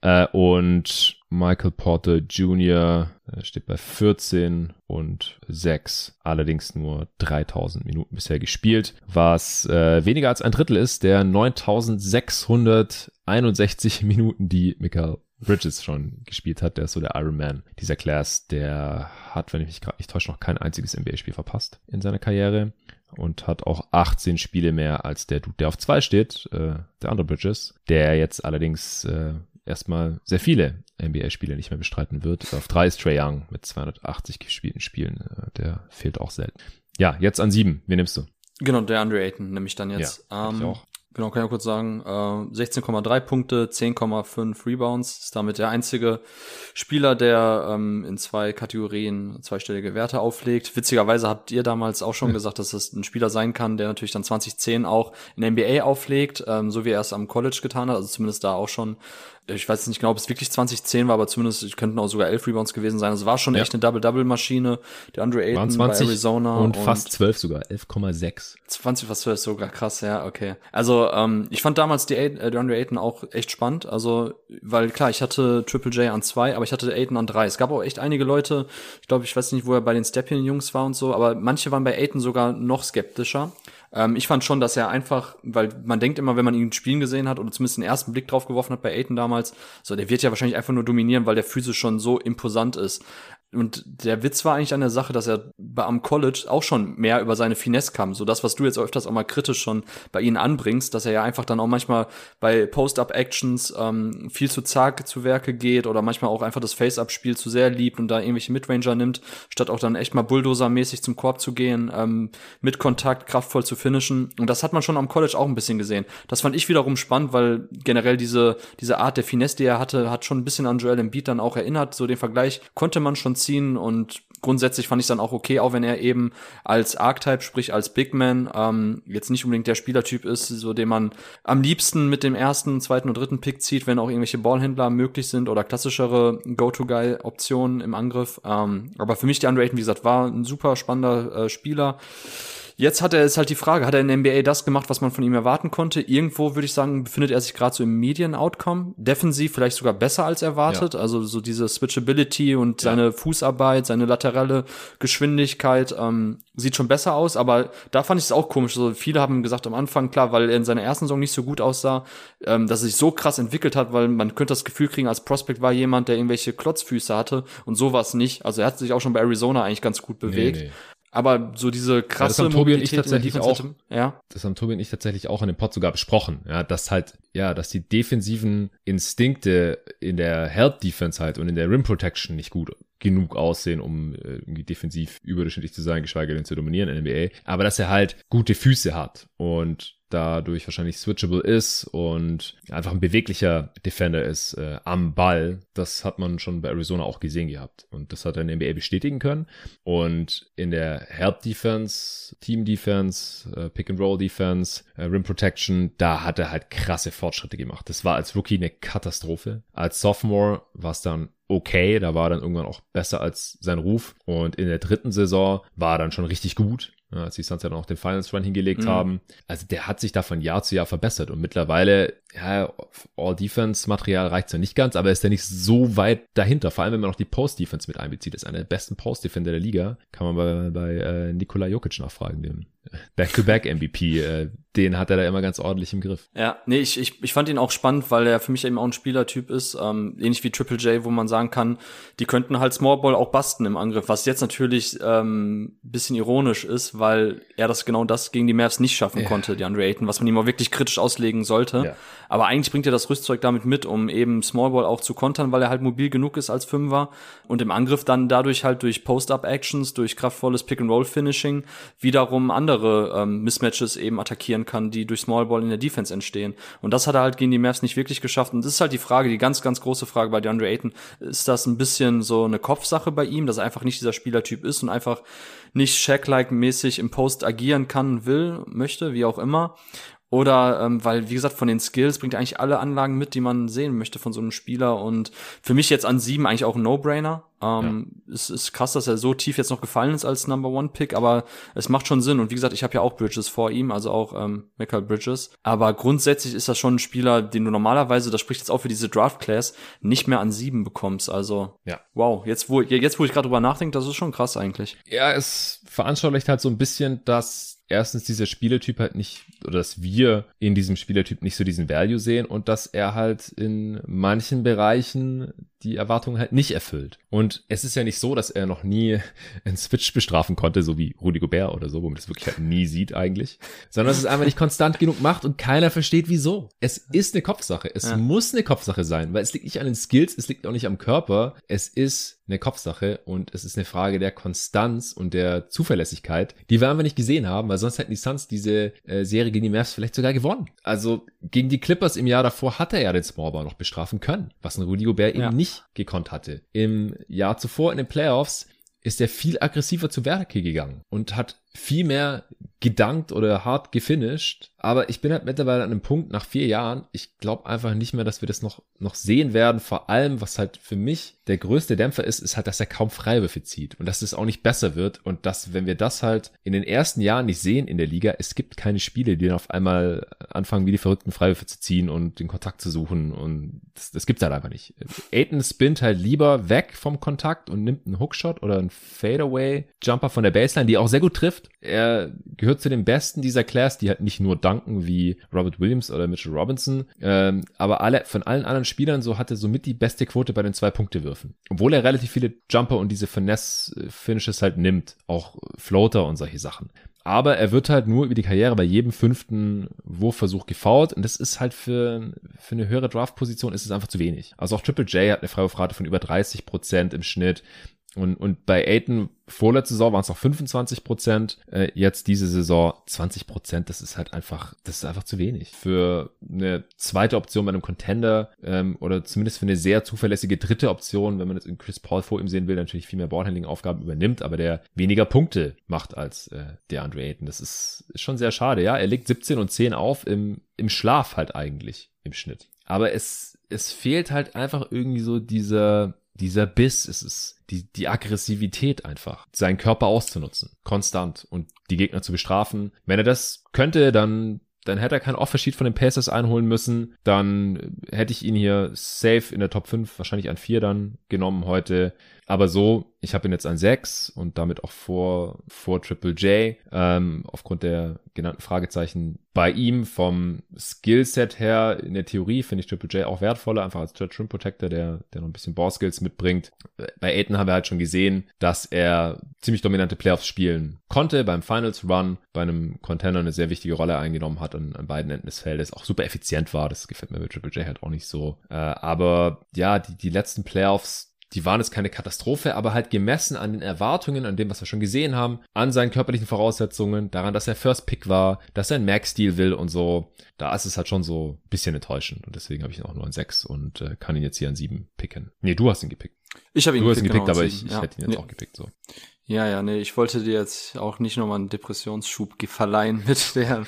Äh, und Michael Porter Jr. Äh, steht bei 14 und 6, allerdings nur 3000 Minuten bisher gespielt, was äh, weniger als ein Drittel ist der 9661 Minuten, die Michael Bridges schon gespielt hat. Der ist so der Iron Man dieser Class. Der hat, wenn ich mich gerade nicht täusche, noch kein einziges NBA-Spiel verpasst in seiner Karriere und hat auch 18 Spiele mehr als der Dude, der auf zwei steht, äh, der andere Bridges, der jetzt allerdings äh, erstmal sehr viele NBA-Spiele nicht mehr bestreiten wird. Auf drei ist Trey Young mit 280 gespielten Spielen. Äh, der fehlt auch selten. Ja, jetzt an sieben. Wen nimmst du? Genau, der Andre Ayton nehme ich dann jetzt. Ja, ähm, ich auch. Genau, kann ich kurz sagen. Äh, 16,3 Punkte, 10,5 Rebounds. Ist damit der einzige Spieler, der ähm, in zwei Kategorien zweistellige Werte auflegt. Witzigerweise habt ihr damals auch schon ja. gesagt, dass das ein Spieler sein kann, der natürlich dann 2010 auch in der NBA auflegt, ähm, so wie er es am College getan hat. Also zumindest da auch schon ich weiß nicht genau, ob es wirklich 2010 war, aber zumindest es könnten auch sogar elf Rebounds gewesen sein. Also es war schon ja. echt eine Double-Double-Maschine. Der Andre Ayton bei Arizona. Und, und fast zwölf sogar, 11,6. 20 fast zwölf sogar, krass, ja, okay. Also ähm, ich fand damals die, äh, der Andre Ayton auch echt spannend. Also, weil klar, ich hatte Triple J an zwei, aber ich hatte Ayton an drei. Es gab auch echt einige Leute, ich glaube, ich weiß nicht, wo er bei den Stepien-Jungs war und so, aber manche waren bei Ayton sogar noch skeptischer. Ähm, ich fand schon, dass er einfach, weil man denkt immer, wenn man ihn spielen gesehen hat oder zumindest den ersten Blick drauf geworfen hat bei Aiton damals, so der wird ja wahrscheinlich einfach nur dominieren, weil der physisch schon so imposant ist. Und der Witz war eigentlich an der Sache, dass er am College auch schon mehr über seine Finesse kam. So das, was du jetzt öfters auch mal kritisch schon bei ihnen anbringst, dass er ja einfach dann auch manchmal bei Post-Up-Actions ähm, viel zu zag zu Werke geht oder manchmal auch einfach das Face-Up-Spiel zu sehr liebt und da irgendwelche Midranger nimmt, statt auch dann echt mal Bulldozer-mäßig zum Korb zu gehen, ähm, mit Kontakt kraftvoll zu finishen. Und das hat man schon am College auch ein bisschen gesehen. Das fand ich wiederum spannend, weil generell diese, diese Art der Finesse, die er hatte, hat schon ein bisschen an Joel Embiid dann auch erinnert. So den Vergleich konnte man schon ziehen und grundsätzlich fand ich dann auch okay, auch wenn er eben als Archetype, sprich als Big Man, ähm, jetzt nicht unbedingt der Spielertyp ist, so den man am liebsten mit dem ersten, zweiten und dritten Pick zieht, wenn auch irgendwelche Ballhändler möglich sind oder klassischere Go-To-Guy-Optionen im Angriff. Ähm, aber für mich die Ayton, wie gesagt, war ein super spannender äh, Spieler. Jetzt hat er ist halt die Frage, hat er in der NBA das gemacht, was man von ihm erwarten konnte? Irgendwo würde ich sagen, befindet er sich gerade so im Medien-Outcome. Defensiv vielleicht sogar besser als erwartet. Ja. Also so diese Switchability und ja. seine Fußarbeit, seine laterale Geschwindigkeit ähm, sieht schon besser aus. Aber da fand ich es auch komisch. So viele haben gesagt am Anfang, klar, weil er in seiner ersten Saison nicht so gut aussah, ähm, dass er sich so krass entwickelt hat, weil man könnte das Gefühl kriegen, als Prospect war jemand, der irgendwelche Klotzfüße hatte und sowas nicht. Also er hat sich auch schon bei Arizona eigentlich ganz gut bewegt. Nee, nee. Aber so diese krasse ja, das haben Tobi und ich tatsächlich auch, ja. Das haben Tobi und ich tatsächlich auch in dem Pod sogar besprochen, ja, dass halt, ja, dass die defensiven Instinkte in der Health Defense halt und in der Rim Protection nicht gut genug aussehen, um äh, irgendwie defensiv überdurchschnittlich zu sein, geschweige denn zu dominieren in der NBA. Aber dass er halt gute Füße hat und dadurch wahrscheinlich switchable ist und einfach ein beweglicher Defender ist äh, am Ball. Das hat man schon bei Arizona auch gesehen gehabt. Und das hat er in der NBA bestätigen können. Und in der Help Defense, Team Defense, äh, Pick and Roll Defense, äh, Rim Protection, da hat er halt krasse Fortschritte gemacht. Das war als Rookie eine Katastrophe. Als Sophomore war es dann okay, da war dann irgendwann auch besser als sein Ruf. Und in der dritten Saison war er dann schon richtig gut als die Suns ja dann auch den Finals Run hingelegt mhm. haben. Also der hat sich da von Jahr zu Jahr verbessert und mittlerweile, ja, All-Defense-Material reicht ja nicht ganz, aber ist ja nicht so weit dahinter. Vor allem, wenn man noch die Post-Defense mit einbezieht. ist einer der besten Post-Defender der Liga. Kann man bei, bei äh, Nikola Jokic nachfragen, dem Back-to-Back-MVP. Äh, den hat er da immer ganz ordentlich im Griff. Ja, nee, ich, ich, ich fand ihn auch spannend, weil er für mich eben auch ein Spielertyp ist, ähm, ähnlich wie Triple J, wo man sagen kann, die könnten halt Small Ball auch basten im Angriff, was jetzt natürlich ähm, bisschen ironisch ist, weil er das genau das gegen die Mavs nicht schaffen ja. konnte, die Andre Ayton, was man ihm auch wirklich kritisch auslegen sollte. Ja. Aber eigentlich bringt er das Rüstzeug damit mit, um eben Small Ball auch zu kontern, weil er halt mobil genug ist als Fünfer und im Angriff dann dadurch halt durch Post-Up-Actions, durch kraftvolles Pick-and-Roll-Finishing wiederum andere ähm, Mismatches eben attackieren kann, die durch Small Ball in der Defense entstehen. Und das hat er halt gegen die Mavs nicht wirklich geschafft. Und das ist halt die Frage, die ganz, ganz große Frage bei DeAndre Ayton. Ist das ein bisschen so eine Kopfsache bei ihm, dass er einfach nicht dieser Spielertyp ist und einfach nicht Shaq-like mäßig im Post agieren kann, will, möchte, wie auch immer? Oder ähm, weil, wie gesagt, von den Skills bringt er eigentlich alle Anlagen mit, die man sehen möchte von so einem Spieler. Und für mich jetzt an sieben eigentlich auch ein No-Brainer. Ähm, ja. Es ist krass, dass er so tief jetzt noch gefallen ist als Number One Pick, aber es macht schon Sinn. Und wie gesagt, ich habe ja auch Bridges vor ihm, also auch ähm, Michael Bridges. Aber grundsätzlich ist das schon ein Spieler, den du normalerweise, das spricht jetzt auch für diese Draft Class, nicht mehr an sieben bekommst. Also ja. wow, jetzt wo jetzt wo ich gerade drüber nachdenke, das ist schon krass eigentlich. Ja, es veranschaulicht halt so ein bisschen, dass erstens dieser Spieletyp halt nicht, oder dass wir in diesem Spieletyp nicht so diesen Value sehen und dass er halt in manchen Bereichen die Erwartungen halt nicht erfüllt. Und es ist ja nicht so, dass er noch nie einen Switch bestrafen konnte, so wie Rudy Gobert oder so, wo man das wirklich halt nie sieht eigentlich, sondern dass es einfach nicht konstant genug macht und keiner versteht wieso. Es ist eine Kopfsache. Es ja. muss eine Kopfsache sein, weil es liegt nicht an den Skills, es liegt auch nicht am Körper. Es ist eine Kopfsache und es ist eine Frage der Konstanz und der Zuverlässigkeit, die wir einfach nicht gesehen haben, weil sonst hätten die Suns diese äh, Serie gegen die Mavs vielleicht sogar gewonnen. Also gegen die Clippers im Jahr davor hat er ja den Smallball noch bestrafen können, was ein Rudy Gobert ja. eben nicht gekonnt hatte. Im Jahr zuvor in den Playoffs ist er viel aggressiver zu Werke gegangen und hat viel mehr gedankt oder hart gefinisht. Aber ich bin halt mittlerweile an einem Punkt nach vier Jahren, ich glaube einfach nicht mehr, dass wir das noch, noch sehen werden. Vor allem, was halt für mich der größte Dämpfer ist, ist halt, dass er kaum Freiwürfe zieht und dass es auch nicht besser wird und dass, wenn wir das halt in den ersten Jahren nicht sehen in der Liga, es gibt keine Spiele, die dann auf einmal anfangen, wie die verrückten Freiwürfe zu ziehen und den Kontakt zu suchen und das, das gibt's halt einfach nicht. Aiden spinnt halt lieber weg vom Kontakt und nimmt einen Hookshot oder einen Fadeaway Jumper von der Baseline, die auch sehr gut trifft. Er gehört zu den Besten dieser Class, die halt nicht nur danken wie Robert Williams oder Mitchell Robinson, ähm, aber alle von allen anderen Spielern so hatte somit die beste Quote bei den zwei Punkte würfen. Obwohl er relativ viele Jumper und diese Finesse Finishes halt nimmt, auch Floater und solche Sachen. Aber er wird halt nur über die Karriere bei jedem fünften Wurfversuch gefault und das ist halt für, für eine höhere Draftposition ist es einfach zu wenig. Also auch Triple J hat eine Freiwurfrate von über 30 Prozent im Schnitt. Und, und bei Aiton vorletzte Saison waren es noch 25 Prozent, äh, jetzt diese Saison 20 Prozent. Das ist halt einfach, das ist einfach zu wenig. Für eine zweite Option bei einem Contender ähm, oder zumindest für eine sehr zuverlässige dritte Option, wenn man jetzt in Chris Paul vor ihm sehen will, natürlich viel mehr Ballhandling-Aufgaben übernimmt, aber der weniger Punkte macht als äh, der Andre Ayton. Das ist, ist schon sehr schade. Ja, er legt 17 und 10 auf im, im Schlaf halt eigentlich im Schnitt. Aber es, es fehlt halt einfach irgendwie so dieser, dieser Biss, es ist die, die Aggressivität einfach, seinen Körper auszunutzen, konstant und die Gegner zu bestrafen. Wenn er das könnte, dann dann hätte er kein Offersheet von den Pacers einholen müssen. Dann hätte ich ihn hier safe in der Top 5, wahrscheinlich an 4 dann genommen heute. Aber so, ich habe ihn jetzt an 6 und damit auch vor, vor Triple J, ähm, aufgrund der genannten Fragezeichen bei ihm vom Skillset her. In der Theorie finde ich Triple J auch wertvoller, einfach als Third Rim Protector, der, der noch ein bisschen Ball Skills mitbringt. Bei Aiden haben wir halt schon gesehen, dass er ziemlich dominante Playoffs spielen konnte, beim Finals Run, bei einem Contender eine sehr wichtige Rolle eingenommen hat an, an beiden Enden des Feldes, auch super effizient war. Das gefällt mir mit Triple J halt auch nicht so. Äh, aber ja, die, die letzten Playoffs, die waren jetzt keine Katastrophe, aber halt gemessen an den Erwartungen, an dem, was wir schon gesehen haben, an seinen körperlichen Voraussetzungen, daran, dass er First Pick war, dass er einen Max-Deal will und so, da ist es halt schon so ein bisschen enttäuschend. Und deswegen habe ich ihn auch nur an 6 und äh, kann ihn jetzt hier an 7 picken. Nee, du hast ihn gepickt. Ich habe ihn du hast ihn gepickt, genau, aber ich, ich ja. hätte ihn jetzt nee. auch gepickt. So. Ja, ja, nee, ich wollte dir jetzt auch nicht nochmal einen Depressionsschub verleihen mit der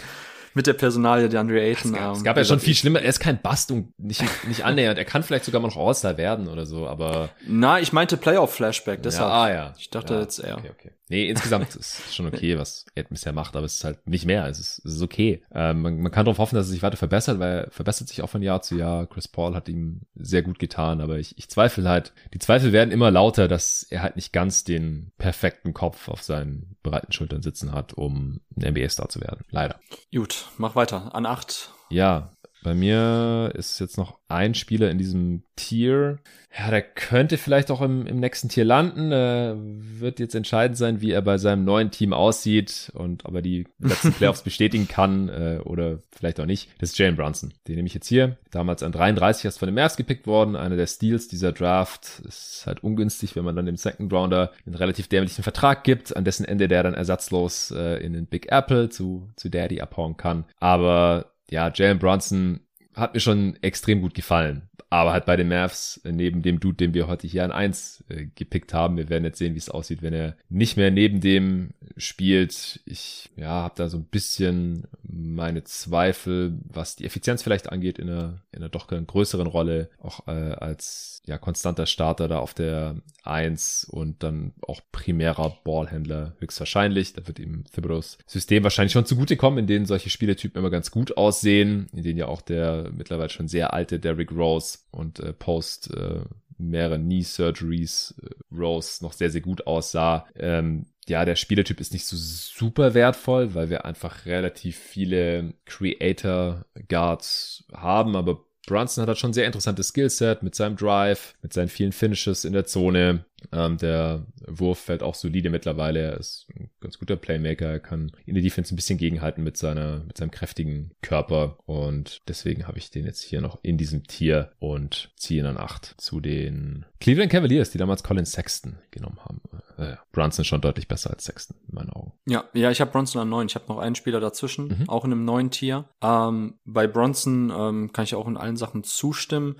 mit der Personalie der Andre Ayton. Es gab, ähm, es gab ja schon viel schlimmer. Er ist kein Bast und nicht, nicht annähernd. Er kann vielleicht sogar mal noch All-Star werden oder so, aber. Na, ich meinte Playoff-Flashback, deshalb. Ja, ah, ja. Ich dachte ja, jetzt eher. Okay, okay. Nee, insgesamt ist schon okay, was er bisher macht, aber es ist halt nicht mehr. Es ist, es ist okay. Ähm, man, man kann darauf hoffen, dass er sich weiter verbessert, weil er verbessert sich auch von Jahr zu Jahr. Chris Paul hat ihm sehr gut getan, aber ich, ich zweifle halt, die Zweifel werden immer lauter, dass er halt nicht ganz den perfekten Kopf auf seinen breiten Schultern sitzen hat, um ein NBA-Star zu werden. Leider. Gut, mach weiter. An acht. Ja, bei mir ist jetzt noch ein Spieler in diesem Tier. Ja, der könnte vielleicht auch im, im nächsten Tier landen. Äh, wird jetzt entscheidend sein, wie er bei seinem neuen Team aussieht und ob er die letzten Playoffs bestätigen kann äh, oder vielleicht auch nicht. Das ist Jalen Brunson. Den nehme ich jetzt hier. Damals an 33 erst von dem Mavs gepickt worden. Einer der Steals dieser Draft. Ist halt ungünstig, wenn man dann dem Second Rounder einen relativ dämlichen Vertrag gibt, an dessen Ende der dann ersatzlos äh, in den Big Apple zu, zu Daddy abhauen kann. Aber ja, Jalen Bronson hat mir schon extrem gut gefallen. Aber halt bei den Mavs, neben dem Dude, den wir heute hier an eins äh, gepickt haben, wir werden jetzt sehen, wie es aussieht, wenn er nicht mehr neben dem spielt. Ich ja, habe da so ein bisschen meine Zweifel, was die Effizienz vielleicht angeht, in einer, in einer doch größeren Rolle, auch äh, als ja konstanter Starter da auf der eins und dann auch primärer Ballhändler höchstwahrscheinlich. Da wird ihm Thibodeaus System wahrscheinlich schon zugutekommen, in denen solche Spieletypen immer ganz gut aussehen, in denen ja auch der mittlerweile schon sehr alte Derrick Rose und äh, Post äh, mehrere Knee Surgeries äh, Rose noch sehr, sehr gut aussah. Ähm, ja, der Spielertyp ist nicht so super wertvoll, weil wir einfach relativ viele Creator Guards haben, aber Brunson hat halt schon sehr interessantes Skillset mit seinem Drive, mit seinen vielen Finishes in der Zone. Ähm, der Wurf fällt auch solide mittlerweile. Er ist ein ganz guter Playmaker. Er kann in der Defense ein bisschen gegenhalten mit seiner, mit seinem kräftigen Körper. Und deswegen habe ich den jetzt hier noch in diesem Tier und ziehe ihn an acht zu den Cleveland Cavaliers, die damals Colin Sexton genommen haben. Äh, Brunson schon deutlich besser als Sexton, in meinen Augen. Ja, ja, ich habe Bronson an neun. Ich habe noch einen Spieler dazwischen, mhm. auch in einem neuen Tier. Ähm, bei Bronson ähm, kann ich auch in allen Sachen zustimmen.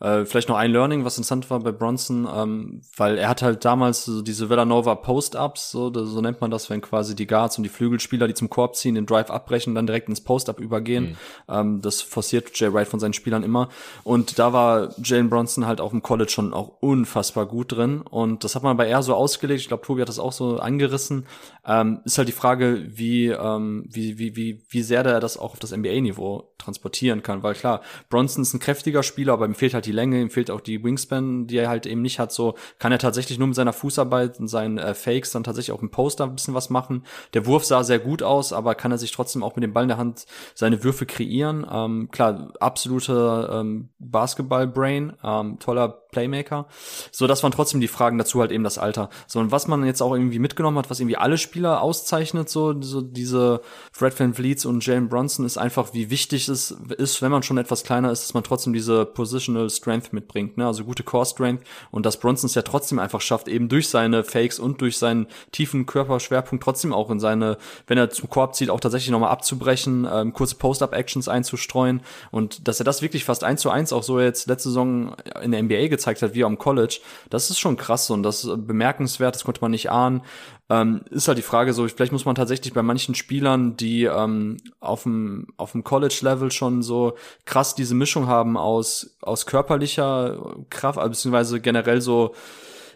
Äh, vielleicht noch ein Learning, was interessant war bei Bronson, ähm, weil er hat halt damals so diese Villanova Post-Ups, so, so nennt man das, wenn quasi die Guards und die Flügelspieler, die zum Korb ziehen, den Drive abbrechen, dann direkt ins Post-Up übergehen. Mhm. Ähm, das forciert Jay Wright von seinen Spielern immer. Und da war Jalen Bronson halt auch im College schon auch unfassbar gut drin. Und das hat man bei er so ausgelegt. Ich glaube, Tobi hat das auch so angerissen. Ähm, ist halt die Frage, wie, ähm, wie, wie, wie, wie sehr der das auch auf das NBA-Niveau transportieren kann. Weil klar, Bronson ist ein kräftiger Spieler, aber ihm fehlt halt die Länge, ihm fehlt auch die Wingspan, die er halt eben nicht hat. So kann er tatsächlich nur mit seiner Fußarbeit und seinen äh, Fakes dann tatsächlich auch im Poster ein bisschen was machen. Der Wurf sah sehr gut aus, aber kann er sich trotzdem auch mit dem Ball in der Hand seine Würfe kreieren. Ähm, klar, absolute ähm, Basketball-Brain, ähm, toller Playmaker. So, das waren trotzdem die Fragen dazu halt eben das Alter. So, und was man jetzt auch irgendwie mitgenommen hat, was irgendwie alle Spieler auszeichnet, so, so diese Fred Van Vliets und Jalen Bronson, ist einfach, wie wichtig es ist, wenn man schon etwas kleiner ist, dass man trotzdem diese Positional Strength mitbringt, ne? also gute Core Strength und dass Bronson es ja trotzdem einfach schafft, eben durch seine Fakes und durch seinen tiefen Körperschwerpunkt trotzdem auch in seine, wenn er zum Korb zieht, auch tatsächlich nochmal abzubrechen, ähm, kurze Post-Up-Actions einzustreuen und dass er das wirklich fast eins zu eins auch so jetzt letzte Saison in der NBA gezeigt gezeigt hat, wie am College, das ist schon krass und das ist bemerkenswert, das konnte man nicht ahnen. Ähm, ist halt die Frage so, vielleicht muss man tatsächlich bei manchen Spielern, die ähm, auf dem auf dem College-Level schon so krass diese Mischung haben aus aus körperlicher Kraft, beziehungsweise generell so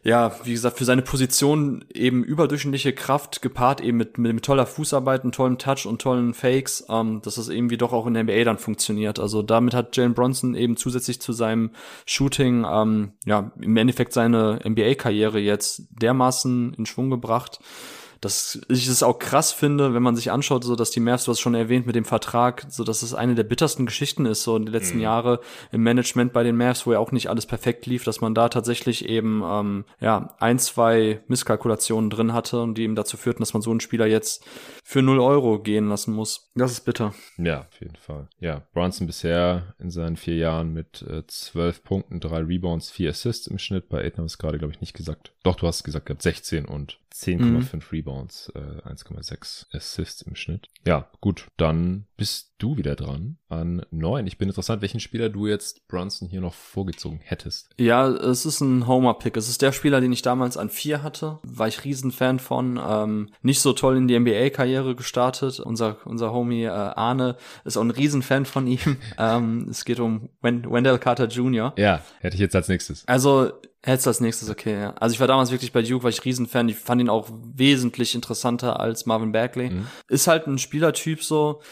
ja, wie gesagt, für seine Position eben überdurchschnittliche Kraft gepaart eben mit, mit, mit toller Fußarbeit, einem tollen Touch und tollen Fakes, ähm, dass das irgendwie doch auch in der NBA dann funktioniert. Also damit hat Jalen Bronson eben zusätzlich zu seinem Shooting, ähm, ja, im Endeffekt seine NBA-Karriere jetzt dermaßen in Schwung gebracht dass ich es auch krass finde, wenn man sich anschaut, so dass die Mavs, du hast schon erwähnt mit dem Vertrag, so dass es eine der bittersten Geschichten ist, so in den letzten mhm. Jahre im Management bei den Mavs, wo ja auch nicht alles perfekt lief, dass man da tatsächlich eben ähm, ja ein, zwei Misskalkulationen drin hatte und die eben dazu führten, dass man so einen Spieler jetzt für 0 Euro gehen lassen muss. Das ist bitter. Ja, auf jeden Fall. Ja, Bronson bisher in seinen vier Jahren mit äh, 12 Punkten, drei Rebounds, vier Assists im Schnitt. Bei Aiden haben es gerade, glaube ich, nicht gesagt. Doch, du hast gesagt gehabt, 16 und 10,5 mhm. Rebounds, äh, 1,6 Assists im Schnitt. Ja, gut, dann bist du wieder dran an 9. Ich bin interessant, welchen Spieler du jetzt Brunson hier noch vorgezogen hättest. Ja, es ist ein Homer-Pick. Es ist der Spieler, den ich damals an 4 hatte. War ich Riesenfan von. Ähm, nicht so toll in die NBA-Karriere gestartet. Unser, unser Homie äh, Arne ist auch ein Riesenfan von ihm. ähm, es geht um Wendell Carter Jr. Ja, hätte ich jetzt als nächstes. Also Hättest als nächstes, okay, ja. Also ich war damals wirklich bei Duke, war ich Riesenfan. Ich fand ihn auch wesentlich interessanter als Marvin Bagley. Mhm. Ist halt ein Spielertyp so,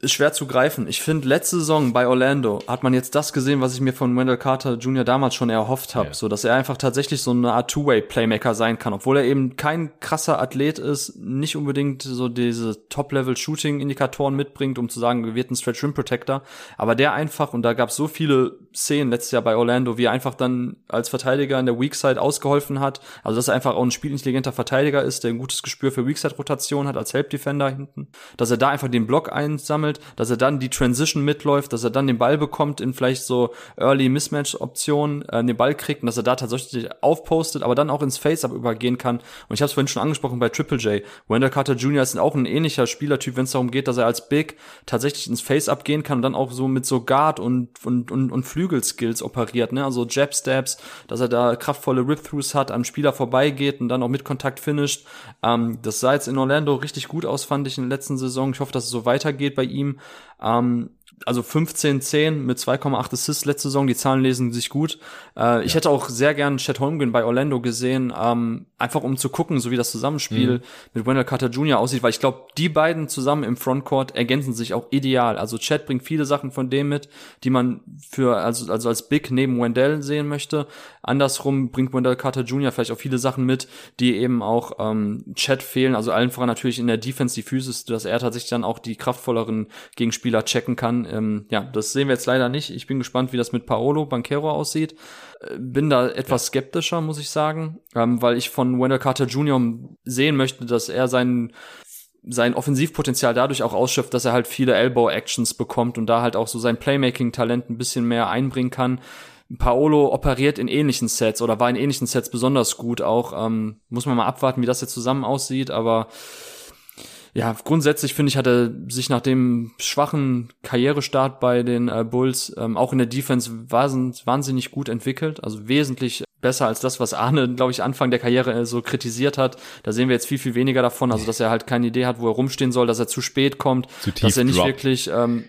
ist schwer zu greifen. Ich finde, letzte Saison bei Orlando hat man jetzt das gesehen, was ich mir von Wendell Carter Jr. damals schon erhofft habe, ja. so dass er einfach tatsächlich so eine Art Two-Way-Playmaker sein kann, obwohl er eben kein krasser Athlet ist, nicht unbedingt so diese Top-Level-Shooting-Indikatoren mitbringt, um zu sagen, wir wird ein Stretch Rim Protector, aber der einfach und da gab es so viele Szenen letztes Jahr bei Orlando, wie er einfach dann als Verteidiger in der Weakside ausgeholfen hat, also dass er einfach auch ein spielintelligenter Verteidiger ist, der ein gutes Gespür für Weakside-Rotation hat als Help-Defender hinten, dass er da einfach den Block einsammelt sammelt, dass er dann die Transition mitläuft, dass er dann den Ball bekommt in vielleicht so Early Mismatch Optionen, äh, den Ball kriegt und dass er da tatsächlich aufpostet, aber dann auch ins Face-Up übergehen kann. Und ich habe es vorhin schon angesprochen bei Triple J. Wendell Carter Jr. ist auch ein ähnlicher Spielertyp, wenn es darum geht, dass er als Big tatsächlich ins Face-Up gehen kann und dann auch so mit so Guard und und und, und Flügelskills operiert, ne? Also Jab Stabs, dass er da kraftvolle Rip-Throughs hat, am Spieler vorbeigeht und dann auch mit Kontakt finisht. Ähm, das sah jetzt in Orlando richtig gut aus, fand ich in der letzten Saison. Ich hoffe, dass es so weitergeht bei ihm. Ähm, also 15, 10 mit 2,8 Assists letzte Saison, die Zahlen lesen sich gut. Äh, ja. Ich hätte auch sehr gern Chet Holmgren bei Orlando gesehen, ähm, einfach um zu gucken, so wie das Zusammenspiel mhm. mit Wendell Carter Jr. aussieht, weil ich glaube, die beiden zusammen im Frontcourt ergänzen sich auch ideal. Also Chet bringt viele Sachen von dem mit, die man für also also als Big neben Wendell sehen möchte. Andersrum bringt Wendell Carter Jr. vielleicht auch viele Sachen mit, die eben auch ähm, Chet fehlen. Also allen voran natürlich in der Defense die Physis, dass er tatsächlich dann auch die kraftvolleren Gegenspieler checken kann. Ähm, ja, das sehen wir jetzt leider nicht. Ich bin gespannt, wie das mit Paolo Banquero aussieht. Äh, bin da etwas skeptischer, muss ich sagen, ähm, weil ich von Wendell Carter Jr. sehen möchte, dass er seinen sein Offensivpotenzial dadurch auch ausschöpft, dass er halt viele Elbow-Actions bekommt und da halt auch so sein Playmaking-Talent ein bisschen mehr einbringen kann. Paolo operiert in ähnlichen Sets oder war in ähnlichen Sets besonders gut auch. Ähm, muss man mal abwarten, wie das jetzt zusammen aussieht, aber ja, grundsätzlich finde ich, hat er sich nach dem schwachen Karrierestart bei den äh, Bulls ähm, auch in der Defense wahnsinnig gut entwickelt. Also wesentlich besser als das, was Arne, glaube ich, Anfang der Karriere äh, so kritisiert hat. Da sehen wir jetzt viel, viel weniger davon. Also, dass er halt keine Idee hat, wo er rumstehen soll, dass er zu spät kommt, dass er nicht drop. wirklich ähm,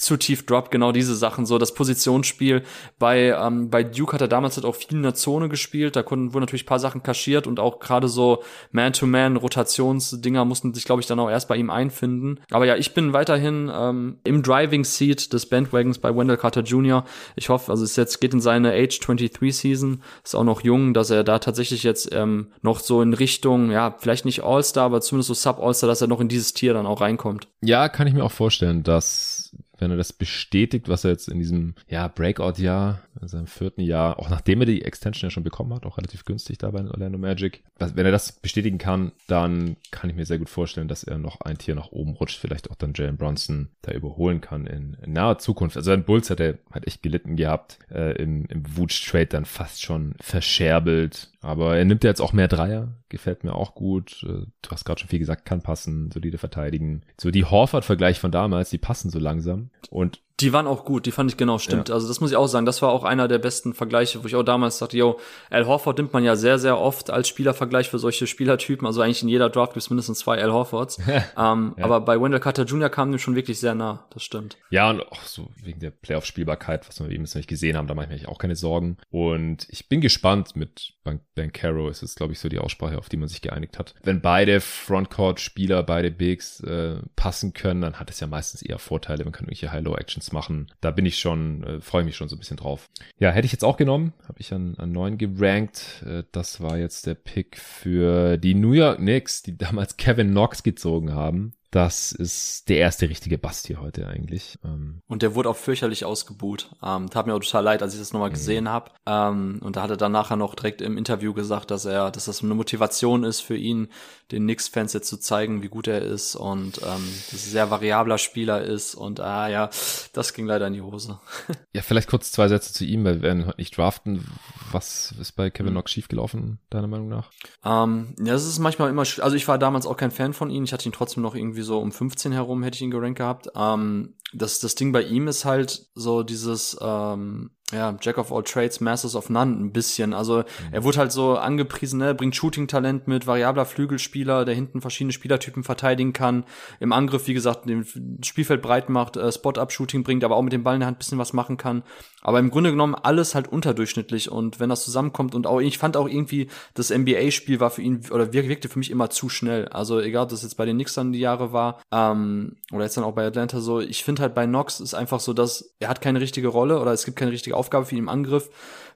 zu tief Drop, genau diese Sachen, so das Positionsspiel. Bei, ähm, bei Duke hat er damals halt auch viel in der Zone gespielt, da konnten, wurden natürlich paar Sachen kaschiert und auch gerade so Man-to-Man-Rotationsdinger mussten sich, glaube ich, dann auch erst bei ihm einfinden. Aber ja, ich bin weiterhin ähm, im Driving Seat des Bandwagons bei Wendell Carter Jr. Ich hoffe, also es jetzt geht in seine Age 23 Season, ist auch noch jung, dass er da tatsächlich jetzt ähm, noch so in Richtung, ja, vielleicht nicht All-Star, aber zumindest so Sub-All-Star, dass er noch in dieses Tier dann auch reinkommt. Ja, kann ich mir auch vorstellen, dass wenn er das bestätigt, was er jetzt in diesem ja, Breakout-Jahr, in seinem vierten Jahr, auch nachdem er die Extension ja schon bekommen hat, auch relativ günstig da bei Orlando Magic, wenn er das bestätigen kann, dann kann ich mir sehr gut vorstellen, dass er noch ein Tier nach oben rutscht, vielleicht auch dann Jalen Bronson da überholen kann in, in naher Zukunft. Also ein Bulls hat er hat echt gelitten gehabt, äh, im, im Wutsch-Trade dann fast schon verscherbelt, aber er nimmt ja jetzt auch mehr Dreier, gefällt mir auch gut. Äh, du hast gerade schon viel gesagt, kann passen, solide verteidigen. So die Horford-Vergleich von damals, die passen so langsam. Und die waren auch gut, die fand ich genau stimmt. Ja. Also das muss ich auch sagen, das war auch einer der besten Vergleiche, wo ich auch damals dachte, yo, Al Horford nimmt man ja sehr, sehr oft als Spielervergleich für solche Spielertypen. Also eigentlich in jeder Draft gibt es mindestens zwei Al Horfords. ähm, ja. Aber bei Wendell Carter Jr. kam dem schon wirklich sehr nah, das stimmt. Ja, und auch so wegen der Playoff-Spielbarkeit, was wir eben jetzt nicht gesehen haben, da mache ich mir auch keine Sorgen. Und ich bin gespannt mit Ben Caro, ist es, glaube ich, so die Aussprache, auf die man sich geeinigt hat. Wenn beide Frontcourt-Spieler, beide Bigs äh, passen können, dann hat es ja meistens eher Vorteile. Man kann irgendwelche High-Low-Actions Machen. Da bin ich schon, äh, freue mich schon so ein bisschen drauf. Ja, hätte ich jetzt auch genommen, habe ich an, an neun gerankt. Äh, das war jetzt der Pick für die New York Knicks, die damals Kevin Knox gezogen haben. Das ist der erste richtige Bast hier heute eigentlich. Ähm und der wurde auch fürchterlich ausgebuht. Ähm, tat mir auch total leid, als ich das nochmal mhm. gesehen habe. Ähm, und da hat er dann nachher noch direkt im Interview gesagt, dass er, dass das eine Motivation ist für ihn, den Knicks-Fans jetzt zu zeigen, wie gut er ist und ähm, dass er ein sehr variabler Spieler ist. Und ah ja, das ging leider in die Hose. ja, vielleicht kurz zwei Sätze zu ihm, weil wir werden heute nicht draften. Was ist bei Kevin mhm. Knox schiefgelaufen, deiner Meinung nach? Ähm, ja, das ist manchmal immer, also ich war damals auch kein Fan von ihm. Ich hatte ihn trotzdem noch irgendwie irgendwie so um 15 herum hätte ich ihn gerankt gehabt. Ähm, das, das Ding bei ihm ist halt so dieses, ähm, ja, Jack of all trades, Masters of none ein bisschen. Also mhm. er wurde halt so angepriesen, ne, bringt Shooting-Talent mit, variabler Flügelspieler, der hinten verschiedene Spielertypen verteidigen kann. Im Angriff, wie gesagt, den Spielfeld breit macht, äh, Spot-Up-Shooting bringt, aber auch mit dem Ball in der Hand bisschen was machen kann. Aber im Grunde genommen alles halt unterdurchschnittlich und wenn das zusammenkommt und auch, ich fand auch irgendwie, das NBA-Spiel war für ihn, oder wirkte für mich immer zu schnell. Also egal, ob das jetzt bei den Knicks dann die Jahre war, ähm, oder jetzt dann auch bei Atlanta so, ich finde halt bei Knox ist einfach so, dass er hat keine richtige Rolle oder es gibt keine richtige Aufgabe für ihn im Angriff,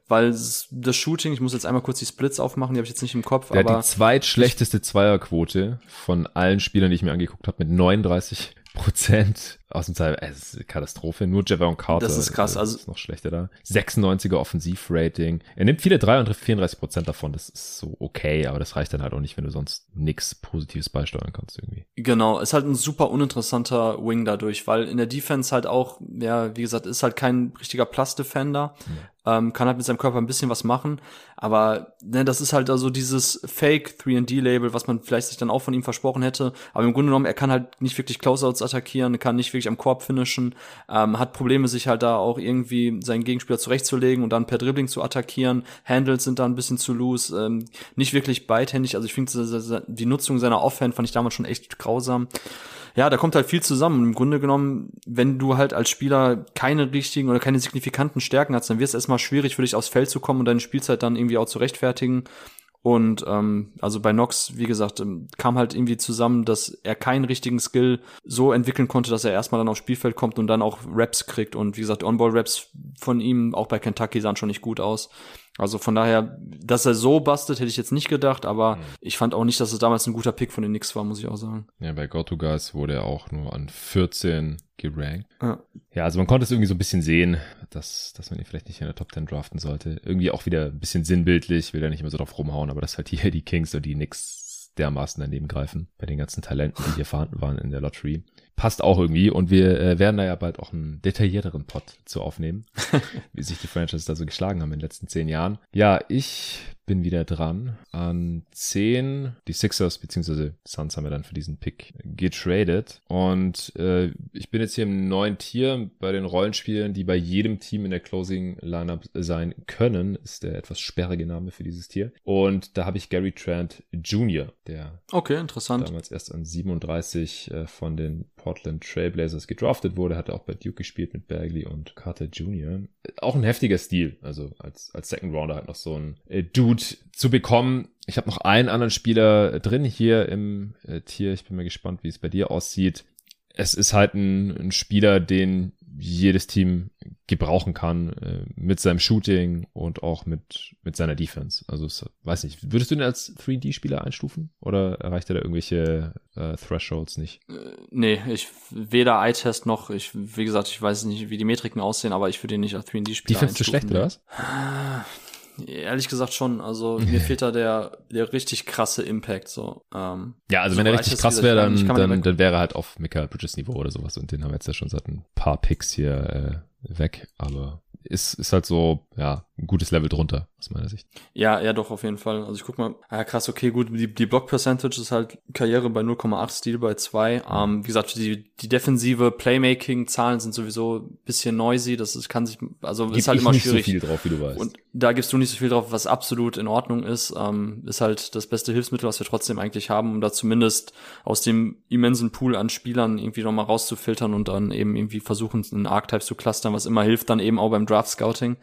weil das Shooting, ich muss jetzt einmal kurz die Splits aufmachen, die habe ich jetzt nicht im Kopf. Der aber hat die zweitschlechteste Zweierquote von allen Spielern, die ich mir angeguckt habe, mit 39 Prozent aus dem Zeit, es ist eine Katastrophe. Nur Javon Carter. Das ist krass. Also ist noch schlechter da. 96er Offensivrating. Er nimmt viele Dreier und trifft 34 Prozent davon. Das ist so okay, aber das reicht dann halt auch nicht, wenn du sonst nichts Positives beisteuern kannst irgendwie. Genau, ist halt ein super uninteressanter Wing dadurch, weil in der Defense halt auch, ja, wie gesagt, ist halt kein richtiger Plus-Defender. Ja. Ähm, kann halt mit seinem Körper ein bisschen was machen, aber ne, das ist halt also dieses Fake 3D-Label, was man vielleicht sich dann auch von ihm versprochen hätte. Aber im Grunde genommen, er kann halt nicht wirklich Closeouts attackieren, kann nicht wirklich am Korb finishen, ähm, hat Probleme, sich halt da auch irgendwie seinen Gegenspieler zurechtzulegen und dann per Dribbling zu attackieren. Handles sind da ein bisschen zu loose, ähm, nicht wirklich beidhändig. Also ich finde, die Nutzung seiner Offhand fand ich damals schon echt grausam ja, da kommt halt viel zusammen. Im Grunde genommen, wenn du halt als Spieler keine richtigen oder keine signifikanten Stärken hast, dann wird es erstmal schwierig für dich aufs Feld zu kommen und deine Spielzeit dann irgendwie auch zu rechtfertigen. Und ähm, also bei Nox, wie gesagt, ähm, kam halt irgendwie zusammen, dass er keinen richtigen Skill so entwickeln konnte, dass er erstmal dann aufs Spielfeld kommt und dann auch Raps kriegt. Und wie gesagt, On-Ball-Raps von ihm, auch bei Kentucky, sahen schon nicht gut aus. Also von daher, dass er so bastet, hätte ich jetzt nicht gedacht, aber mhm. ich fand auch nicht, dass es damals ein guter Pick von den Knicks war, muss ich auch sagen. Ja, bei Gotugas wurde er auch nur an 14 gerankt. Ja. ja, also man konnte es irgendwie so ein bisschen sehen, dass, dass man ihn vielleicht nicht in der Top 10 draften sollte. Irgendwie auch wieder ein bisschen sinnbildlich, will er nicht immer so drauf rumhauen, aber dass halt hier die Kings und die Knicks dermaßen daneben greifen bei den ganzen Talenten, die hier vorhanden waren in der Lottery passt auch irgendwie und wir äh, werden da ja bald auch einen detaillierteren Pod zu aufnehmen, wie sich die Franchises da so geschlagen haben in den letzten zehn Jahren. Ja, ich bin wieder dran an 10. Die Sixers bzw. Suns haben wir dann für diesen Pick getradet. Und äh, ich bin jetzt hier im neuen Tier bei den Rollenspielen, die bei jedem Team in der Closing Lineup sein können. Ist der etwas sperrige Name für dieses Tier. Und da habe ich Gary Trent Jr., der okay, interessant. damals erst an 37 äh, von den Portland Trailblazers gedraftet wurde, hat er auch bei Duke gespielt mit Bagley und Carter Jr. Auch ein heftiger Stil, also als, als Second Rounder halt noch so ein äh, Dude zu bekommen. Ich habe noch einen anderen Spieler drin hier im äh, Tier. Ich bin mal gespannt, wie es bei dir aussieht. Es ist halt ein, ein Spieler, den jedes Team gebrauchen kann äh, mit seinem Shooting und auch mit mit seiner Defense. Also es, weiß nicht, würdest du ihn als 3D-Spieler einstufen oder erreicht er da irgendwelche äh, Thresholds nicht? Äh, nee, ich weder Eye-Test noch, ich wie gesagt, ich weiß nicht, wie die Metriken aussehen, aber ich würde ihn nicht als 3D-Spieler Defense zu schlecht oder was? Ehrlich gesagt schon. Also mir fehlt da der, der richtig krasse Impact. So. Ähm, ja, also so wenn er richtig krass wäre, dann, dann, dann wäre er halt auf Michael Bridges Niveau oder sowas. Und den haben wir jetzt ja schon seit ein paar Picks hier äh, weg. Aber ist, ist halt so, ja, ein gutes Level drunter, aus meiner Sicht. Ja, ja, doch, auf jeden Fall. Also ich guck mal, ja krass, okay, gut, die, die Block-Percentage ist halt Karriere bei 0,8, Stil bei 2. Ähm, wie gesagt, die, die defensive Playmaking-Zahlen sind sowieso ein bisschen noisy, das ist, kann sich, also Gib ist halt immer nicht schwierig. So viel drauf, wie du weißt. Und da gibst du nicht so viel drauf, was absolut in Ordnung ist. Ähm, ist halt das beste Hilfsmittel, was wir trotzdem eigentlich haben, um da zumindest aus dem immensen Pool an Spielern irgendwie nochmal rauszufiltern und dann eben irgendwie versuchen, einen Archetype zu clustern, was immer hilft, dann eben auch beim Draft Scouting.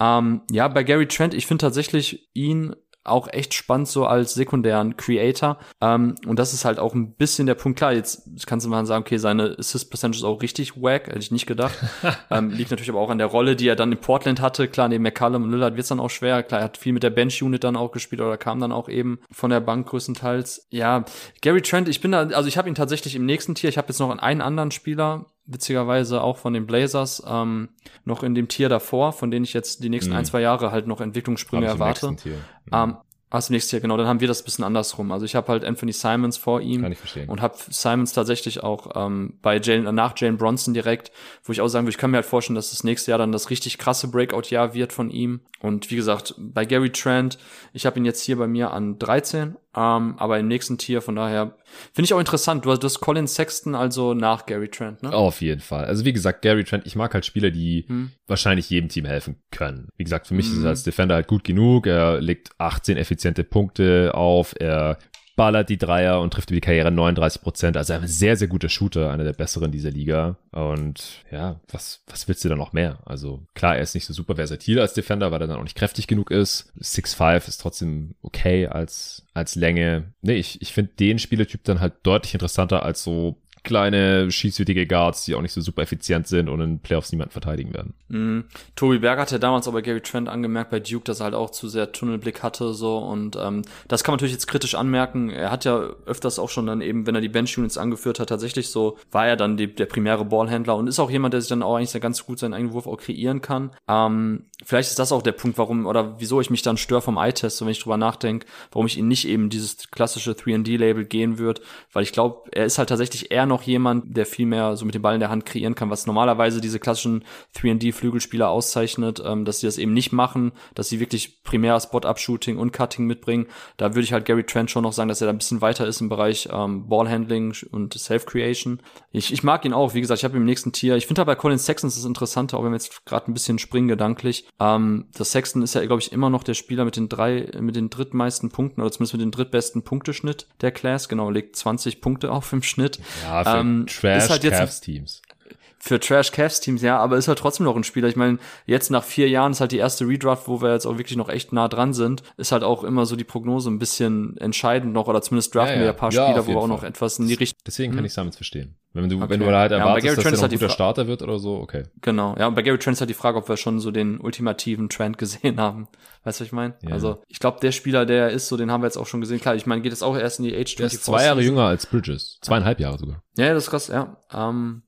Ähm, ja, bei Gary Trent, ich finde tatsächlich ihn auch echt spannend so als sekundären Creator. Ähm, und das ist halt auch ein bisschen der Punkt. Klar, jetzt kannst du mal sagen, okay, seine Assist Percentage ist auch richtig wack, hätte ich nicht gedacht. ähm, liegt natürlich aber auch an der Rolle, die er dann in Portland hatte. Klar, neben McCallum und Lillard wird's dann auch schwer. Klar, er hat viel mit der Bench-Unit dann auch gespielt oder kam dann auch eben von der Bank größtenteils. Ja, Gary Trent, ich bin da, also ich habe ihn tatsächlich im nächsten Tier. Ich habe jetzt noch einen anderen Spieler, witzigerweise auch von den Blazers, ähm, noch in dem Tier davor, von denen ich jetzt die nächsten mhm. ein, zwei Jahre halt noch Entwicklungssprünge erwarte. Mhm. Ähm, also nächstes Jahr, genau, dann haben wir das bisschen andersrum. Also ich habe halt Anthony Simons vor ihm Kann ich verstehen. und habe Simons tatsächlich auch ähm, bei Jalen, nach Jalen Bronson direkt, wo ich auch sagen würde, ich kann mir halt vorstellen, dass das nächste Jahr dann das richtig krasse Breakout-Jahr wird von ihm. Und wie gesagt, bei Gary Trent, ich habe ihn jetzt hier bei mir an 13 ähm, aber im nächsten Tier, von daher finde ich auch interessant. Du hast, du hast Colin Sexton also nach Gary Trent, ne? Auf jeden Fall. Also wie gesagt, Gary Trent, ich mag halt Spieler, die hm. wahrscheinlich jedem Team helfen können. Wie gesagt, für mich hm. ist er als Defender halt gut genug. Er legt 18 effiziente Punkte auf. Er ballert die Dreier und trifft über die Karriere 39 Prozent. Also ein sehr, sehr guter Shooter, einer der besseren dieser Liga. Und ja, was, was willst du da noch mehr? Also klar, er ist nicht so super versatil als Defender, weil er dann auch nicht kräftig genug ist. 6'5 ist trotzdem okay als, als Länge. Nee, ich, ich finde den Spielertyp dann halt deutlich interessanter als so kleine, schießwütige Guards, die auch nicht so super effizient sind und in Playoffs niemanden verteidigen werden. Mhm. Tobi Berg hatte damals aber Gary Trent angemerkt bei Duke, dass er halt auch zu sehr Tunnelblick hatte so und ähm, das kann man natürlich jetzt kritisch anmerken. Er hat ja öfters auch schon dann eben, wenn er die Bench Units angeführt hat, tatsächlich so war er dann die, der primäre Ballhändler und ist auch jemand, der sich dann auch eigentlich sehr ganz gut seinen eigenen Wurf auch kreieren kann. Ähm, vielleicht ist das auch der Punkt, warum oder wieso ich mich dann störe vom Eye-Test, so wenn ich drüber nachdenke, warum ich ihn nicht eben dieses klassische 3D-Label gehen würde, weil ich glaube, er ist halt tatsächlich eher noch jemand, der viel mehr so mit dem Ball in der Hand kreieren kann, was normalerweise diese klassischen 3D-Flügelspieler auszeichnet, ähm, dass sie das eben nicht machen, dass sie wirklich primär Spot-Up-Shooting und Cutting mitbringen. Da würde ich halt Gary Trent schon noch sagen, dass er da ein bisschen weiter ist im Bereich ähm, Ballhandling und Self-Creation. Ich, ich mag ihn auch, wie gesagt, ich habe im nächsten Tier, ich finde aber bei Colin Sexton das Interessante, auch wenn wir jetzt gerade ein bisschen springen gedanklich. Ähm, das Sexton ist ja, glaube ich, immer noch der Spieler mit den drei, mit den drittmeisten Punkten oder zumindest mit dem drittbesten Punkteschnitt der Class. Genau, legt 20 Punkte auf im Schnitt. Ja, für ähm, Trash halt Cavs Teams. Für Trash Cavs Teams, ja, aber ist halt trotzdem noch ein Spieler. Ich meine, jetzt nach vier Jahren ist halt die erste Redraft, wo wir jetzt auch wirklich noch echt nah dran sind, ist halt auch immer so die Prognose ein bisschen entscheidend noch, oder zumindest draften ja, ja. wir ja ein paar ja, Spieler, wo wir auch noch etwas in die Richtung. Deswegen kann hm. ich Simons verstehen. Wenn du, okay. wenn du halt erwartest, ja, dass er noch ein guter Starter wird oder so, okay. Genau, ja, und bei Gary Trent ist halt die Frage, ob wir schon so den ultimativen Trend gesehen haben. Weißt du, was ich meine? Ja. Also, ich glaube, der Spieler, der ist so, den haben wir jetzt auch schon gesehen. Klar, ich meine, geht jetzt auch erst in die Age 24. Der ist zwei Jahre jünger als Bridges. Zweieinhalb Jahre sogar. Ja, das ist krass, ja. Ähm,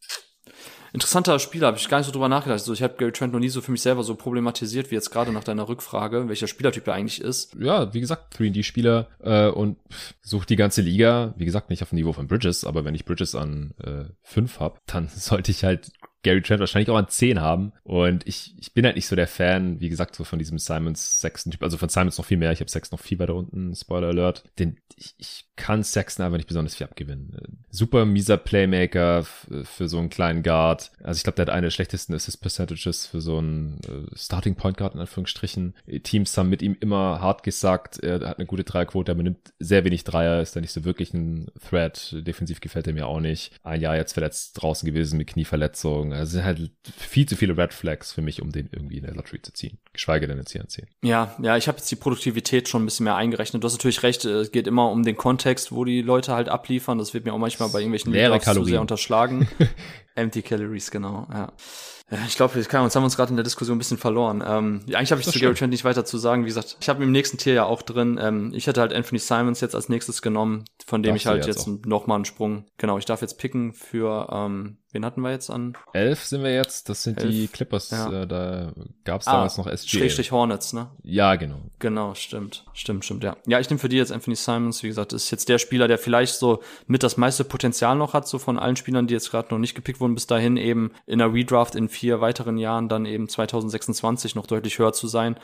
interessanter Spieler, habe ich gar nicht so drüber nachgedacht. Also ich habe Gary Trent noch nie so für mich selber so problematisiert wie jetzt gerade nach deiner Rückfrage, welcher Spielertyp er eigentlich ist. Ja, wie gesagt, 3D-Spieler äh, und sucht die ganze Liga. Wie gesagt, nicht auf dem Niveau von Bridges, aber wenn ich Bridges an äh, 5 habe, dann sollte ich halt Gary Trent wahrscheinlich auch an 10 haben. Und ich, ich bin halt nicht so der Fan, wie gesagt, so von diesem Simons Sexton Typ. Also von Simons noch viel mehr. Ich habe Sexton noch viel weiter unten. Spoiler Alert. Den, ich, ich kann Sexton aber nicht besonders viel abgewinnen. Super mieser Playmaker für so einen kleinen Guard. Also ich glaube, der hat eine der schlechtesten Assist Percentages für so einen äh, Starting Point Guard in Anführungsstrichen. Teams haben mit ihm immer hart gesagt, er hat eine gute Dreierquote, aber nimmt sehr wenig Dreier, ist da nicht so wirklich ein Threat. Defensiv gefällt er mir auch nicht. Ein Jahr jetzt verletzt draußen gewesen mit Knieverletzung Ahnung. Also sind halt viel zu viele Red Flags für mich, um den irgendwie in der Lottery zu ziehen. Geschweige denn hier anziehen. Ja, ja, ich habe jetzt die Produktivität schon ein bisschen mehr eingerechnet. Du hast natürlich recht, es geht immer um den Kontext, wo die Leute halt abliefern. Das wird mir auch manchmal bei irgendwelchen Leere Kalorien. zu sehr unterschlagen. Empty Calories, genau, ja. Ja, ich glaube, jetzt haben wir uns gerade in der Diskussion ein bisschen verloren. Ähm, eigentlich habe ich zu Gary Trent nicht weiter zu sagen. Wie gesagt, ich habe im nächsten Tier ja auch drin. Ähm, ich hätte halt Anthony Simons jetzt als nächstes genommen, von dem Darfst ich halt jetzt, jetzt noch mal einen Sprung. Genau, ich darf jetzt picken für ähm, Wen hatten wir jetzt an? Elf sind wir jetzt. Das sind Elf. die Clippers. Ja. Äh, da gab es ah, damals noch SG. Schrägstrich Hornets, ne? Ja, genau. Genau, stimmt. Stimmt, stimmt, ja. Ja, ich nehme für die jetzt Anthony Simons. Wie gesagt, ist jetzt der Spieler, der vielleicht so mit das meiste Potenzial noch hat, so von allen Spielern, die jetzt gerade noch nicht gepickt wurden, bis dahin eben in der Redraft in vier weiteren Jahren dann eben 2026 noch deutlich höher zu sein.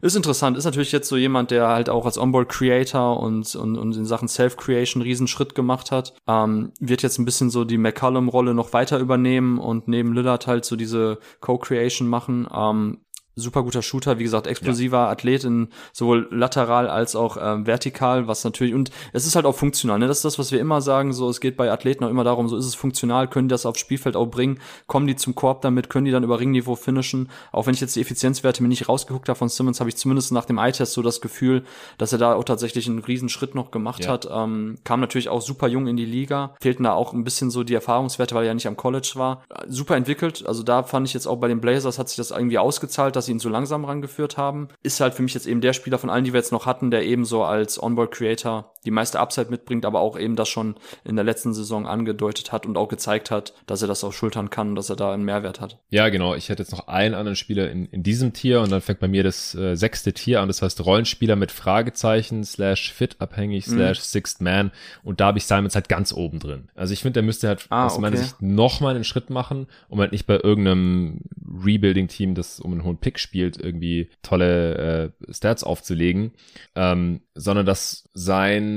Ist interessant, ist natürlich jetzt so jemand, der halt auch als Onboard Creator und, und, und in Sachen Self-Creation Riesenschritt gemacht hat. Ähm, wird jetzt ein bisschen so die McCallum-Rolle noch weiter übernehmen und neben Lillard halt so diese Co-Creation machen. Ähm, super guter Shooter, wie gesagt, explosiver ja. Athlet in sowohl lateral als auch ähm, vertikal, was natürlich, und es ist halt auch funktional, ne? Das ist das, was wir immer sagen, so, es geht bei Athleten auch immer darum, so ist es funktional, können die das aufs Spielfeld auch bringen, kommen die zum Korb damit, können die dann über Ringniveau finishen, auch wenn ich jetzt die Effizienzwerte mir nicht rausgeguckt habe von Simmons, habe ich zumindest nach dem Eye-Test so das Gefühl, dass er da auch tatsächlich einen riesen Schritt noch gemacht ja. hat, ähm, kam natürlich auch super jung in die Liga, fehlten da auch ein bisschen so die Erfahrungswerte, weil er ja nicht am College war, super entwickelt, also da fand ich jetzt auch bei den Blazers hat sich das irgendwie ausgezahlt, dass sie ihn so langsam rangeführt haben. Ist halt für mich jetzt eben der Spieler von allen, die wir jetzt noch hatten, der eben so als Onboard Creator die meiste Upside mitbringt, aber auch eben das schon in der letzten Saison angedeutet hat und auch gezeigt hat, dass er das auch schultern kann und dass er da einen Mehrwert hat. Ja, genau. Ich hätte jetzt noch einen anderen Spieler in, in diesem Tier und dann fängt bei mir das äh, sechste Tier an. Das heißt Rollenspieler mit Fragezeichen slash fit abhängig mhm. slash Sixth Man und da habe ich Simons halt ganz oben drin. Also ich finde, der müsste halt ah, aus okay. meiner Sicht noch mal einen Schritt machen, um halt nicht bei irgendeinem Rebuilding-Team, das um einen hohen Pick spielt, irgendwie tolle äh, Stats aufzulegen, ähm, sondern dass sein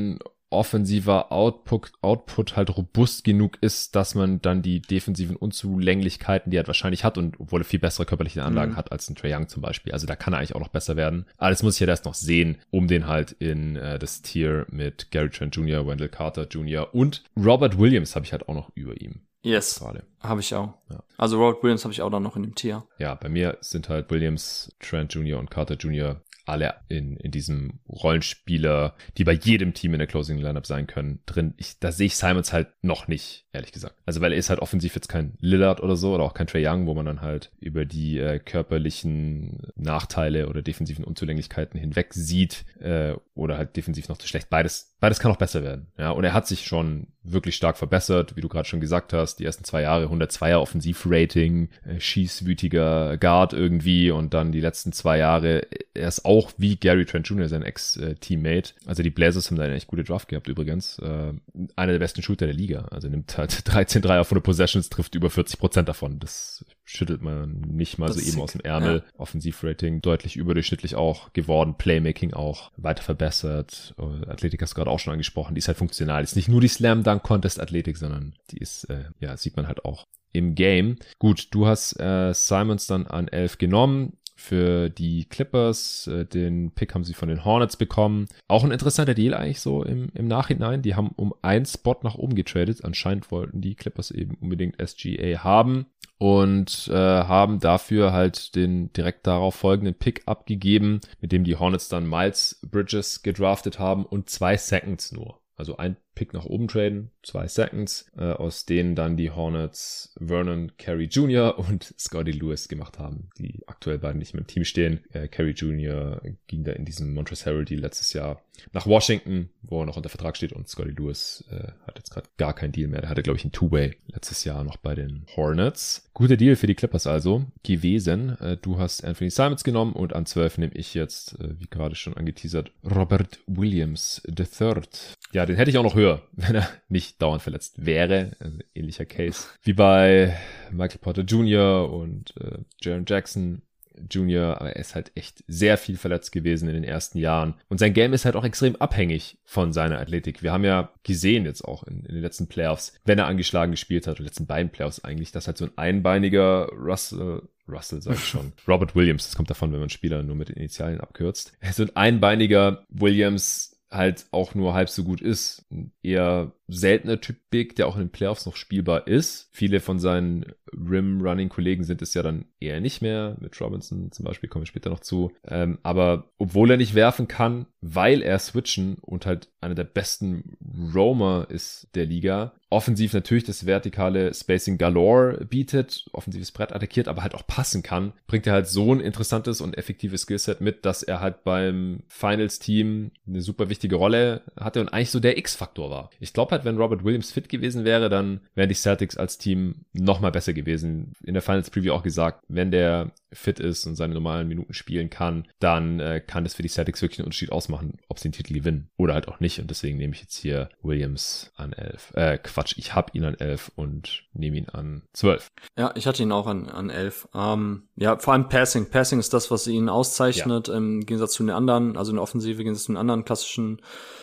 offensiver Output, Output halt robust genug ist, dass man dann die defensiven Unzulänglichkeiten, die er wahrscheinlich hat und obwohl er viel bessere körperliche Anlagen mhm. hat als ein Trey Young zum Beispiel. Also da kann er eigentlich auch noch besser werden. Aber das muss ich ja erst noch sehen, um den halt in äh, das Tier mit Gary Trent Jr., Wendell Carter Jr. und Robert Williams habe ich halt auch noch über ihm. Yes. Habe ich auch. Ja. Also Robert Williams habe ich auch dann noch in dem Tier. Ja, bei mir sind halt Williams, Trent Jr. und Carter Jr alle in, in diesem Rollenspieler, die bei jedem Team in der Closing Lineup sein können, drin. Ich, da sehe ich Simons halt noch nicht, ehrlich gesagt. Also weil er ist halt offensiv jetzt kein Lillard oder so oder auch kein Trey Young, wo man dann halt über die äh, körperlichen Nachteile oder defensiven Unzulänglichkeiten hinweg sieht äh, oder halt defensiv noch zu schlecht. Beides, beides kann auch besser werden. Ja, und er hat sich schon wirklich stark verbessert, wie du gerade schon gesagt hast. Die ersten zwei Jahre 102er Offensivrating, äh, schießwütiger Guard irgendwie und dann die letzten zwei Jahre, er ist auch wie Gary Trent Jr., sein Ex-Teammate. Also die Blazers haben da eine echt gute Draft gehabt übrigens. Äh, einer der besten Shooter der Liga. Also nimmt halt 13 Dreier von den Possessions, trifft über 40 Prozent davon. Das schüttelt man nicht mal das so eben sick. aus dem Ärmel. Ja. Offensivrating deutlich überdurchschnittlich auch geworden, Playmaking auch weiter verbessert. Äh, Athletik hast du gerade auch schon angesprochen, die ist halt funktional. Ist nicht nur die Slam Dunk Contest Athletik, sondern die ist, äh, ja, sieht man halt auch im Game. Gut, du hast äh, Simons dann an 11 genommen für die Clippers. Äh, den Pick haben sie von den Hornets bekommen. Auch ein interessanter Deal eigentlich so im, im Nachhinein. Die haben um einen Spot nach oben getradet. Anscheinend wollten die Clippers eben unbedingt SGA haben und äh, haben dafür halt den direkt darauf folgenden Pick abgegeben, mit dem die Hornets dann Miles Bridges gedraftet haben und zwei Seconds nur. Also ein Pick nach oben traden, zwei Seconds, äh, aus denen dann die Hornets Vernon Carey Jr. und Scotty Lewis gemacht haben, die aktuell beiden nicht mehr im Team stehen. Äh, Carey Jr. ging da in diesem Montrezl Deal letztes Jahr nach Washington, wo er noch unter Vertrag steht und Scotty Lewis äh, hat jetzt gerade gar keinen Deal mehr. Der hatte, glaube ich, ein Two-Way letztes Jahr noch bei den Hornets. Guter Deal für die Clippers also gewesen. Äh, du hast Anthony Simons genommen und an 12 nehme ich jetzt, äh, wie gerade schon angeteasert, Robert Williams III. Ja, den hätte ich auch noch höher, wenn er nicht dauernd verletzt wäre. Also ähnlicher Case wie bei Michael Porter Jr. und äh, Jaron Jackson Jr., aber er ist halt echt sehr viel verletzt gewesen in den ersten Jahren. Und sein Game ist halt auch extrem abhängig von seiner Athletik. Wir haben ja gesehen jetzt auch in, in den letzten Playoffs, wenn er angeschlagen gespielt hat, die letzten beiden Playoffs eigentlich, dass halt so ein einbeiniger Russell, Russell sag ich schon, Robert Williams, das kommt davon, wenn man Spieler nur mit den Initialien abkürzt. So ein einbeiniger Williams halt auch nur halb so gut ist. Eher seltener Typ Big, der auch in den Playoffs noch spielbar ist. Viele von seinen Rim-Running-Kollegen sind es ja dann eher nicht mehr. Mit Robinson zum Beispiel kommen wir später noch zu. Ähm, aber obwohl er nicht werfen kann, weil er switchen und halt einer der besten Roamer ist der Liga, offensiv natürlich das vertikale Spacing Galore bietet, offensives Brett attackiert, aber halt auch passen kann, bringt er halt so ein interessantes und effektives Skillset mit, dass er halt beim Finals-Team eine super wichtige Rolle hatte und eigentlich so der X-Faktor war. Ich glaube halt, wenn Robert Williams fit gewesen wäre, dann wären die Celtics als Team noch mal besser gewesen. In der Finals Preview auch gesagt, wenn der fit ist und seine normalen Minuten spielen kann, dann äh, kann das für die Celtics wirklich einen Unterschied ausmachen, ob sie den Titel gewinnen oder halt auch nicht. Und deswegen nehme ich jetzt hier Williams an 11. Äh, Quatsch, ich habe ihn an 11 und nehme ihn an 12. Ja, ich hatte ihn auch an, an 11. Ähm, ja, vor allem Passing. Passing ist das, was ihn auszeichnet, ja. im Gegensatz zu den anderen, also in der Offensive, im Gegensatz zu den anderen klassischen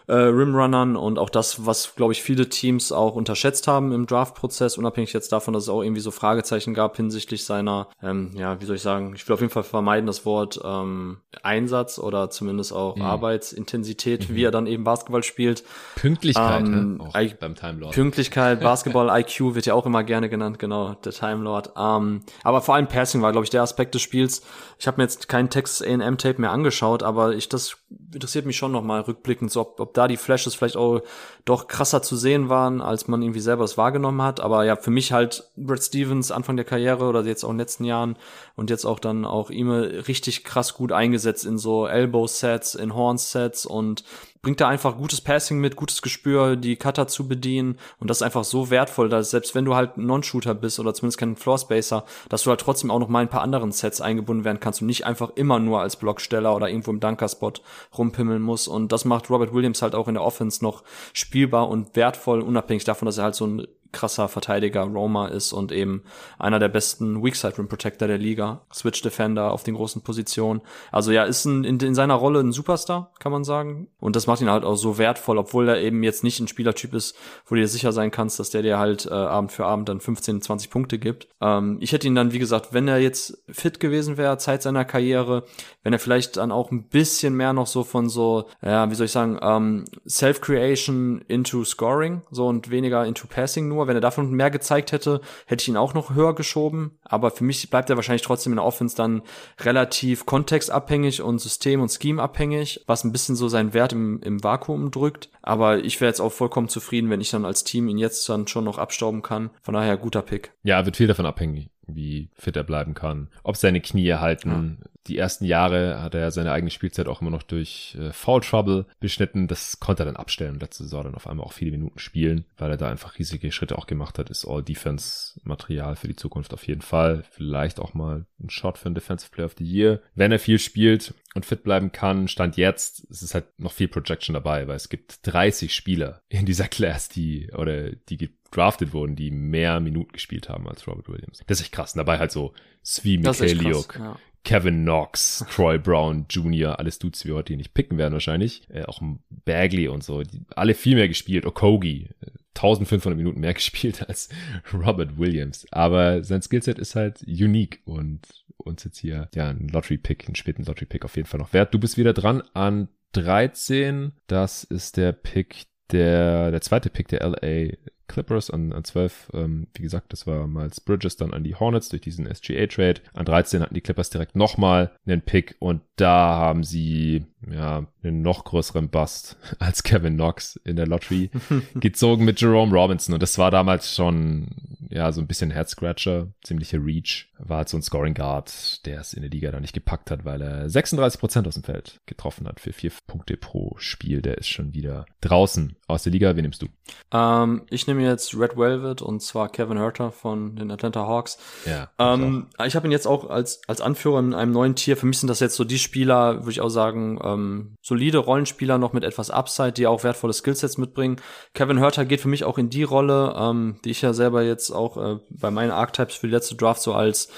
äh, Rimrunnern und auch das, was, glaube ich, viele Teams auch unterschätzt haben im Draft-Prozess, unabhängig jetzt davon, dass es auch irgendwie so Fragezeichen gab hinsichtlich seiner, ähm, ja, wie soll ich sagen, ich will auf jeden Fall vermeiden das Wort ähm, Einsatz oder zumindest auch mhm. Arbeitsintensität, mhm. wie er dann eben Basketball spielt. Pünktlichkeit, ähm, ja, auch beim Time Lord. Pünktlichkeit, Basketball-IQ wird ja auch immer gerne genannt, genau, der Time Lord. Ähm, aber vor allem Passing war, glaube ich, der Aspekt des Spiels. Ich habe mir jetzt keinen Texas A&M-Tape mehr angeschaut, aber ich das interessiert mich schon nochmal rückblickend, so ob, ob da die Flashes vielleicht auch doch krasser zu sehen waren, als man irgendwie selber es wahrgenommen hat. Aber ja, für mich halt Brad Stevens Anfang der Karriere oder jetzt auch in den letzten Jahren und jetzt auch dann auch ihm richtig krass gut eingesetzt in so Elbow-Sets, in Horn-Sets und bringt da einfach gutes Passing mit, gutes Gespür, die Cutter zu bedienen. Und das ist einfach so wertvoll, dass selbst wenn du halt Non-Shooter bist oder zumindest kein Floor-Spacer, dass du halt trotzdem auch noch mal ein paar anderen Sets eingebunden werden kannst und nicht einfach immer nur als Blocksteller oder irgendwo im Dunker-Spot rumpimmeln muss. Und das macht Robert Williams halt auch in der Offense noch spielbar und wertvoll, unabhängig davon, dass er halt so ein krasser Verteidiger Roma ist und eben einer der besten Weakside Rim Protector der Liga, Switch Defender auf den großen Positionen. Also ja, ist ein, in, in seiner Rolle ein Superstar, kann man sagen. Und das macht ihn halt auch so wertvoll, obwohl er eben jetzt nicht ein Spielertyp ist, wo du dir sicher sein kannst, dass der dir halt äh, Abend für Abend dann 15, 20 Punkte gibt. Ähm, ich hätte ihn dann, wie gesagt, wenn er jetzt fit gewesen wäre, Zeit seiner Karriere, wenn er vielleicht dann auch ein bisschen mehr noch so von so, ja, wie soll ich sagen, ähm, Self-Creation into Scoring, so und weniger into Passing nur, wenn er davon mehr gezeigt hätte, hätte ich ihn auch noch höher geschoben. Aber für mich bleibt er wahrscheinlich trotzdem in der Offense dann relativ kontextabhängig und System- und Scheme-abhängig, was ein bisschen so seinen Wert im, im Vakuum drückt. Aber ich wäre jetzt auch vollkommen zufrieden, wenn ich dann als Team ihn jetzt dann schon noch abstauben kann. Von daher guter Pick. Ja, wird viel davon abhängig wie fit er bleiben kann, ob seine Knie halten. Ja. Die ersten Jahre hat er seine eigene Spielzeit auch immer noch durch äh, Foul Trouble beschnitten. Das konnte er dann abstellen. Letzte Saison dann auf einmal auch viele Minuten spielen, weil er da einfach riesige Schritte auch gemacht hat. Ist All-Defense-Material für die Zukunft auf jeden Fall. Vielleicht auch mal ein Shot für ein Defensive Player of the Year. Wenn er viel spielt und fit bleiben kann, stand jetzt, es ist halt noch viel Projection dabei, weil es gibt 30 Spieler in dieser Class, die, oder die gedraftet wurden, die mehr Minuten gespielt haben als Robert Williams. Das ist echt krass. Und dabei halt so Svi Mikhailiuk, ja. Kevin Knox, Troy Brown Jr., alles Dudes, die wir heute hier nicht picken werden wahrscheinlich. Äh, auch Bagley und so, die, alle viel mehr gespielt. Okogi, 1500 Minuten mehr gespielt als Robert Williams. Aber sein Skillset ist halt unique und uns jetzt hier ja ein Lottery-Pick, einen späten Lottery-Pick auf jeden Fall noch wert. Du bist wieder dran an 13. Das ist der Pick der, der zweite Pick der LA Clippers an, an 12. Ähm, wie gesagt, das war Miles Bridges dann an die Hornets durch diesen SGA-Trade. An 13 hatten die Clippers direkt nochmal einen Pick und da haben sie ja einen noch größeren Bust als Kevin Knox in der Lottery gezogen mit Jerome Robinson und das war damals schon ja so ein bisschen Head-Scratcher, ziemliche Reach. War halt so ein Scoring Guard, der es in der Liga da nicht gepackt hat, weil er 36 Prozent aus dem Feld getroffen hat für vier Punkte pro Spiel. Der ist schon wieder draußen aus der Liga. Wen nimmst du? Ähm, ich nehme jetzt Red Velvet und zwar Kevin Herter von den Atlanta Hawks. Ja. Ähm, ich habe ihn jetzt auch als als Anführer in einem neuen Tier. Für mich sind das jetzt so die Spieler, würde ich auch sagen, ähm, solide Rollenspieler noch mit etwas Upside, die auch wertvolle Skillsets mitbringen. Kevin Herter geht für mich auch in die Rolle, ähm, die ich ja selber jetzt auch äh, bei meinen Archetypes für die letzte Draft so als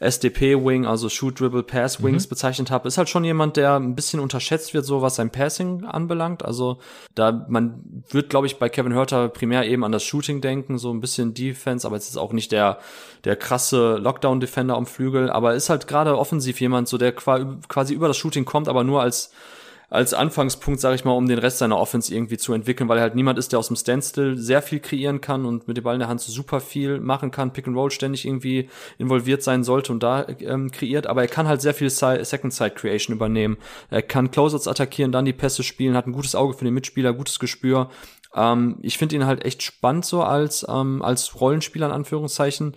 SDP-Wing, also Shoot, Dribble, Pass Wings mhm. bezeichnet habe, ist halt schon jemand, der ein bisschen unterschätzt wird, so was sein Passing anbelangt. Also da, man wird, glaube ich, bei Kevin Hurter primär eben an das Shooting denken, so ein bisschen Defense, aber es ist auch nicht der, der krasse Lockdown-Defender am Flügel, aber ist halt gerade offensiv jemand, so der quasi über das Shooting kommt, aber nur als als Anfangspunkt, sage ich mal, um den Rest seiner Offense irgendwie zu entwickeln, weil er halt niemand ist, der aus dem Standstill sehr viel kreieren kann und mit dem Ball in der Hand super viel machen kann, Pick and Roll ständig irgendwie involviert sein sollte und da ähm, kreiert, aber er kann halt sehr viel Second Side Creation übernehmen. Er kann Closeouts attackieren, dann die Pässe spielen, hat ein gutes Auge für den Mitspieler, gutes Gespür. Ähm, ich finde ihn halt echt spannend so als ähm, als Rollenspieler in Anführungszeichen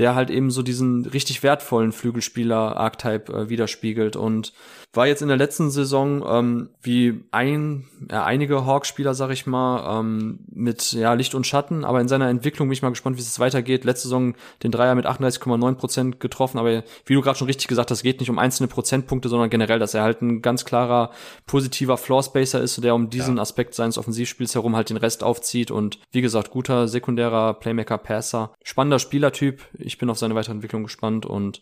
der halt eben so diesen richtig wertvollen Flügelspieler-Archetype äh, widerspiegelt und war jetzt in der letzten Saison ähm, wie ein, ja, einige Hawk-Spieler, sag ich mal, ähm, mit ja, Licht und Schatten, aber in seiner Entwicklung bin ich mal gespannt, wie es weitergeht. Letzte Saison den Dreier mit 38,9 Prozent getroffen, aber wie du gerade schon richtig gesagt hast, geht nicht um einzelne Prozentpunkte, sondern generell, dass er halt ein ganz klarer positiver Floor-Spacer ist, der um diesen ja. Aspekt seines Offensivspiels herum halt den Rest aufzieht und wie gesagt, guter sekundärer Playmaker, Passer, spannender Spielertyp. Ich bin auf seine Weiterentwicklung gespannt und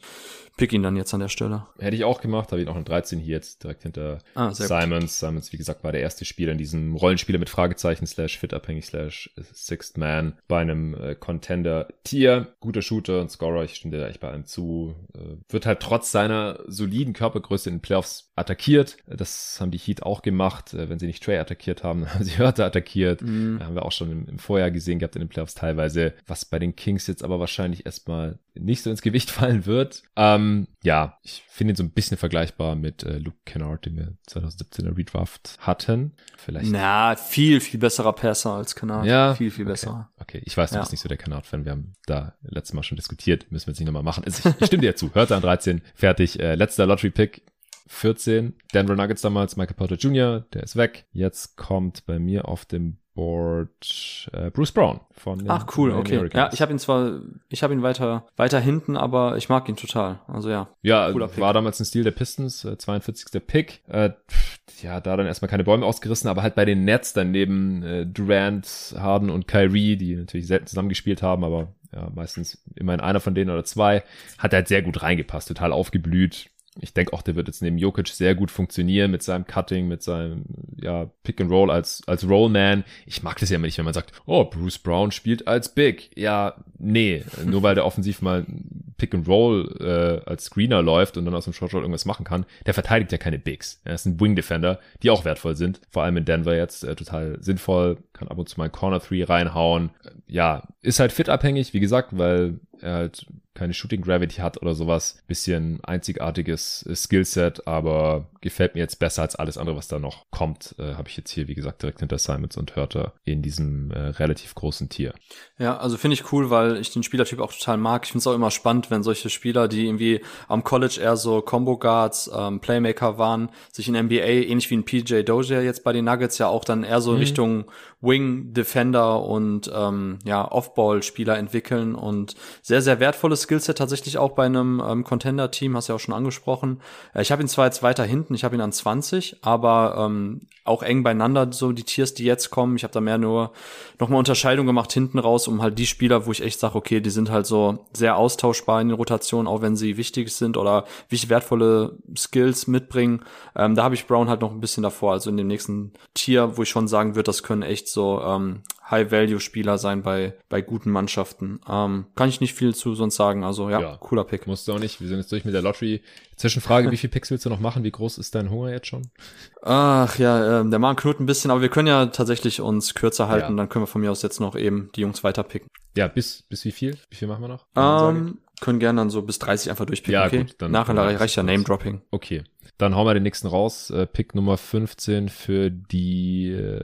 pick ihn dann jetzt an der Stelle. Hätte ich auch gemacht, habe ihn auch in 13 hier jetzt direkt hinter ah, Simons. Gut. Simons, wie gesagt, war der erste Spieler in diesem Rollenspieler mit Fragezeichen slash fitabhängig slash Sixth Man bei einem äh, Contender-Tier. Guter Shooter und Scorer, ich stimme dir echt bei allem zu. Äh, wird halt trotz seiner soliden Körpergröße in den Playoffs attackiert. Das haben die Heat auch gemacht. Äh, wenn sie nicht Trey attackiert haben, haben sie Hörter attackiert. Mhm. Haben wir auch schon im, im Vorjahr gesehen gehabt in den Playoffs teilweise, was bei den Kings jetzt aber wahrscheinlich erstmal nicht so ins Gewicht fallen wird. Ähm, ja, ich finde ihn so ein bisschen vergleichbar mit äh, Luke Kennard, den wir 2017 in Redraft hatten. Vielleicht. Na, viel, viel besserer Passer als Kennard. Ja. Viel, viel okay. besser. Okay, ich weiß, du ja. bist nicht so der Kennard-Fan. Wir haben da letztes Mal schon diskutiert. Müssen wir jetzt nicht nochmal machen. Also ich, ich stimme dir zu. Hört an 13. Fertig. Äh, letzter Lottery-Pick. 14. Denver Nuggets damals, Michael Porter Jr., der ist weg. Jetzt kommt bei mir auf dem Board äh, Bruce Brown von den Ach cool, okay. Hurricanes. Ja, ich habe ihn zwar, ich habe ihn weiter weiter hinten, aber ich mag ihn total. Also ja. Ja, war damals ein Stil der Pistons, äh, 42. Pick. Äh, ja, da dann erstmal keine Bäume ausgerissen, aber halt bei den Nets dann neben äh, Durant, Harden und Kyrie, die natürlich selten zusammengespielt haben, aber ja, meistens immerhin einer von denen oder zwei, hat er halt sehr gut reingepasst, total aufgeblüht ich denke auch, der wird jetzt neben Jokic sehr gut funktionieren mit seinem Cutting, mit seinem ja, Pick and Roll als als Rollman. Ich mag das ja immer nicht, wenn man sagt, oh, Bruce Brown spielt als Big. Ja, nee, nur weil der offensiv mal Pick and Roll äh, als Screener läuft und dann aus dem Short Roll irgendwas machen kann, der verteidigt ja keine Bigs. Er ist ein Wing Defender, die auch wertvoll sind, vor allem in Denver jetzt äh, total sinnvoll, kann ab und zu mal Corner 3 reinhauen. Ja, ist halt fit abhängig, wie gesagt, weil er halt keine Shooting Gravity hat oder sowas. Bisschen einzigartiges Skillset, aber gefällt mir jetzt besser als alles andere, was da noch kommt. Äh, Habe ich jetzt hier, wie gesagt, direkt hinter Simons und Hörter in diesem äh, relativ großen Tier. Ja, also finde ich cool, weil ich den Spielertyp auch total mag. Ich finde es auch immer spannend, wenn solche Spieler, die irgendwie am College eher so Combo Guards, ähm, Playmaker waren, sich in NBA, ähnlich wie ein PJ Dozier jetzt bei den Nuggets, ja auch dann eher so mhm. Richtung Wing Defender und ähm, ja Offball Spieler entwickeln und sehr sehr wertvolles Skillset tatsächlich auch bei einem ähm, Contender Team, hast du ja auch schon angesprochen. Äh, ich habe ihn zwar jetzt weiter hinten, ich habe ihn an 20, aber ähm, auch eng beieinander so die Tiers, die jetzt kommen. Ich habe da mehr nur nochmal Unterscheidung gemacht hinten raus, um halt die Spieler, wo ich echt sage, okay, die sind halt so sehr austauschbar in den Rotationen, auch wenn sie wichtig sind oder wichtig wertvolle Skills mitbringen. Ähm, da habe ich Brown halt noch ein bisschen davor, also in dem nächsten Tier, wo ich schon sagen würde, das können echt so ähm, High-Value-Spieler sein bei, bei guten Mannschaften. Ähm, kann ich nicht viel zu sonst sagen. Also ja, ja, cooler Pick. Musst du auch nicht. Wir sind jetzt durch mit der Lottery. Zwischenfrage, wie viel Picks willst du noch machen? Wie groß ist dein Hunger jetzt schon? Ach ja, äh, der Magen knurrt ein bisschen, aber wir können ja tatsächlich uns kürzer halten. Ja. Dann können wir von mir aus jetzt noch eben die Jungs weiterpicken. Ja, bis, bis wie viel? Wie viel machen wir noch? Ähm, können gerne dann so bis 30 einfach durchpicken, ja, okay? Gut, dann Nachher reicht ja Name-Dropping. Okay. Dann hauen wir den nächsten raus. Äh, Pick Nummer 15 für die äh,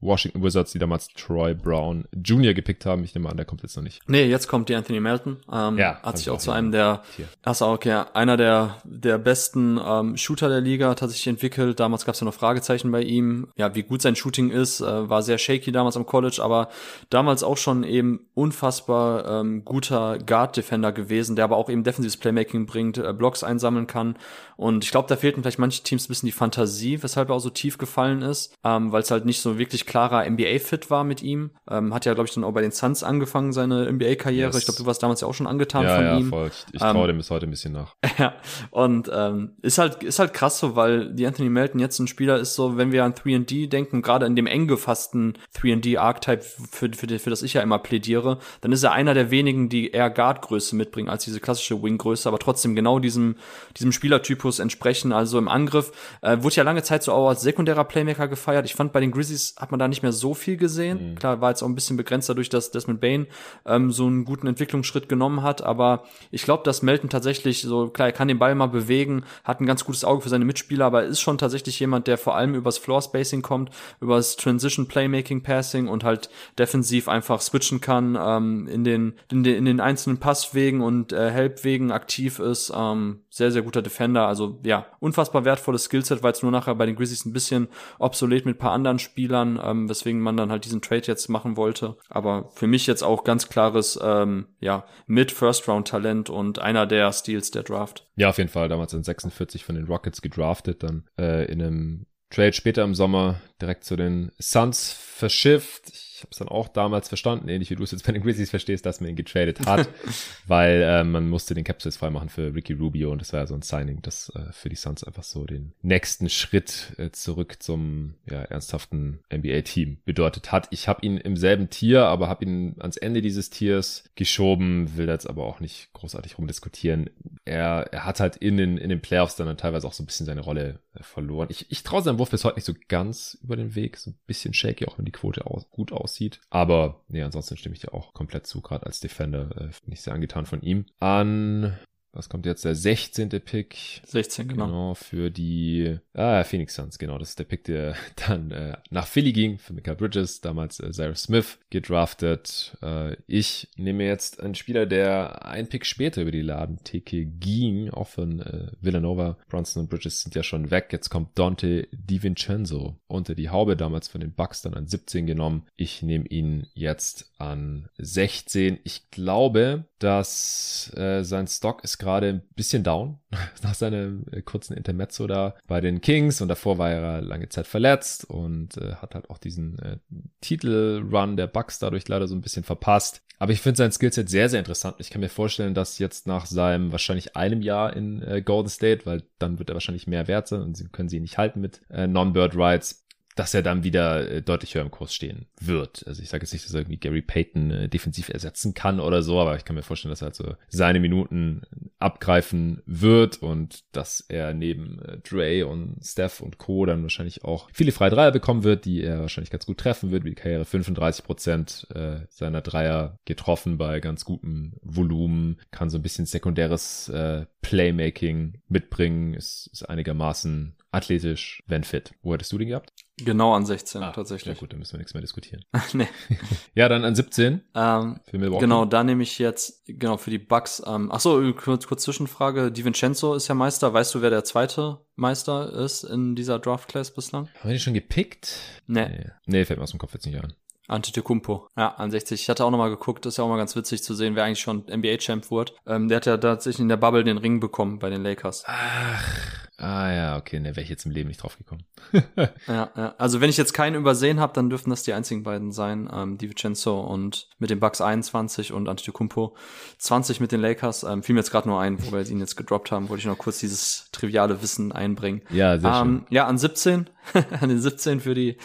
Washington Wizards, die damals Troy Brown Jr. gepickt haben. Ich nehme an, der kommt jetzt noch nicht. Nee, jetzt kommt die Anthony Melton. Ähm, ja, hat sich auch zu einem der, auch, okay, einer der, der besten ähm, Shooter der Liga tatsächlich entwickelt. Damals gab es ja noch Fragezeichen bei ihm. Ja, wie gut sein Shooting ist, äh, war sehr shaky damals am College, aber damals auch schon eben unfassbar ähm, guter Guard-Defender gewesen, der aber auch eben defensives Playmaking bringt, äh, Blocks einsammeln kann. Und ich glaube, da fehlten vielleicht manche Teams ein bisschen die Fantasie, weshalb er auch so tief gefallen ist, ähm, weil es halt nicht so wirklich klarer NBA-Fit war mit ihm. Ähm, hat ja, glaube ich, dann auch bei den Suns angefangen, seine NBA-Karriere. Yes. Ich glaube, du warst damals ja auch schon angetan ja, von ja, ihm. Voll. Ich, ich traue ähm, dem bis heute ein bisschen nach. Ja, und ähm, ist halt ist halt krass so, weil die Anthony Melton jetzt ein Spieler ist so, wenn wir an 3D denken, gerade in dem eng gefassten 3D-Archetype, für, für, für das ich ja immer plädiere, dann ist er einer der wenigen, die eher Guard-Größe mitbringen als diese klassische Wing-Größe, aber trotzdem genau diesem, diesem Spielertypus entsprechen. Also im Angriff äh, wurde ja lange Zeit so auch als sekundärer Playmaker gefeiert. Ich fand, bei den Grizzlies hat man da nicht mehr so viel gesehen. Mhm. Klar, war jetzt auch ein bisschen begrenzt dadurch, dass Desmond Bain ähm, so einen guten Entwicklungsschritt genommen hat, aber ich glaube, dass Melton tatsächlich so, klar, er kann den Ball mal bewegen, hat ein ganz gutes Auge für seine Mitspieler, aber ist schon tatsächlich jemand, der vor allem übers Floor Spacing kommt, übers Transition Playmaking Passing und halt defensiv einfach switchen kann, ähm, in den, in den, in den einzelnen Passwegen und äh, Helpwegen aktiv ist, ähm, sehr, sehr guter Defender, also ja, unfassbar wertvolles Skillset, weil es nur nachher bei den Grizzlies ein bisschen obsolet mit paar anderen Spielern, ähm, weswegen man dann halt diesen Trade jetzt machen wollte. Aber für mich jetzt auch ganz klares, ähm, ja, Mid-First-Round-Talent und einer der Steals der Draft. Ja, auf jeden Fall. Damals in 46 von den Rockets gedraftet, dann äh, in einem Trade später im Sommer direkt zu den Suns verschifft. Ich habe es dann auch damals verstanden, ähnlich wie du es jetzt bei den Grizzlies verstehst, dass man ihn getradet hat, weil äh, man musste den Capsules freimachen für Ricky Rubio und das war ja so ein Signing, das äh, für die Suns einfach so den nächsten Schritt äh, zurück zum ja, ernsthaften NBA-Team bedeutet hat. Ich habe ihn im selben Tier, aber habe ihn ans Ende dieses Tiers geschoben, will jetzt aber auch nicht großartig rumdiskutieren. Er, er hat halt in den, in den Playoffs dann, dann teilweise auch so ein bisschen seine Rolle äh, verloren. Ich, ich traue seinem Wurf bis heute nicht so ganz über den Weg, so ein bisschen shaky, auch wenn die Quote aus, gut aussieht aussieht. Aber nee, ansonsten stimme ich dir auch komplett zu, gerade als Defender. Äh, nicht sehr angetan von ihm. An was kommt jetzt? Der 16. Pick. 16, genau. Genau, für die ah, Phoenix Suns, genau. Das ist der Pick, der dann äh, nach Philly ging, für Mikael Bridges, damals äh, Cyrus Smith gedraftet. Äh, ich nehme jetzt einen Spieler, der ein Pick später über die Ladentheke ging, auch von äh, Villanova. Bronson und Bridges sind ja schon weg. Jetzt kommt Dante DiVincenzo unter die Haube, damals von den Bucks dann an 17 genommen. Ich nehme ihn jetzt an 16. Ich glaube, dass äh, sein Stock ist gerade ein bisschen down nach seinem äh, kurzen Intermezzo da bei den Kings und davor war er lange Zeit verletzt und äh, hat halt auch diesen äh, Titelrun der Bucks dadurch leider so ein bisschen verpasst. Aber ich finde sein Skillset sehr, sehr interessant. Ich kann mir vorstellen, dass jetzt nach seinem wahrscheinlich einem Jahr in äh, Golden State, weil dann wird er wahrscheinlich mehr wert sein und sie können sie nicht halten mit äh, Non-Bird Rights, dass er dann wieder äh, deutlich höher im Kurs stehen wird. Also ich sage jetzt nicht, dass er irgendwie Gary Payton äh, defensiv ersetzen kann oder so, aber ich kann mir vorstellen, dass er halt seine Minuten abgreifen wird und dass er neben äh, Dre und Steph und Co. dann wahrscheinlich auch viele freie Dreier bekommen wird, die er wahrscheinlich ganz gut treffen wird, wie die Karriere 35 Prozent seiner Dreier getroffen bei ganz gutem Volumen, kann so ein bisschen sekundäres Playmaking mitbringen, ist, ist einigermaßen athletisch, wenn fit. Wo hättest du den gehabt? Genau an 16 ah, tatsächlich. Ja gut, dann müssen wir nichts mehr diskutieren. nee. Ja, dann an 17. Ähm. Genau, da nehme ich jetzt, genau, für die Bucks. Ähm, achso, kurz, kurz Zwischenfrage. Di Vincenzo ist ja Meister. Weißt du, wer der zweite Meister ist in dieser Draft-Class bislang? Haben wir die schon gepickt? Nee. nee. Nee, fällt mir aus dem Kopf jetzt nicht an. Antetokounmpo, ja, an 60. Ich hatte auch nochmal geguckt, das ist ja auch mal ganz witzig zu sehen, wer eigentlich schon NBA-Champ wurde. Ähm, der hat ja tatsächlich in der Bubble den Ring bekommen bei den Lakers. Ach, Ah ja, okay, ne, wäre ich jetzt im Leben nicht drauf gekommen. ja, ja, also wenn ich jetzt keinen übersehen habe, dann dürften das die einzigen beiden sein, ähm, Di Vincenzo und mit den Bucks 21 und Antetokounmpo 20 mit den Lakers. Ähm, fiel mir jetzt gerade nur ein, wo wir ihn jetzt gedroppt haben, wollte ich noch kurz dieses triviale Wissen einbringen. Ja, sehr ähm, schön. Ja, an 17, an den 17 für die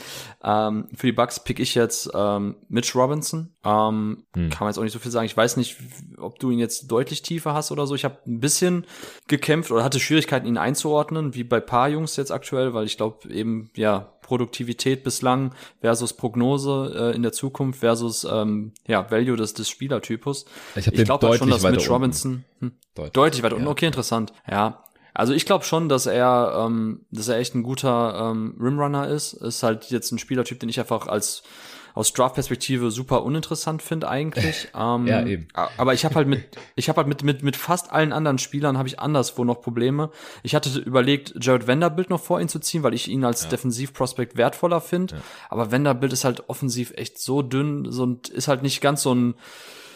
ähm, für die Bucks pick ich jetzt ähm, Mitch Robinson. Ähm, hm. Kann man jetzt auch nicht so viel sagen. Ich weiß nicht, ob du ihn jetzt deutlich tiefer hast oder so. Ich habe ein bisschen gekämpft oder hatte Schwierigkeiten, ihn einzuordnen einordnen, wie bei paar Jungs jetzt aktuell, weil ich glaube eben, ja, Produktivität bislang versus Prognose äh, in der Zukunft versus ähm, ja, Value des, des Spielertypus. Ich, ich glaube halt schon, dass Mitch Robinson hm, deutlich, deutlich weiter unten. Okay, interessant. Ja, also ich glaube schon, dass er, ähm, dass er echt ein guter ähm, Rimrunner ist. Ist halt jetzt ein Spielertyp, den ich einfach als aus Draft-Perspektive super uninteressant finde eigentlich. ähm, ja, eben. Aber ich habe halt mit, ich habe halt mit, mit, mit fast allen anderen Spielern habe ich anderswo noch Probleme. Ich hatte überlegt, Jared Vanderbilt noch vor ihn zu ziehen, weil ich ihn als ja. Defensiv-Prospect wertvoller finde. Ja. Aber Vanderbilt ist halt offensiv echt so dünn so, und ist halt nicht ganz so ein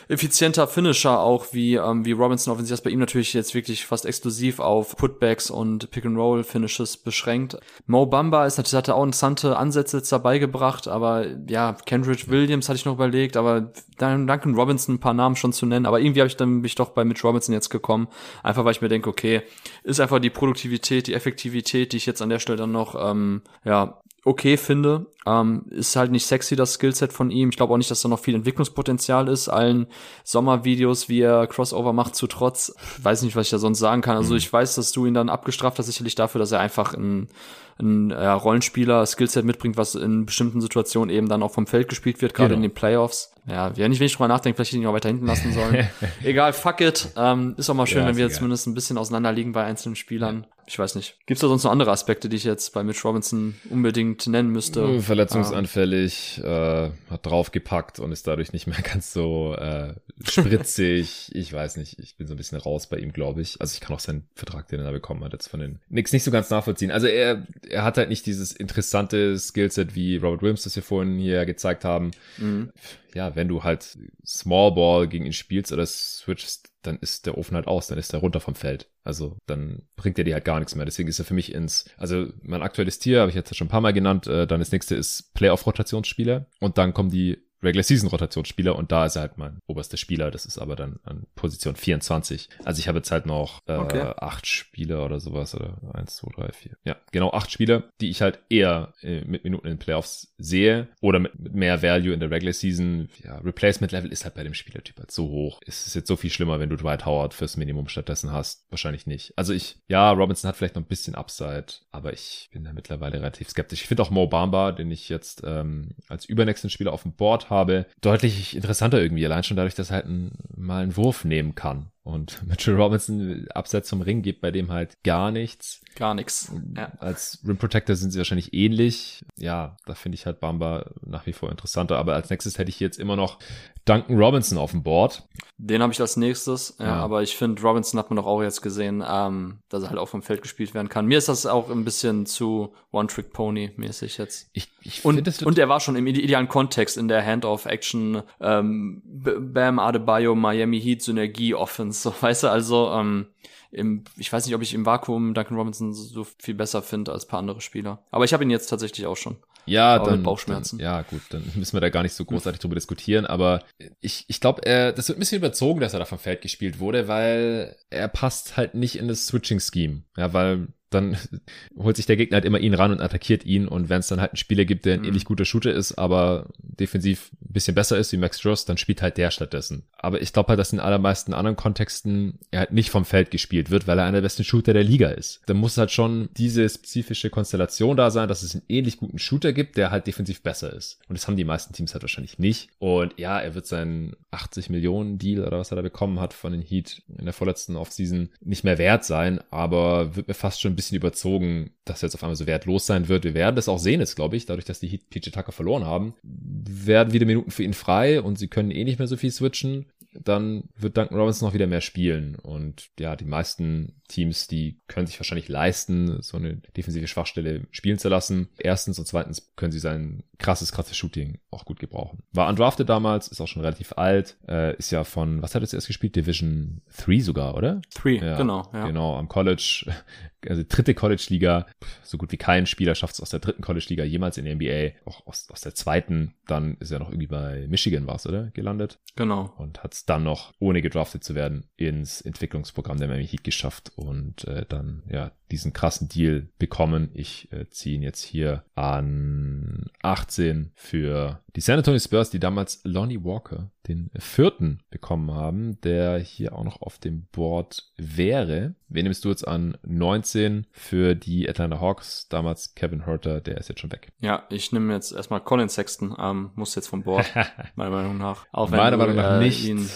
effizienter Finisher auch wie, ähm, wie Robinson offensiv das bei ihm natürlich jetzt wirklich fast exklusiv auf Putbacks und Pick-and-Roll-Finishes beschränkt. Mo Bamba ist natürlich, hatte auch interessante Ansätze jetzt dabei gebracht, aber ja, Kendrick Williams hatte ich noch überlegt, aber dann Duncan Robinson ein paar Namen schon zu nennen, aber irgendwie habe ich dann mich doch bei Mitch Robinson jetzt gekommen, einfach weil ich mir denke, okay, ist einfach die Produktivität, die Effektivität, die ich jetzt an der Stelle dann noch ähm, ja okay finde. Ähm, ist halt nicht sexy, das Skillset von ihm. Ich glaube auch nicht, dass da noch viel Entwicklungspotenzial ist. Allen Sommervideos, wie er Crossover macht, zu trotz. Weiß nicht, was ich da sonst sagen kann. Also mhm. ich weiß, dass du ihn dann abgestraft hast, sicherlich dafür, dass er einfach ein, ein ja, Rollenspieler Skillset mitbringt, was in bestimmten Situationen eben dann auch vom Feld gespielt wird, gerade genau. in den Playoffs. Ja, wenn ich, wenn ich drüber nachdenke, vielleicht hätte ich ihn auch weiter hinten lassen sollen. Egal, fuck it. Ähm, ist auch mal schön, ja, wenn wir jetzt zumindest ein bisschen auseinander liegen bei einzelnen Spielern. Ich weiß nicht. Gibt es da sonst noch andere Aspekte, die ich jetzt bei Mitch Robinson unbedingt nennen müsste? Hm, verletzungsanfällig, äh, hat draufgepackt und ist dadurch nicht mehr ganz so äh, spritzig. ich weiß nicht, ich bin so ein bisschen raus bei ihm, glaube ich. Also ich kann auch seinen Vertrag, den er da bekommen hat, jetzt von den Nix nicht so ganz nachvollziehen. Also er, er hat halt nicht dieses interessante Skillset wie Robert Williams, das wir vorhin hier gezeigt haben. Mhm. Ja, wenn du halt Small Ball gegen ihn spielst oder switchst dann ist der Ofen halt aus, dann ist er runter vom Feld. Also dann bringt er dir halt gar nichts mehr. Deswegen ist er für mich ins, also mein aktuelles Tier habe ich jetzt schon ein paar Mal genannt. Äh, dann das nächste ist Playoff-Rotationsspieler und dann kommen die Regular Season Rotationsspieler und da ist er halt mein oberster Spieler. Das ist aber dann an Position 24. Also ich habe jetzt halt noch äh, okay. acht Spieler oder sowas oder eins, zwei, drei, vier. Ja, genau acht Spieler, die ich halt eher äh, mit Minuten in den Playoffs sehe oder mit, mit, mehr Value in der Regular Season. Ja, Replacement Level ist halt bei dem Spielertyp halt so hoch. Es ist jetzt so viel schlimmer, wenn du Dwight Howard fürs Minimum stattdessen hast. Wahrscheinlich nicht. Also ich, ja, Robinson hat vielleicht noch ein bisschen Upside, aber ich bin da mittlerweile relativ skeptisch. Ich finde auch Mo Bamba, den ich jetzt ähm, als übernächsten Spieler auf dem Board habe, deutlich interessanter irgendwie. Allein schon dadurch, dass er halt ein, mal einen Wurf nehmen kann. Und Mitchell Robinson abseits zum Ring gibt bei dem halt gar nichts. Gar nichts. Ja. Als Rim Protector sind sie wahrscheinlich ähnlich. Ja, da finde ich halt Bamba nach wie vor interessanter. Aber als nächstes hätte ich jetzt immer noch Duncan Robinson auf dem Board. Den habe ich als nächstes, ja, ja. aber ich finde, Robinson hat man doch auch jetzt gesehen, ähm, dass er halt auch vom Feld gespielt werden kann. Mir ist das auch ein bisschen zu One-Trick-Pony-mäßig jetzt. Ich, ich und, das und er war schon im idealen Kontext in der Hand-Off-Action ähm, Bam Adebayo Miami Heat Synergie Offense, so weißt du, also ähm, im, ich weiß nicht, ob ich im Vakuum Duncan Robinson so viel besser finde als paar andere Spieler. Aber ich habe ihn jetzt tatsächlich auch schon. Ja, dann, Bauchschmerzen. Dann, ja, gut, dann müssen wir da gar nicht so großartig drüber diskutieren, aber ich, ich glaube, das wird ein bisschen überzogen, dass er da vom Feld gespielt wurde, weil er passt halt nicht in das Switching-Scheme. Ja, weil dann holt sich der Gegner halt immer ihn ran und attackiert ihn. Und wenn es dann halt einen Spieler gibt, der ein mhm. ähnlich guter Shooter ist, aber defensiv ein bisschen besser ist wie Max Stross, dann spielt halt der stattdessen. Aber ich glaube halt, dass in allermeisten anderen Kontexten er halt nicht vom Feld gespielt wird, weil er einer der besten Shooter der Liga ist. Dann muss halt schon diese spezifische Konstellation da sein, dass es einen ähnlich guten Shooter gibt, der halt defensiv besser ist. Und das haben die meisten Teams halt wahrscheinlich nicht. Und ja, er wird seinen 80 Millionen Deal oder was er da bekommen hat von den Heat in der vorletzten Offseason nicht mehr wert sein, aber wird mir fast schon ein bisschen überzogen, dass er jetzt auf einmal so wertlos sein wird. Wir werden das auch sehen jetzt, glaube ich, dadurch, dass die Heat PJ Tucker verloren haben, werden wieder Minuten für ihn frei und sie können eh nicht mehr so viel switchen dann wird Duncan Robinson noch wieder mehr spielen. Und ja, die meisten Teams, die können sich wahrscheinlich leisten, so eine defensive Schwachstelle spielen zu lassen. Erstens und zweitens können sie sein krasses, krasses Shooting auch gut gebrauchen. War undrafted damals, ist auch schon relativ alt, äh, ist ja von, was hat er zuerst gespielt? Division 3 sogar, oder? 3, ja, genau. Ja. Genau, am College, also dritte College-Liga. So gut wie kein Spieler schafft es aus der dritten College-Liga jemals in der NBA. Auch aus, aus der zweiten, dann ist er noch irgendwie bei Michigan war es, oder? Gelandet. Genau. Und hat es dann noch, ohne gedraftet zu werden, ins Entwicklungsprogramm der Miami Heat geschafft und äh, dann ja diesen krassen Deal bekommen. Ich äh, ziehe ihn jetzt hier an 18 für die San Antonio Spurs, die damals Lonnie Walker, den vierten, bekommen haben, der hier auch noch auf dem Board wäre. Wen nimmst du jetzt an 19 für die Atlanta Hawks? Damals Kevin Herter, der ist jetzt schon weg. Ja, ich nehme jetzt erstmal Colin Sexton, ähm, muss jetzt vom Board, meiner Meinung nach. Auch wenn meiner Meinung nach äh, nicht. Ihn,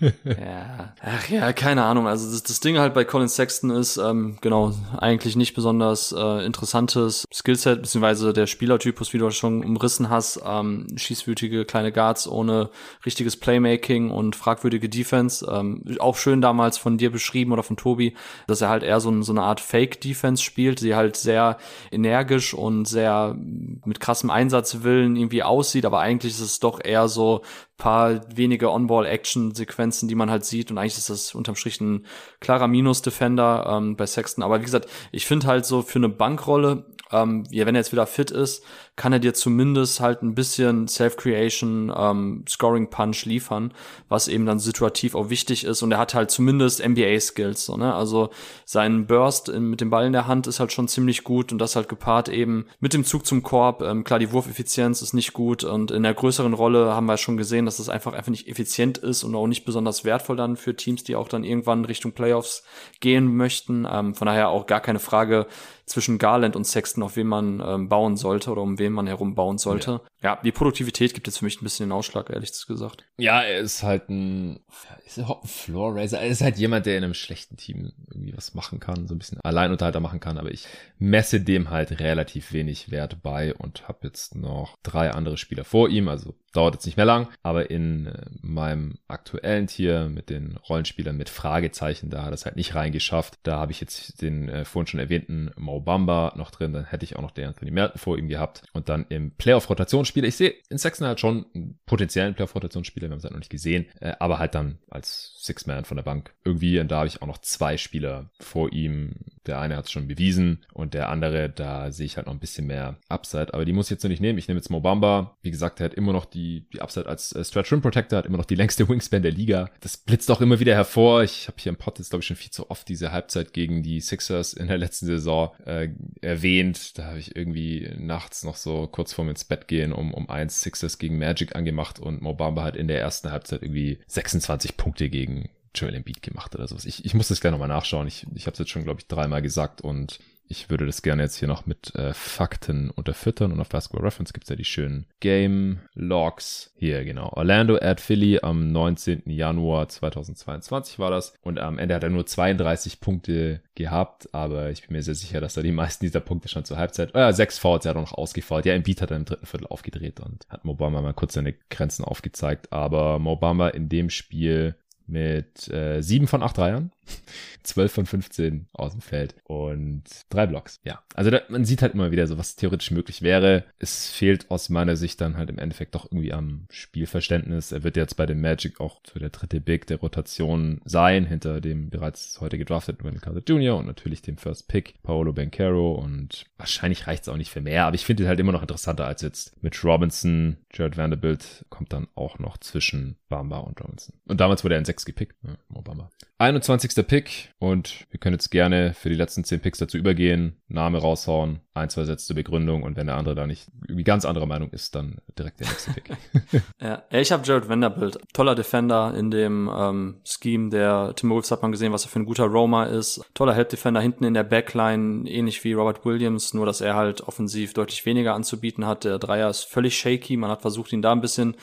ja, ach ja, keine Ahnung. Also das, das Ding halt bei Colin Sexton ist, ähm, genau, eigentlich nicht besonders äh, interessantes Skillset, beziehungsweise der Spielertypus, wie du schon umrissen hast, ähm, schießwütige kleine Guards ohne richtiges Playmaking und fragwürdige Defense. Ähm, auch schön damals von dir beschrieben oder von Tobi, dass er halt eher so, so eine Art Fake-Defense spielt, die halt sehr energisch und sehr mit krassem Einsatzwillen irgendwie aussieht, aber eigentlich ist es doch eher so paar wenige On-Ball-Action-Sequenzen, die man halt sieht. Und eigentlich ist das unterm Strich ein klarer Minus-Defender ähm, bei Sexton. Aber wie gesagt, ich finde halt so für eine Bankrolle ähm, ja, wenn er jetzt wieder fit ist, kann er dir zumindest halt ein bisschen Self-Creation, ähm, Scoring-Punch liefern, was eben dann situativ auch wichtig ist. Und er hat halt zumindest NBA-Skills. So, ne? Also sein Burst in, mit dem Ball in der Hand ist halt schon ziemlich gut und das halt gepaart eben mit dem Zug zum Korb. Ähm, klar, die Wurfeffizienz ist nicht gut und in der größeren Rolle haben wir schon gesehen, dass das einfach einfach nicht effizient ist und auch nicht besonders wertvoll dann für Teams, die auch dann irgendwann Richtung Playoffs gehen möchten. Ähm, von daher auch gar keine Frage, zwischen Garland und Sexton, auf wen man ähm, bauen sollte oder um wen man herum bauen sollte. Ja. ja. die Produktivität gibt jetzt für mich ein bisschen den Ausschlag, ehrlich gesagt. Ja, er ist halt ein, ist er ein Floor Raiser. Er ist halt jemand, der in einem schlechten Team irgendwie was machen kann, so ein bisschen Alleinunterhalter machen kann, aber ich messe dem halt relativ wenig Wert bei und habe jetzt noch drei andere Spieler vor ihm, also dauert jetzt nicht mehr lang, aber in äh, meinem aktuellen Tier mit den Rollenspielern mit Fragezeichen, da hat es halt nicht reingeschafft. Da habe ich jetzt den äh, vorhin schon erwähnten Mo Bamba noch drin, dann hätte ich auch noch den Anthony Merton vor ihm gehabt und dann im Playoff-Rotationsspieler. Ich sehe in Sexton halt schon einen potenziellen Playoff-Rotationsspieler, wir haben es halt noch nicht gesehen, äh, aber halt dann als Six-Man von der Bank. Irgendwie, und da habe ich auch noch zwei Spieler vor ihm. Der eine hat es schon bewiesen und der andere, da sehe ich halt noch ein bisschen mehr Upside, aber die muss ich jetzt noch nicht nehmen. Ich nehme jetzt Mobamba. Wie gesagt, der hat immer noch die, die Upside als äh, Stretch Rim Protector, hat immer noch die längste Wingspan der Liga. Das blitzt auch immer wieder hervor. Ich habe hier im Pod jetzt, glaube ich, schon viel zu oft diese Halbzeit gegen die Sixers in der letzten Saison äh, erwähnt. Da habe ich irgendwie nachts noch so kurz vorm ins Bett gehen um, um eins Sixers gegen Magic angemacht und Mobamba hat in der ersten Halbzeit irgendwie 26 Punkte gegen Joel Embiid gemacht oder sowas. Ich, ich muss das gleich nochmal nachschauen. Ich, ich habe es jetzt schon, glaube ich, dreimal gesagt und ich würde das gerne jetzt hier noch mit äh, Fakten unterfüttern und auf Basketball Reference gibt's ja die schönen Game Logs. Hier, genau. Orlando at Philly am 19. Januar 2022 war das. Und am Ende hat er nur 32 Punkte gehabt, aber ich bin mir sehr sicher, dass da die meisten dieser Punkte schon zur Halbzeit, äh, sechs Fouls, er hat auch noch ausgefault. Ja, Embiid hat er im dritten Viertel aufgedreht und hat Mobama mal kurz seine Grenzen aufgezeigt. Aber Mobama in dem Spiel mit äh, 7 von 8 Dreiern, 12 von 15 aus dem Feld und drei Blocks. Ja, also da, man sieht halt immer wieder so, was theoretisch möglich wäre. Es fehlt aus meiner Sicht dann halt im Endeffekt doch irgendwie am Spielverständnis. Er wird jetzt bei dem Magic auch so der dritte Big der Rotation sein, hinter dem bereits heute gedrafteten Wendell Carter Jr. und natürlich dem First Pick Paolo Bencaro und wahrscheinlich reicht es auch nicht für mehr, aber ich finde ihn halt immer noch interessanter als jetzt Mitch Robinson. Jared Vanderbilt kommt dann auch noch zwischen Bamba und Robinson. Und damals wurde er in 6 gepickt, ne, Obama. 21. Pick und wir können jetzt gerne für die letzten 10 Picks dazu übergehen, Name raushauen, ein, zwei Sätze zur Begründung und wenn der andere da nicht irgendwie ganz anderer Meinung ist, dann direkt der nächste Pick. ja, ich habe Jared Vanderbilt, toller Defender in dem ähm, Scheme der Timberwolves hat man gesehen, was er für ein guter Roma ist. Toller Help Defender hinten in der Backline, ähnlich wie Robert Williams, nur dass er halt offensiv deutlich weniger anzubieten hat. Der Dreier ist völlig shaky, man hat versucht ihn da ein bisschen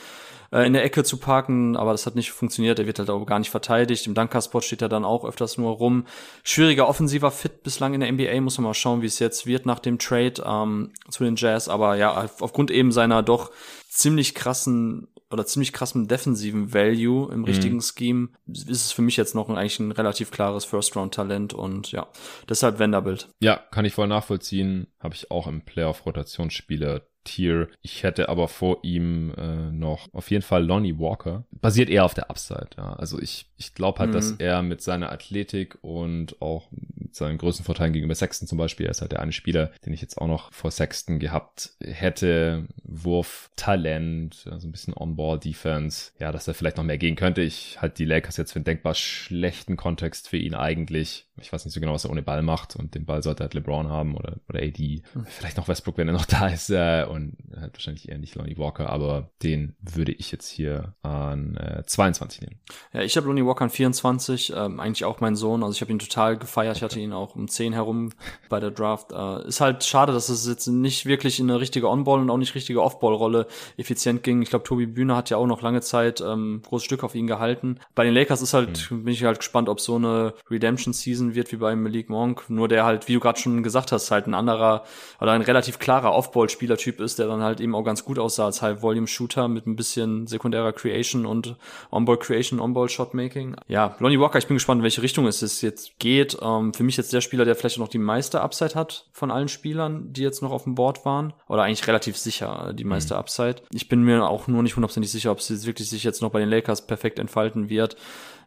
äh, in der Ecke zu parken, aber das hat nicht funktioniert. Er wird halt auch gar nicht verteidigt. Im Dunker-Spot steht er dann auch öfters nur rum. Schwieriger offensiver Fit bislang in der NBA. Muss man mal schauen, wie es jetzt wird nach dem Trade ähm, zu den Jazz. Aber ja, aufgrund eben seiner doch ziemlich krassen oder ziemlich krassen defensiven Value im mhm. richtigen Scheme ist es für mich jetzt noch ein, eigentlich ein relativ klares First-Round-Talent und ja, deshalb Vanderbilt. Ja, kann ich voll nachvollziehen. Habe ich auch im Playoff-Rotationsspieler Tier. Ich hätte aber vor ihm äh, noch auf jeden Fall Lonnie Walker. Basiert eher auf der Upside. Ja. Also ich, ich glaube halt, mhm. dass er mit seiner Athletik und auch mit seinen größten Vorteilen gegenüber Sexton zum Beispiel, er ist halt der eine Spieler, den ich jetzt auch noch vor Sexton gehabt hätte. Wurf, Talent, also ein bisschen On-Ball-Defense. Ja, dass er vielleicht noch mehr gehen könnte. Ich halte die Lakers jetzt für einen denkbar schlechten Kontext für ihn eigentlich. Ich weiß nicht so genau, was er ohne Ball macht und den Ball sollte halt LeBron haben oder, oder AD. Mhm. Vielleicht noch Westbrook, wenn er noch da ist. Äh, und halt wahrscheinlich eher nicht Lonnie Walker, aber den würde ich jetzt hier an äh, 22 nehmen. Ja, ich habe Lonnie Walker an 24, ähm, eigentlich auch mein Sohn, also ich habe ihn total gefeiert, ich hatte ihn auch um 10 herum bei der Draft. Äh, ist halt schade, dass es jetzt nicht wirklich in eine richtige On-Ball und auch nicht richtige Off-Ball-Rolle effizient ging. Ich glaube, Tobi Bühne hat ja auch noch lange Zeit ähm, großes Stück auf ihn gehalten. Bei den Lakers ist halt, mhm. bin ich halt gespannt, ob so eine Redemption-Season wird wie bei Malik Monk, nur der halt, wie du gerade schon gesagt hast, halt ein anderer oder ein relativ klarer Off-Ball-Spielertyp ist, der dann halt eben auch ganz gut aussah als High-Volume-Shooter mit ein bisschen sekundärer Creation und On-Ball-Creation, On-Ball-Shot-Making. Ja, Lonnie Walker, ich bin gespannt, in welche Richtung es jetzt geht. Ähm, für mich jetzt der Spieler, der vielleicht noch die meiste Upside hat von allen Spielern, die jetzt noch auf dem Board waren. Oder eigentlich relativ sicher äh, die meiste mhm. Upside. Ich bin mir auch nur nicht hundertprozentig sicher, ob es wirklich sich jetzt noch bei den Lakers perfekt entfalten wird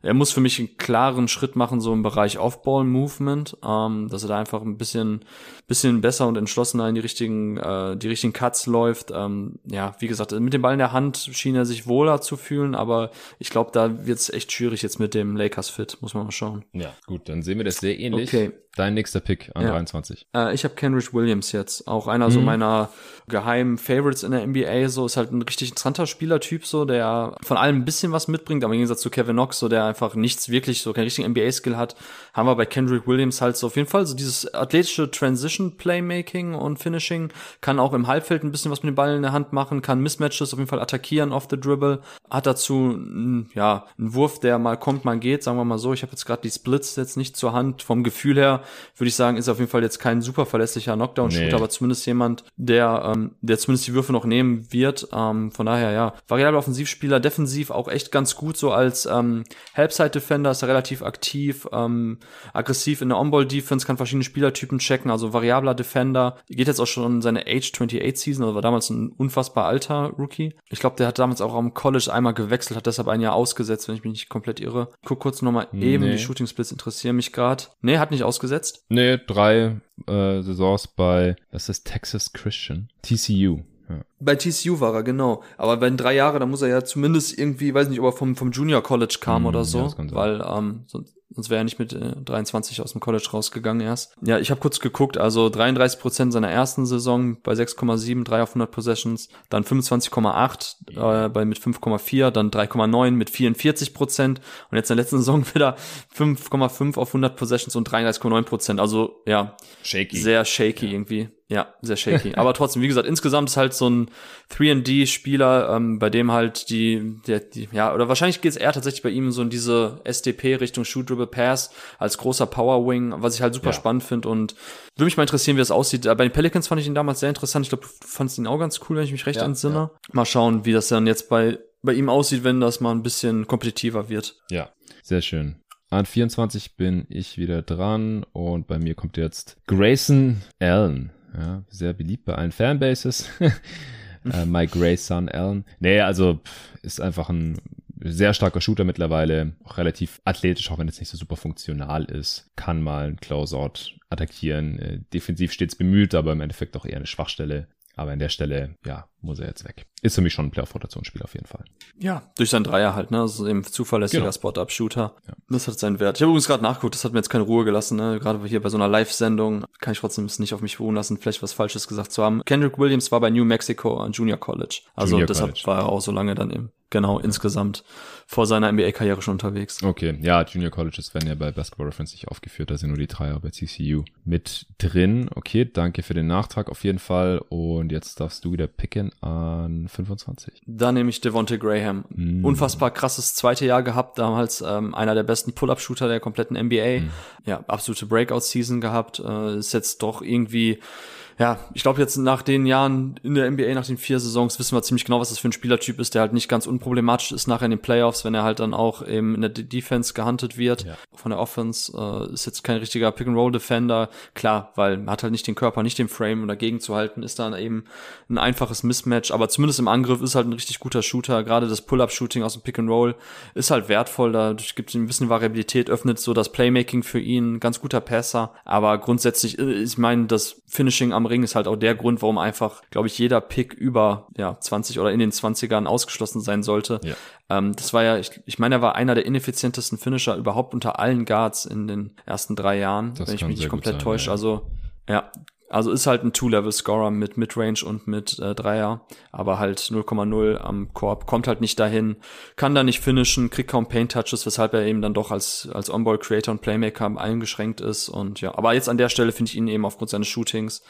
er muss für mich einen klaren Schritt machen, so im Bereich Off-Ball-Movement, ähm, dass er da einfach ein bisschen, bisschen besser und entschlossener in die richtigen, äh, die richtigen Cuts läuft. Ähm, ja, wie gesagt, mit dem Ball in der Hand schien er sich wohler zu fühlen, aber ich glaube, da wird es echt schwierig jetzt mit dem Lakers-Fit, muss man mal schauen. Ja, gut, dann sehen wir das sehr ähnlich. Okay. Dein nächster Pick an ja. 23. Äh, ich habe Kenrich Williams jetzt, auch einer mhm. so meiner geheimen Favorites in der NBA, so ist halt ein richtig interessanter Spielertyp, so der von allem ein bisschen was mitbringt, aber im Gegensatz zu Kevin Knox, so der einfach nichts wirklich, so kein richtigen NBA-Skill hat, haben wir bei Kendrick Williams halt so auf jeden Fall so dieses athletische Transition-Playmaking und Finishing, kann auch im Halbfeld ein bisschen was mit dem Ball in der Hand machen, kann Mismatches auf jeden Fall attackieren off the dribble, hat dazu ja einen Wurf, der mal kommt, mal geht, sagen wir mal so. Ich habe jetzt gerade die Splits jetzt nicht zur Hand. Vom Gefühl her würde ich sagen, ist auf jeden Fall jetzt kein super verlässlicher Knockdown-Shooter, nee. aber zumindest jemand, der, ähm, der zumindest die Würfe noch nehmen wird. Ähm, von daher ja, variable Offensivspieler, defensiv auch echt ganz gut so als ähm, Helpside-Defender ist er relativ aktiv, ähm, aggressiv in der On-Ball-Defense, kann verschiedene Spielertypen checken, also variabler Defender. Geht jetzt auch schon in seine Age 28 Season, also war damals ein unfassbar alter Rookie. Ich glaube, der hat damals auch am College einmal gewechselt, hat deshalb ein Jahr ausgesetzt, wenn ich mich nicht komplett irre. Guck kurz nochmal eben, nee. die Shooting Splits interessieren mich gerade. Nee, hat nicht ausgesetzt. Nee, drei äh, Saisons bei, das ist Texas Christian, TCU. Ja. Bei TCU war er, genau. Aber wenn drei Jahre, dann muss er ja zumindest irgendwie, weiß nicht, ob er vom, vom Junior College kam mm, oder so. Ja, weil ähm, sonst, sonst wäre er nicht mit äh, 23 aus dem College rausgegangen erst. Ja, ich habe kurz geguckt, also 33 Prozent seiner ersten Saison bei 6,7, 3 auf 100 Possessions, dann 25,8 äh, bei mit 5,4, dann 3,9 mit 44 Prozent und jetzt in der letzten Saison wieder 5,5 auf 100 Possessions und 33,9 Prozent. Also ja, shaky. sehr shaky ja. irgendwie. Ja, sehr shaky. Aber trotzdem, wie gesagt, insgesamt ist halt so ein 3D-Spieler, ähm, bei dem halt die, der, die, ja, oder wahrscheinlich geht es eher tatsächlich bei ihm so in diese SDP Richtung Shoot Dribble Pass als großer Power Wing, was ich halt super ja. spannend finde und würde mich mal interessieren, wie das aussieht. Bei den Pelicans fand ich ihn damals sehr interessant. Ich glaube, du fandest ihn auch ganz cool, wenn ich mich recht ja, entsinne. Ja. Mal schauen, wie das dann jetzt bei, bei ihm aussieht, wenn das mal ein bisschen kompetitiver wird. Ja, sehr schön. An 24 bin ich wieder dran und bei mir kommt jetzt Grayson Allen. Ja, sehr beliebt bei allen Fanbases. äh, My Gray Son Allen. Nee, also ist einfach ein sehr starker Shooter mittlerweile, auch relativ athletisch, auch wenn es nicht so super funktional ist. Kann mal ein Closeout attackieren. Äh, defensiv stets bemüht, aber im Endeffekt auch eher eine Schwachstelle. Aber an der Stelle, ja, muss er jetzt weg. Ist für mich schon ein Playoff-Rotationsspiel auf jeden Fall. Ja, durch seinen Dreier halt, ne? Das ist eben zuverlässiger genau. Spot-Up-Shooter. Ja. Das hat seinen Wert. Ich habe übrigens gerade nachgeguckt, das hat mir jetzt keine Ruhe gelassen, ne? Gerade hier bei so einer Live-Sendung kann ich trotzdem nicht auf mich beruhen lassen, vielleicht was Falsches gesagt zu haben. Kendrick Williams war bei New Mexico an Junior College. Also Junior deshalb College. war er auch so lange dann im genau insgesamt vor seiner NBA-Karriere schon unterwegs. Okay, ja, Junior Colleges werden ja bei Basketball Reference nicht aufgeführt, da sind nur die Dreier bei TCU mit drin. Okay, danke für den Nachtrag auf jeden Fall und jetzt darfst du wieder picken an 25. Da nehme ich Devonte Graham. Mm. Unfassbar krasses zweite Jahr gehabt, damals ähm, einer der besten Pull-Up-Shooter der kompletten NBA. Mm. Ja, absolute Breakout-Season gehabt, äh, ist jetzt doch irgendwie ja, ich glaube jetzt nach den Jahren in der NBA, nach den vier Saisons, wissen wir ziemlich genau, was das für ein Spielertyp ist, der halt nicht ganz unproblematisch ist nachher in den Playoffs, wenn er halt dann auch eben in der D Defense gehuntet wird. Ja. Von der Offense äh, ist jetzt kein richtiger Pick-and-Roll-Defender. Klar, weil man hat halt nicht den Körper, nicht den Frame, um dagegen zu halten, ist dann eben ein einfaches Mismatch. Aber zumindest im Angriff ist halt ein richtig guter Shooter. Gerade das Pull-Up-Shooting aus dem Pick-and-Roll ist halt wertvoll. Dadurch gibt es ein bisschen Variabilität, öffnet so das Playmaking für ihn. Ganz guter Passer. Aber grundsätzlich, äh, ich meine, das Finishing am Ring ist halt auch der Grund, warum einfach, glaube ich, jeder Pick über ja, 20 oder in den 20ern ausgeschlossen sein sollte. Ja. Ähm, das war ja, ich, ich meine, er war einer der ineffizientesten Finisher überhaupt unter allen Guards in den ersten drei Jahren, das wenn ich mich nicht komplett täusche. Ja. Also ja, also ist halt ein Two-Level-Scorer mit Midrange und mit äh, Dreier, aber halt 0,0 am Korb, kommt halt nicht dahin, kann da nicht finishen, kriegt kaum Paint-Touches, weshalb er eben dann doch als, als On-Ball-Creator und Playmaker eingeschränkt ist und ja, aber jetzt an der Stelle finde ich ihn eben aufgrund seines Shootings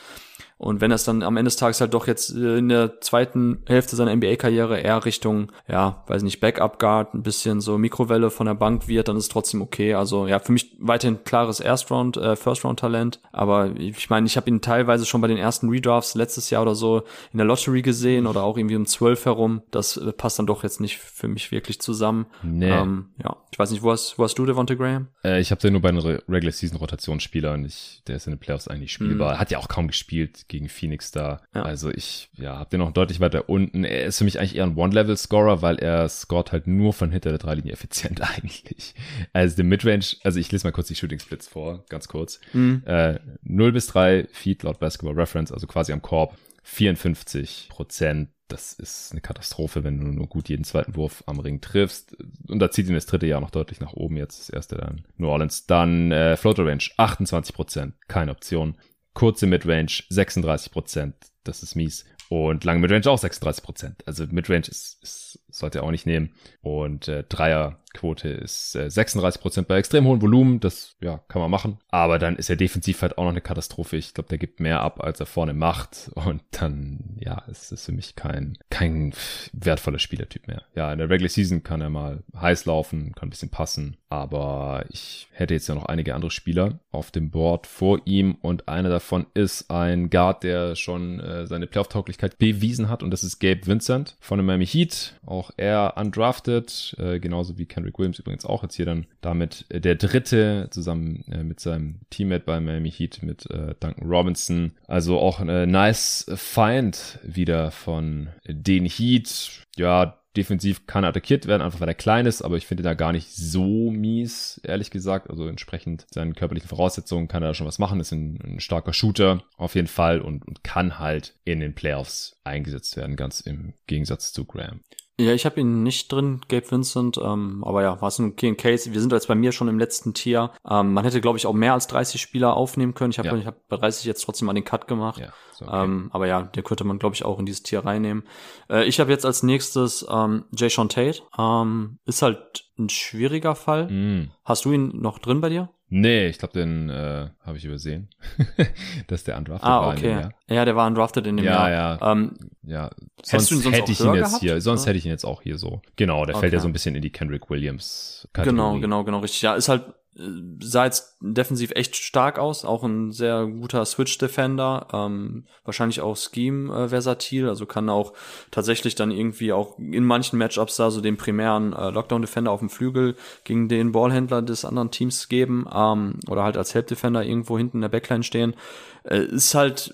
und wenn es dann am Ende des Tages halt doch jetzt äh, in der zweiten Hälfte seiner NBA-Karriere eher Richtung, ja, weiß nicht, Backup-Guard, ein bisschen so Mikrowelle von der Bank wird, dann ist es trotzdem okay. Also ja, für mich weiterhin klares Erst-Round, äh, First-Round-Talent. Aber ich meine, ich habe ihn teilweise schon bei den ersten Redrafts letztes Jahr oder so in der Lottery gesehen oder auch irgendwie um zwölf herum. Das äh, passt dann doch jetzt nicht für mich wirklich zusammen. Nee. Ähm, ja, ich weiß nicht, wo hast, wo hast du Devonta Graham? Äh, ich habe den nur bei den Regular-Season-Rotationsspielern. Der ist in den Playoffs eigentlich spielbar. Mhm. Hat ja auch kaum gespielt gegen Phoenix da. Ja. Also ich, ja, hab den noch deutlich weiter unten. Er ist für mich eigentlich eher ein One-Level-Scorer, weil er scoret halt nur von hinter der Dreilinie effizient eigentlich. Also den Midrange, also ich lese mal kurz die Shooting Splits vor, ganz kurz. Mhm. Äh, 0 bis 3 Feet laut Basketball Reference, also quasi am Korb. 54 Prozent das ist eine Katastrophe, wenn du nur gut jeden zweiten Wurf am Ring triffst. Und da zieht ihn das dritte Jahr noch deutlich nach oben. Jetzt das erste dann New Orleans. Dann äh, Floater Range 28 Prozent, keine Option. Kurze Midrange 36 Prozent, das ist mies. Und lange Midrange auch 36 Prozent. Also Midrange ist, ist sollte er auch nicht nehmen. Und äh, Dreier Quote ist äh, 36% bei extrem hohem Volumen. Das ja, kann man machen. Aber dann ist er defensiv halt auch noch eine Katastrophe. Ich glaube, der gibt mehr ab, als er vorne macht. Und dann, ja, es ist für mich kein, kein wertvoller Spielertyp mehr. Ja, in der Regular Season kann er mal heiß laufen, kann ein bisschen passen. Aber ich hätte jetzt ja noch einige andere Spieler auf dem Board vor ihm. Und einer davon ist ein Guard, der schon äh, seine Playoff-Tauglichkeit bewiesen hat. Und das ist Gabe Vincent von dem Miami Heat. Auch er undrafted, äh, genauso wie Kendrick Williams übrigens auch jetzt hier dann damit äh, der dritte zusammen äh, mit seinem Teammate bei Miami Heat mit äh, Duncan Robinson. Also auch ein äh, nice Find wieder von den Heat. Ja, defensiv kann er attackiert werden, einfach weil er klein ist, aber ich finde da gar nicht so mies, ehrlich gesagt. Also entsprechend seinen körperlichen Voraussetzungen kann er da schon was machen, ist ein, ein starker Shooter auf jeden Fall und, und kann halt in den Playoffs eingesetzt werden, ganz im Gegensatz zu Graham. Ja, ich habe ihn nicht drin, Gabe Vincent, ähm, aber ja, war es ein okay Case. Wir sind jetzt bei mir schon im letzten Tier. Ähm, man hätte, glaube ich, auch mehr als 30 Spieler aufnehmen können. Ich habe ja. Ich hab bei 30 jetzt trotzdem mal den Cut gemacht. Ja, okay. ähm, aber ja, der könnte man, glaube ich, auch in dieses Tier reinnehmen. Äh, ich habe jetzt als nächstes ähm, Jay Sean Tate. Ähm, ist halt ein schwieriger Fall. Mm. Hast du ihn noch drin bei dir? Nee, ich glaube, den äh, habe ich übersehen. dass der undrafted ah, okay. war. Ja. ja, der war undrafted in dem ja, Jahr. Ja, ähm, ja. Sonst, sonst hätte ich ihn jetzt gehabt? hier, sonst oder? hätte ich ihn jetzt auch hier so. Genau, der okay. fällt ja so ein bisschen in die Kendrick Williams Kategorie. Genau, genau, genau, richtig. Ja, ist halt sah jetzt defensiv echt stark aus, auch ein sehr guter Switch-Defender, ähm, wahrscheinlich auch Scheme-versatil, äh, also kann auch tatsächlich dann irgendwie auch in manchen Matchups da so den primären äh, Lockdown-Defender auf dem Flügel gegen den Ballhändler des anderen Teams geben ähm, oder halt als Help-Defender irgendwo hinten in der Backline stehen. Äh, ist halt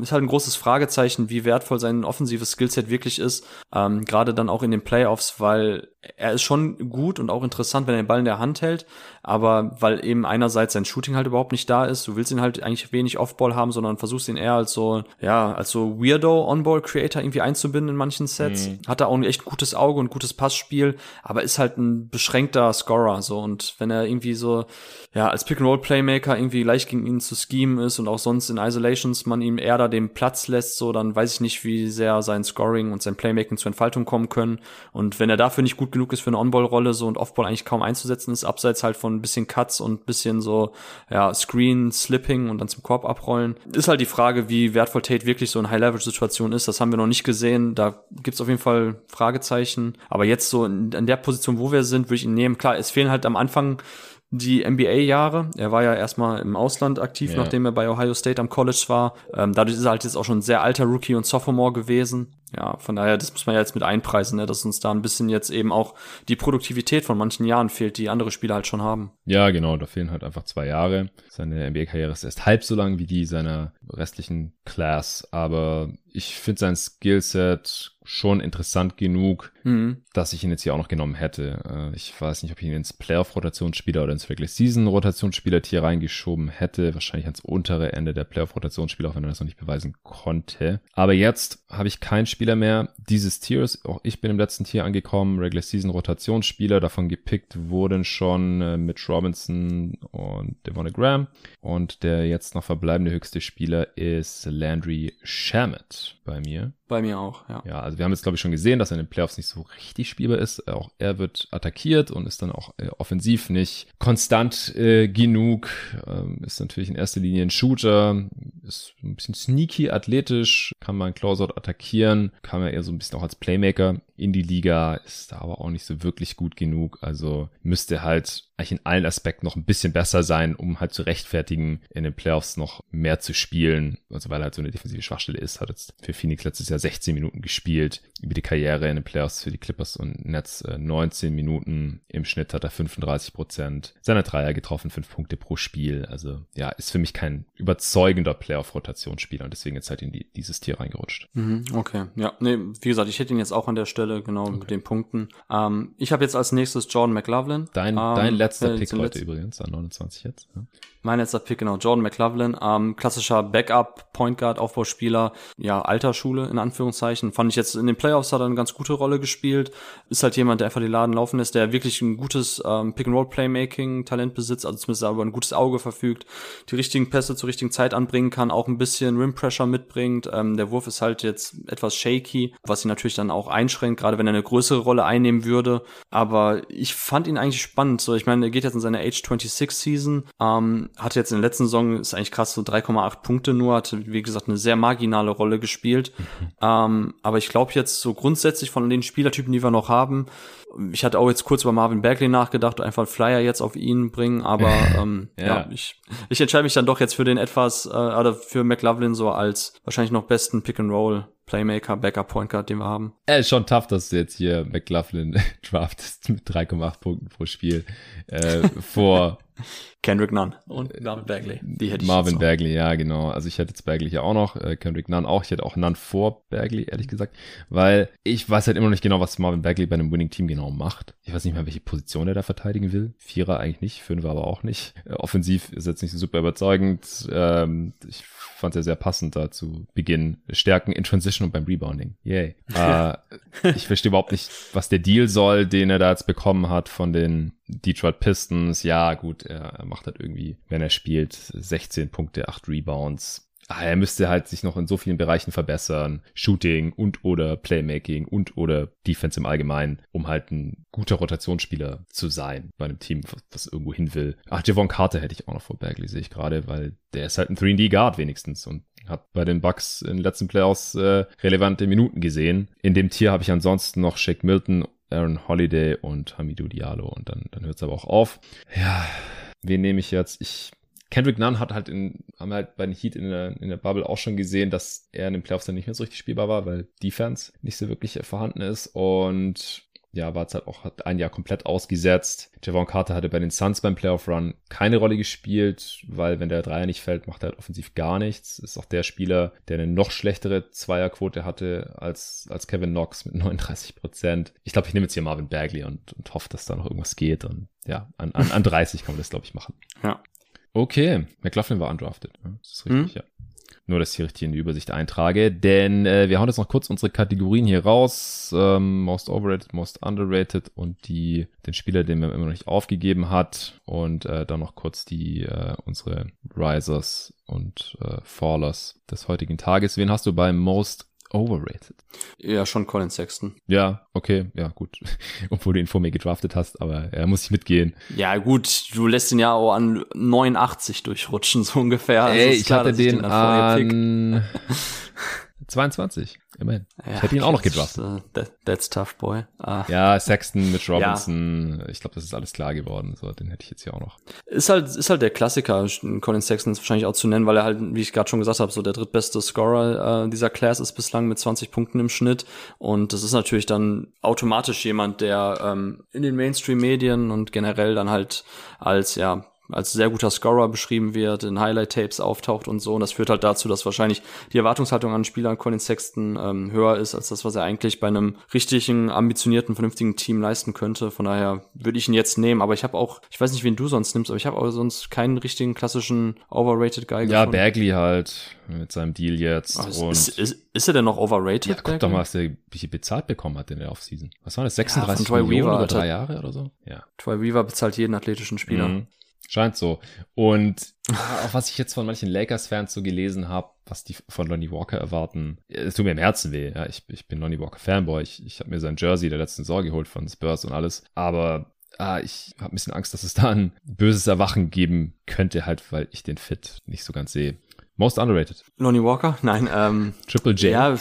ist halt ein großes Fragezeichen, wie wertvoll sein offensives Skillset wirklich ist, ähm, gerade dann auch in den Playoffs, weil er ist schon gut und auch interessant, wenn er den Ball in der Hand hält, aber weil eben einerseits sein Shooting halt überhaupt nicht da ist, du willst ihn halt eigentlich wenig Offball haben, sondern versuchst ihn eher als so, ja, als so Weirdo Onball Creator irgendwie einzubinden in manchen Sets. Mhm. Hat er auch ein echt gutes Auge und gutes Passspiel, aber ist halt ein beschränkter Scorer, so. Und wenn er irgendwie so, ja, als Pick-and-Roll Playmaker irgendwie leicht gegen ihn zu schemen ist und auch sonst in Isolations man ihm eher da den Platz lässt, so, dann weiß ich nicht, wie sehr sein Scoring und sein Playmaking zur Entfaltung kommen können. Und wenn er dafür nicht gut genug ist für eine On-Ball-Rolle, so und Off-Ball eigentlich kaum einzusetzen ist, abseits halt von ein bisschen Cuts und bisschen so, ja, Screen, Slipping und dann zum Korb abrollen. Ist halt die Frage, wie wertvoll Tate wirklich so in High-Level-Situation ist. Das haben wir noch nicht gesehen. Da gibt's auf jeden Fall Fragezeichen. Aber jetzt so in, in der Position, wo wir sind, würde ich ihn nehmen. Klar, es fehlen halt am Anfang die NBA-Jahre. Er war ja erstmal im Ausland aktiv, ja. nachdem er bei Ohio State am College war. Ähm, dadurch ist er halt jetzt auch schon ein sehr alter Rookie und Sophomore gewesen. Ja, von daher, das muss man ja jetzt mit einpreisen, ne, dass uns da ein bisschen jetzt eben auch die Produktivität von manchen Jahren fehlt, die andere Spieler halt schon haben. Ja, genau, da fehlen halt einfach zwei Jahre. Seine NBA-Karriere ist erst halb so lang wie die seiner restlichen Class, aber ich finde sein Skillset schon interessant genug, mhm. dass ich ihn jetzt hier auch noch genommen hätte. Äh, ich weiß nicht, ob ich ihn ins Playoff-Rotationsspieler oder ins Regular Season-Rotationsspieler hier reingeschoben hätte. Wahrscheinlich ans untere Ende der Playoff-Rotationsspieler, auch wenn er das noch nicht beweisen konnte. Aber jetzt habe ich kein Spieler mehr dieses Tiers. Auch ich bin im letzten Tier angekommen. Regular Season-Rotationsspieler. Davon gepickt wurden schon äh, Mitch Robinson und Devon Graham. Und der jetzt noch verbleibende höchste Spieler ist Landry Shamet bei mir. Bei mir auch, ja. Ja, also wir haben jetzt, glaube ich, schon gesehen, dass er in den Playoffs nicht so richtig spielbar ist. Auch er wird attackiert und ist dann auch äh, offensiv nicht konstant äh, genug. Ähm, ist natürlich in erster Linie ein Shooter, ist ein bisschen sneaky, athletisch, kann man Closeout attackieren, kann er eher so ein bisschen auch als Playmaker in die Liga, ist da aber auch nicht so wirklich gut genug. Also müsste halt eigentlich in allen Aspekten noch ein bisschen besser sein, um halt zu rechtfertigen, in den Playoffs noch mehr zu spielen. Also weil halt so eine defensive Schwachstelle ist, hat jetzt für Phoenix letztes Jahr 16 Minuten gespielt. Über die Karriere in den Playoffs für die Clippers und Nets 19 äh, Minuten. Im Schnitt hat er 35 Prozent seiner Dreier getroffen, 5 Punkte pro Spiel. Also ja, ist für mich kein überzeugender Playoff-Rotationsspieler und deswegen jetzt halt in die, dieses Tier reingerutscht. Mhm, okay, ja, nee, wie gesagt, ich hätte ihn jetzt auch an der Stelle genau okay. mit den Punkten. Ähm, ich habe jetzt als nächstes Jordan McLaughlin. Dein, ähm, dein letzter Pick heute übrigens, an 29 jetzt. Ja. Mein letzter Pick, genau, Jordan McLaughlin, ähm, klassischer Backup, Point Guard, Aufbauspieler, ja, alter Schule in Anführungszeichen. Fand ich jetzt in den Playoffs hat er eine ganz gute Rolle gespielt. Ist halt jemand, der einfach die Laden laufen lässt, der wirklich ein gutes ähm, Pick-and-Roll-Playmaking-Talent besitzt, also zumindest aber ein gutes Auge verfügt, die richtigen Pässe zur richtigen Zeit anbringen kann auch ein bisschen Rim Pressure mitbringt. Ähm, der Wurf ist halt jetzt etwas shaky, was ihn natürlich dann auch einschränkt, gerade wenn er eine größere Rolle einnehmen würde. Aber ich fand ihn eigentlich spannend. So, ich meine, er geht jetzt in seine Age 26 Season, ähm, hatte jetzt in der letzten Saison, ist eigentlich krass, so 3,8 Punkte nur, hatte, wie gesagt, eine sehr marginale Rolle gespielt. Ähm, aber ich glaube jetzt so grundsätzlich von den Spielertypen, die wir noch haben, ich hatte auch jetzt kurz über Marvin Bagley nachgedacht, einfach Flyer jetzt auf ihn bringen, aber ähm, ja. ja. ich, ich entscheide mich dann doch jetzt für den etwas, äh, oder für McLaughlin so als wahrscheinlich noch besten Pick-and-Roll Playmaker, Backup Point Guard, den wir haben. Ist schon tough, dass du jetzt hier McLaughlin draftest mit 3,8 Punkten pro Spiel äh, vor Kendrick Nunn und Marvin Bagley. Die hätte ich Marvin Bagley, ja, genau. Also ich hätte jetzt Bagley hier auch noch, äh, Kendrick Nunn auch. Ich hätte auch Nunn vor Bagley, ehrlich gesagt, weil ich weiß halt immer noch nicht genau, was Marvin Bagley bei einem Winning Team genau macht. Ich weiß nicht mehr, welche Position er da verteidigen will. Vierer eigentlich nicht, Fünfer aber auch nicht. Äh, offensiv ist jetzt nicht so super überzeugend. Ähm, ich fand er sehr passend da zu Beginn. Stärken in Transition und beim Rebounding. Yay. äh, ich verstehe überhaupt nicht, was der Deal soll, den er da jetzt bekommen hat von den Detroit Pistons. Ja, gut, er macht halt irgendwie, wenn er spielt, 16 Punkte, 8 Rebounds ah, er müsste halt sich noch in so vielen Bereichen verbessern. Shooting und oder Playmaking und oder Defense im Allgemeinen, um halt ein guter Rotationsspieler zu sein bei einem Team, was, irgendwo hin will. Ach, Javon Carter hätte ich auch noch vor Bagley, sehe ich gerade, weil der ist halt ein 3D-Guard wenigstens und hat bei den Bucks in den letzten Playoffs äh, relevante Minuten gesehen. In dem Tier habe ich ansonsten noch Shake Milton, Aaron Holiday und Hamidou Diallo und dann, dann hört es aber auch auf. Ja, wen nehme ich jetzt? Ich Kendrick Nunn hat halt in, haben halt bei den Heat in der, in der Bubble auch schon gesehen, dass er in den Playoffs dann nicht mehr so richtig spielbar war, weil Defense nicht so wirklich vorhanden ist und ja, war es halt auch hat ein Jahr komplett ausgesetzt. Javon Carter hatte bei den Suns beim Playoff Run keine Rolle gespielt, weil wenn der Dreier nicht fällt, macht er halt offensiv gar nichts. Ist auch der Spieler, der eine noch schlechtere Zweierquote hatte als, als Kevin Knox mit 39 Prozent. Ich glaube, ich nehme jetzt hier Marvin Bagley und, und hoffe, dass da noch irgendwas geht. Und ja, an, an, an 30 kann man das, glaube ich, machen. Ja. Okay, McLaughlin war undrafted. Das ist richtig, mhm. ja. Nur, dass ich hier richtig in die Übersicht eintrage. Denn äh, wir hauen jetzt noch kurz unsere Kategorien hier raus. Ähm, most overrated, most underrated und die den Spieler, den man immer noch nicht aufgegeben hat. Und äh, dann noch kurz die äh, unsere Risers und äh, Fallers des heutigen Tages. Wen hast du beim Most overrated. Ja, schon Colin Sexton. Ja, okay, ja, gut. Obwohl du ihn vor mir gedraftet hast, aber er muss ich mitgehen. Ja, gut, du lässt ihn ja auch an 89 durchrutschen, so ungefähr. Also Ey, ich klar, hatte den, den an 22. Immerhin. Ja, ich hätte ihn auch noch gedraftet. Uh, that, that's tough, boy. Ah. Ja, Sexton, mit Robinson. Ja. Ich glaube, das ist alles klar geworden. So, den hätte ich jetzt hier auch noch. Ist halt, ist halt der Klassiker. Colin Sexton ist wahrscheinlich auch zu nennen, weil er halt, wie ich gerade schon gesagt habe, so der drittbeste Scorer äh, dieser Class ist bislang mit 20 Punkten im Schnitt. Und das ist natürlich dann automatisch jemand, der ähm, in den Mainstream-Medien und generell dann halt als, ja, als sehr guter Scorer beschrieben wird, in Highlight-Tapes auftaucht und so. Und das führt halt dazu, dass wahrscheinlich die Erwartungshaltung an Spieler Colin Sexton ähm, höher ist, als das, was er eigentlich bei einem richtigen, ambitionierten, vernünftigen Team leisten könnte. Von daher würde ich ihn jetzt nehmen. Aber ich habe auch, ich weiß nicht, wen du sonst nimmst, aber ich habe auch sonst keinen richtigen klassischen Overrated Guy ja, gefunden. Ja, Bagley halt mit seinem Deal jetzt. Oh, ist, ist, ist, ist, er denn noch overrated? Ja, guck doch mal, was er viel bezahlt bekommen hat in der Offseason. Was war das? 36 ja, Millionen über drei Jahre oder so? Ja. Troy Weaver bezahlt jeden athletischen Spieler. Mhm. Scheint so. Und auch was ich jetzt von manchen Lakers-Fans so gelesen habe, was die von Lonnie Walker erwarten, es tut mir im Herzen weh. Ja, ich, ich bin Lonnie Walker Fanboy. Ich, ich habe mir sein Jersey der letzten Saison geholt von Spurs und alles. Aber ah, ich habe ein bisschen Angst, dass es da ein böses Erwachen geben könnte, halt, weil ich den Fit nicht so ganz sehe. Most underrated. Lonnie Walker? Nein. Ähm, Triple J. Ja,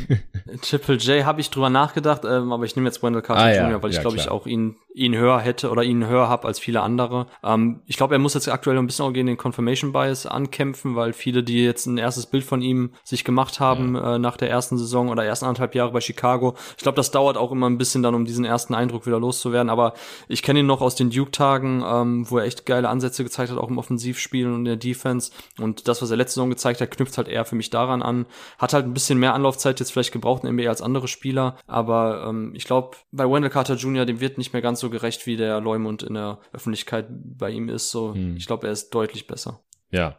Triple J habe ich drüber nachgedacht, ähm, aber ich nehme jetzt Wendell Carter ah, Jr., ja, weil ich ja, glaube ich auch ihn ihn höher hätte oder ihn höher habe als viele andere. Ähm, ich glaube, er muss jetzt aktuell ein bisschen auch gegen den Confirmation Bias ankämpfen, weil viele, die jetzt ein erstes Bild von ihm sich gemacht haben ja. äh, nach der ersten Saison oder ersten anderthalb Jahre bei Chicago, ich glaube, das dauert auch immer ein bisschen dann, um diesen ersten Eindruck wieder loszuwerden. Aber ich kenne ihn noch aus den Duke-Tagen, ähm, wo er echt geile Ansätze gezeigt hat, auch im Offensivspiel und in der Defense. Und das, was er letzte Saison gezeigt hat, knüpft halt eher für mich daran an. Hat halt ein bisschen mehr Anlaufzeit jetzt vielleicht gebraucht in NBA als andere Spieler. Aber ähm, ich glaube, bei Wendell Carter Jr., dem wird nicht mehr ganz so gerecht, wie der Leumund in der Öffentlichkeit bei ihm ist. So, hm. ich glaube, er ist deutlich besser. Ja.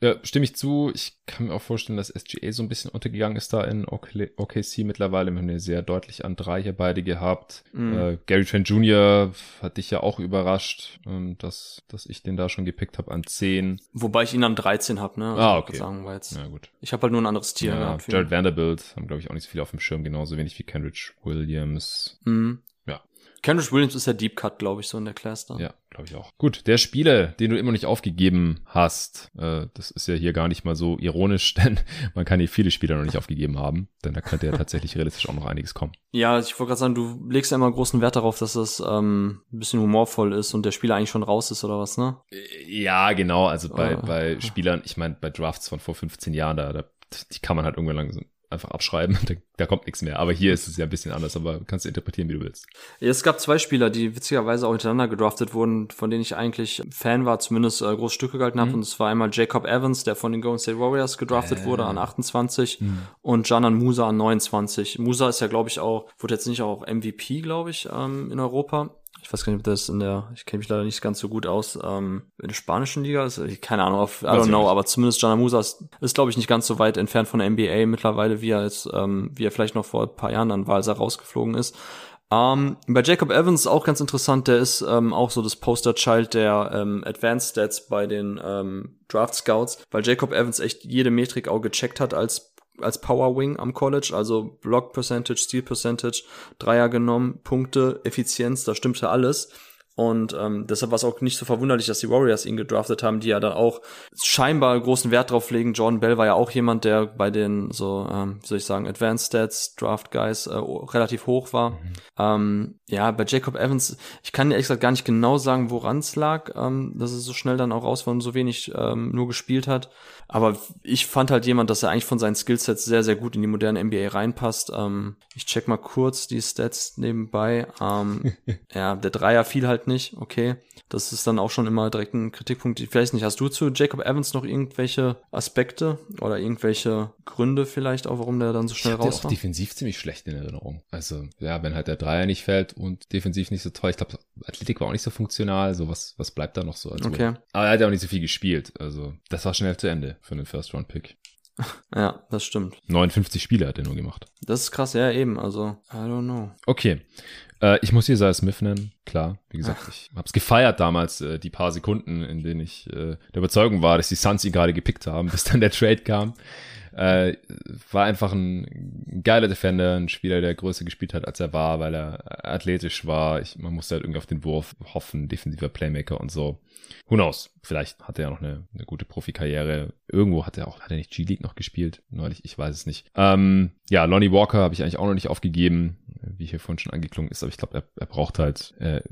Ja, stimme ich zu. Ich kann mir auch vorstellen, dass SGA so ein bisschen untergegangen ist da in OKC mittlerweile. Wir haben ja sehr deutlich an drei hier beide gehabt. Mhm. Äh, Gary Trent Jr. hat dich ja auch überrascht, ähm, dass, dass ich den da schon gepickt habe an 10. Wobei ich ihn an 13 habe, ne? Also ah, okay. Sagen, weil jetzt, ja, gut. Ich habe halt nur ein anderes Tier ja. Jared Vanderbilt haben, glaube ich, auch nicht so viel auf dem Schirm, genauso wenig wie Kendrick Williams. Mhm. Kendrick Williams ist der Deep Cut, glaube ich, so in der Class dann. Ja, glaube ich auch. Gut, der Spieler, den du immer nicht aufgegeben hast, äh, das ist ja hier gar nicht mal so ironisch, denn man kann hier viele Spieler noch nicht aufgegeben haben, denn da könnte ja tatsächlich realistisch auch noch einiges kommen. Ja, ich wollte gerade sagen, du legst ja immer großen Wert darauf, dass das ähm, ein bisschen humorvoll ist und der Spieler eigentlich schon raus ist oder was, ne? Ja, genau. Also bei, oh. bei Spielern, ich meine, bei Drafts von vor 15 Jahren, da, da die kann man halt irgendwann langsam einfach abschreiben, da, da, kommt nichts mehr. Aber hier ist es ja ein bisschen anders, aber kannst du interpretieren, wie du willst. Es gab zwei Spieler, die witzigerweise auch hintereinander gedraftet wurden, von denen ich eigentlich Fan war, zumindest äh, große Stücke gehalten habe. Mhm. Und es war einmal Jacob Evans, der von den Golden State Warriors gedraftet äh. wurde an 28 mhm. und Janan Musa an 29. Musa ist ja, glaube ich, auch, wurde jetzt nicht auch MVP, glaube ich, ähm, in Europa ich weiß gar nicht, ob das in der, ich kenne mich leider nicht ganz so gut aus, ähm, in der spanischen Liga ist, keine Ahnung, auf, I don't know, aber zumindest Janamusa ist, ist glaube ich, nicht ganz so weit entfernt von der NBA mittlerweile, wie er jetzt, ähm, wie er vielleicht noch vor ein paar Jahren dann war, als er rausgeflogen ist. Ähm, bei Jacob Evans auch ganz interessant, der ist ähm, auch so das Poster-Child der ähm, Advanced Stats bei den ähm, Draft Scouts, weil Jacob Evans echt jede Metrik auch gecheckt hat als als Power Wing am College, also Block Percentage, Steal Percentage, Dreier genommen, Punkte, Effizienz, da stimmte alles. Und ähm, deshalb war es auch nicht so verwunderlich, dass die Warriors ihn gedraftet haben, die ja dann auch scheinbar großen Wert drauf legen. Jordan Bell war ja auch jemand, der bei den so, ähm, wie soll ich sagen, Advanced Stats, Draft Guys äh, relativ hoch war. Mhm. Ähm, ja, bei Jacob Evans, ich kann dir ehrlich gesagt gar nicht genau sagen, woran es lag, ähm, dass es so schnell dann auch raus war und so wenig ähm, nur gespielt hat. Aber ich fand halt jemand, dass er eigentlich von seinen Skillsets sehr, sehr gut in die moderne NBA reinpasst. Ähm, ich check mal kurz die Stats nebenbei. Ähm, ja, der Dreier fiel halt nicht, okay. Das ist dann auch schon immer direkt ein Kritikpunkt. Vielleicht nicht. Hast du zu Jacob Evans noch irgendwelche Aspekte oder irgendwelche Gründe vielleicht auch, warum der dann so schnell ich raus war? auch defensiv ziemlich schlecht in Erinnerung. Also, ja, wenn halt der Dreier nicht fällt und defensiv nicht so toll. Ich glaube, Athletik war auch nicht so funktional. So, was, was bleibt da noch so? Also, okay. Aber er hat ja auch nicht so viel gespielt. Also, das war schnell zu Ende für einen First-Round-Pick. Ja, das stimmt. 59 Spiele hat er nur gemacht. Das ist krass, ja, eben. Also, I don't know. Okay. Äh, ich muss hier Isaiah Smith nennen, klar. Wie gesagt, Ach. ich hab's gefeiert damals, äh, die paar Sekunden, in denen ich äh, der Überzeugung war, dass die Suns ihn gerade gepickt haben, bis dann der Trade kam. Äh, war einfach ein geiler Defender, ein Spieler, der größer gespielt hat, als er war, weil er athletisch war. Ich, man musste halt irgendwie auf den Wurf hoffen, defensiver Playmaker und so. Who knows? Vielleicht hat er ja noch eine, eine gute Profikarriere. Irgendwo hat er auch, hat er nicht G-League noch gespielt? Neulich, ich weiß es nicht. Ähm, ja, Lonnie Walker habe ich eigentlich auch noch nicht aufgegeben, wie hier vorhin schon angeklungen ist, aber ich glaube, er, er braucht halt äh,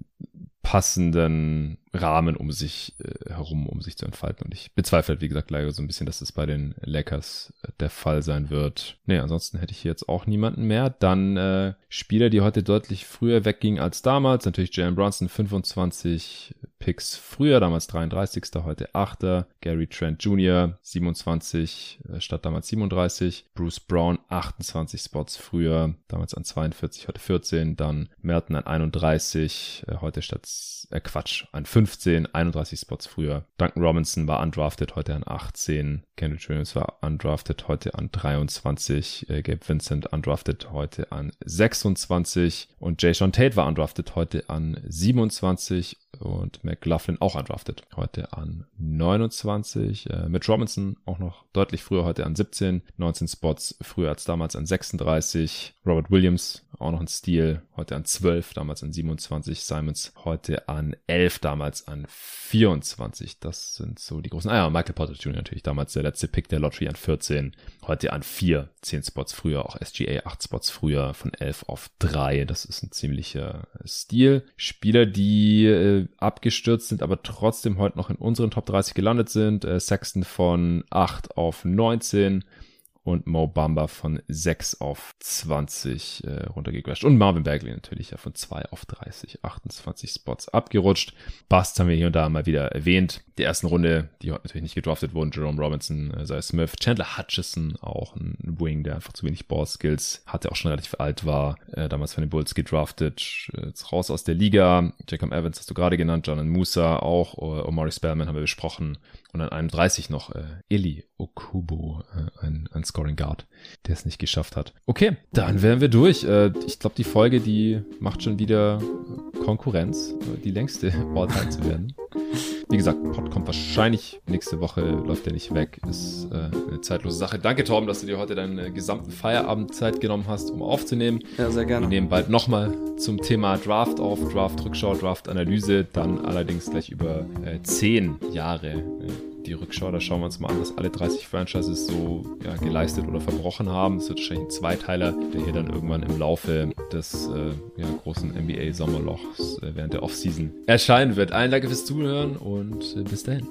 passenden Rahmen um sich äh, herum, um sich zu entfalten. Und ich bezweifle, halt, wie gesagt, leider so ein bisschen, dass es bei den Lakers äh, der Fall sein wird. Nee, ansonsten hätte ich jetzt auch niemanden mehr. Dann äh, Spieler, die heute deutlich früher weggingen als damals. Natürlich Jalen Brunson, 25 Picks früher, damals 33. heute 8. Gary Trent Jr. 27 äh, statt damals 37. Bruce Brown 28 Spots früher, damals an 42, heute 14. Dann Merton an 31, äh, heute statt äh, Quatsch, an 15, 31 Spots früher. Duncan Robinson war undrafted, heute an 18. Kendrick Williams war undrafted, heute an 23. Äh, Gabe Vincent undrafted, heute an 26. Und Jay Sean Tate war undrafted, heute an 27 und McLaughlin auch undrafted. Heute an 29. Äh, Mitch Robinson auch noch deutlich früher, heute an 17. 19 Spots früher als damals an 36. Robert Williams auch noch ein Stil, heute an 12, damals an 27. Simons heute an 11, damals an 24. Das sind so die großen. Ah ja, Michael Potter Jr. natürlich damals der letzte Pick der Lottery an 14. Heute an 4, 10 Spots früher, auch SGA 8 Spots früher, von 11 auf 3. Das ist ein ziemlicher Stil. Spieler, die äh, abgestürzt sind, aber trotzdem heute noch in unseren Top 30 gelandet sind. Äh, Sexton von 8 auf 19 und Mo Bamba von 6 auf 20 äh, runtergecrashed. Und Marvin Bagley natürlich ja von 2 auf 30, 28 Spots abgerutscht. Bust haben wir hier und da mal wieder erwähnt. Die ersten Runde, die heute natürlich nicht gedraftet wurden, Jerome Robinson, äh, Isaiah Smith, Chandler Hutchison, auch ein Wing, der einfach zu wenig Ball-Skills hatte, auch schon relativ alt war, äh, damals von den Bulls gedraftet, jetzt raus aus der Liga. Jacob Evans hast du gerade genannt, John Musa auch, Omari Spellman haben wir besprochen und an 31 noch äh, Eli Okubo, äh, ein, ein Scoring Guard, der es nicht geschafft hat. Okay, dann wären wir durch. Äh, ich glaube, die Folge, die macht schon wieder Konkurrenz, äh, die längste All-Time zu werden. Wie gesagt, Pod kommt wahrscheinlich nächste Woche, läuft der nicht weg. Ist äh, eine zeitlose Sache. Danke, Torben, dass du dir heute deinen gesamten Feierabend Zeit genommen hast, um aufzunehmen. Ja, sehr gerne. Wir nehmen bald nochmal zum Thema Draft auf, Draft-Rückschau, Draft-Analyse, dann allerdings gleich über äh, zehn Jahre äh, die Rückschau. Da schauen wir uns mal an, was alle 30 Franchises so ja, geleistet oder verbrochen haben. Es wird wahrscheinlich ein Zweiteiler, der hier dann irgendwann im Laufe des äh, ja, großen NBA-Sommerlochs äh, während der Offseason erscheinen wird. Allen Danke fürs Zuhören und und äh, bis dahin.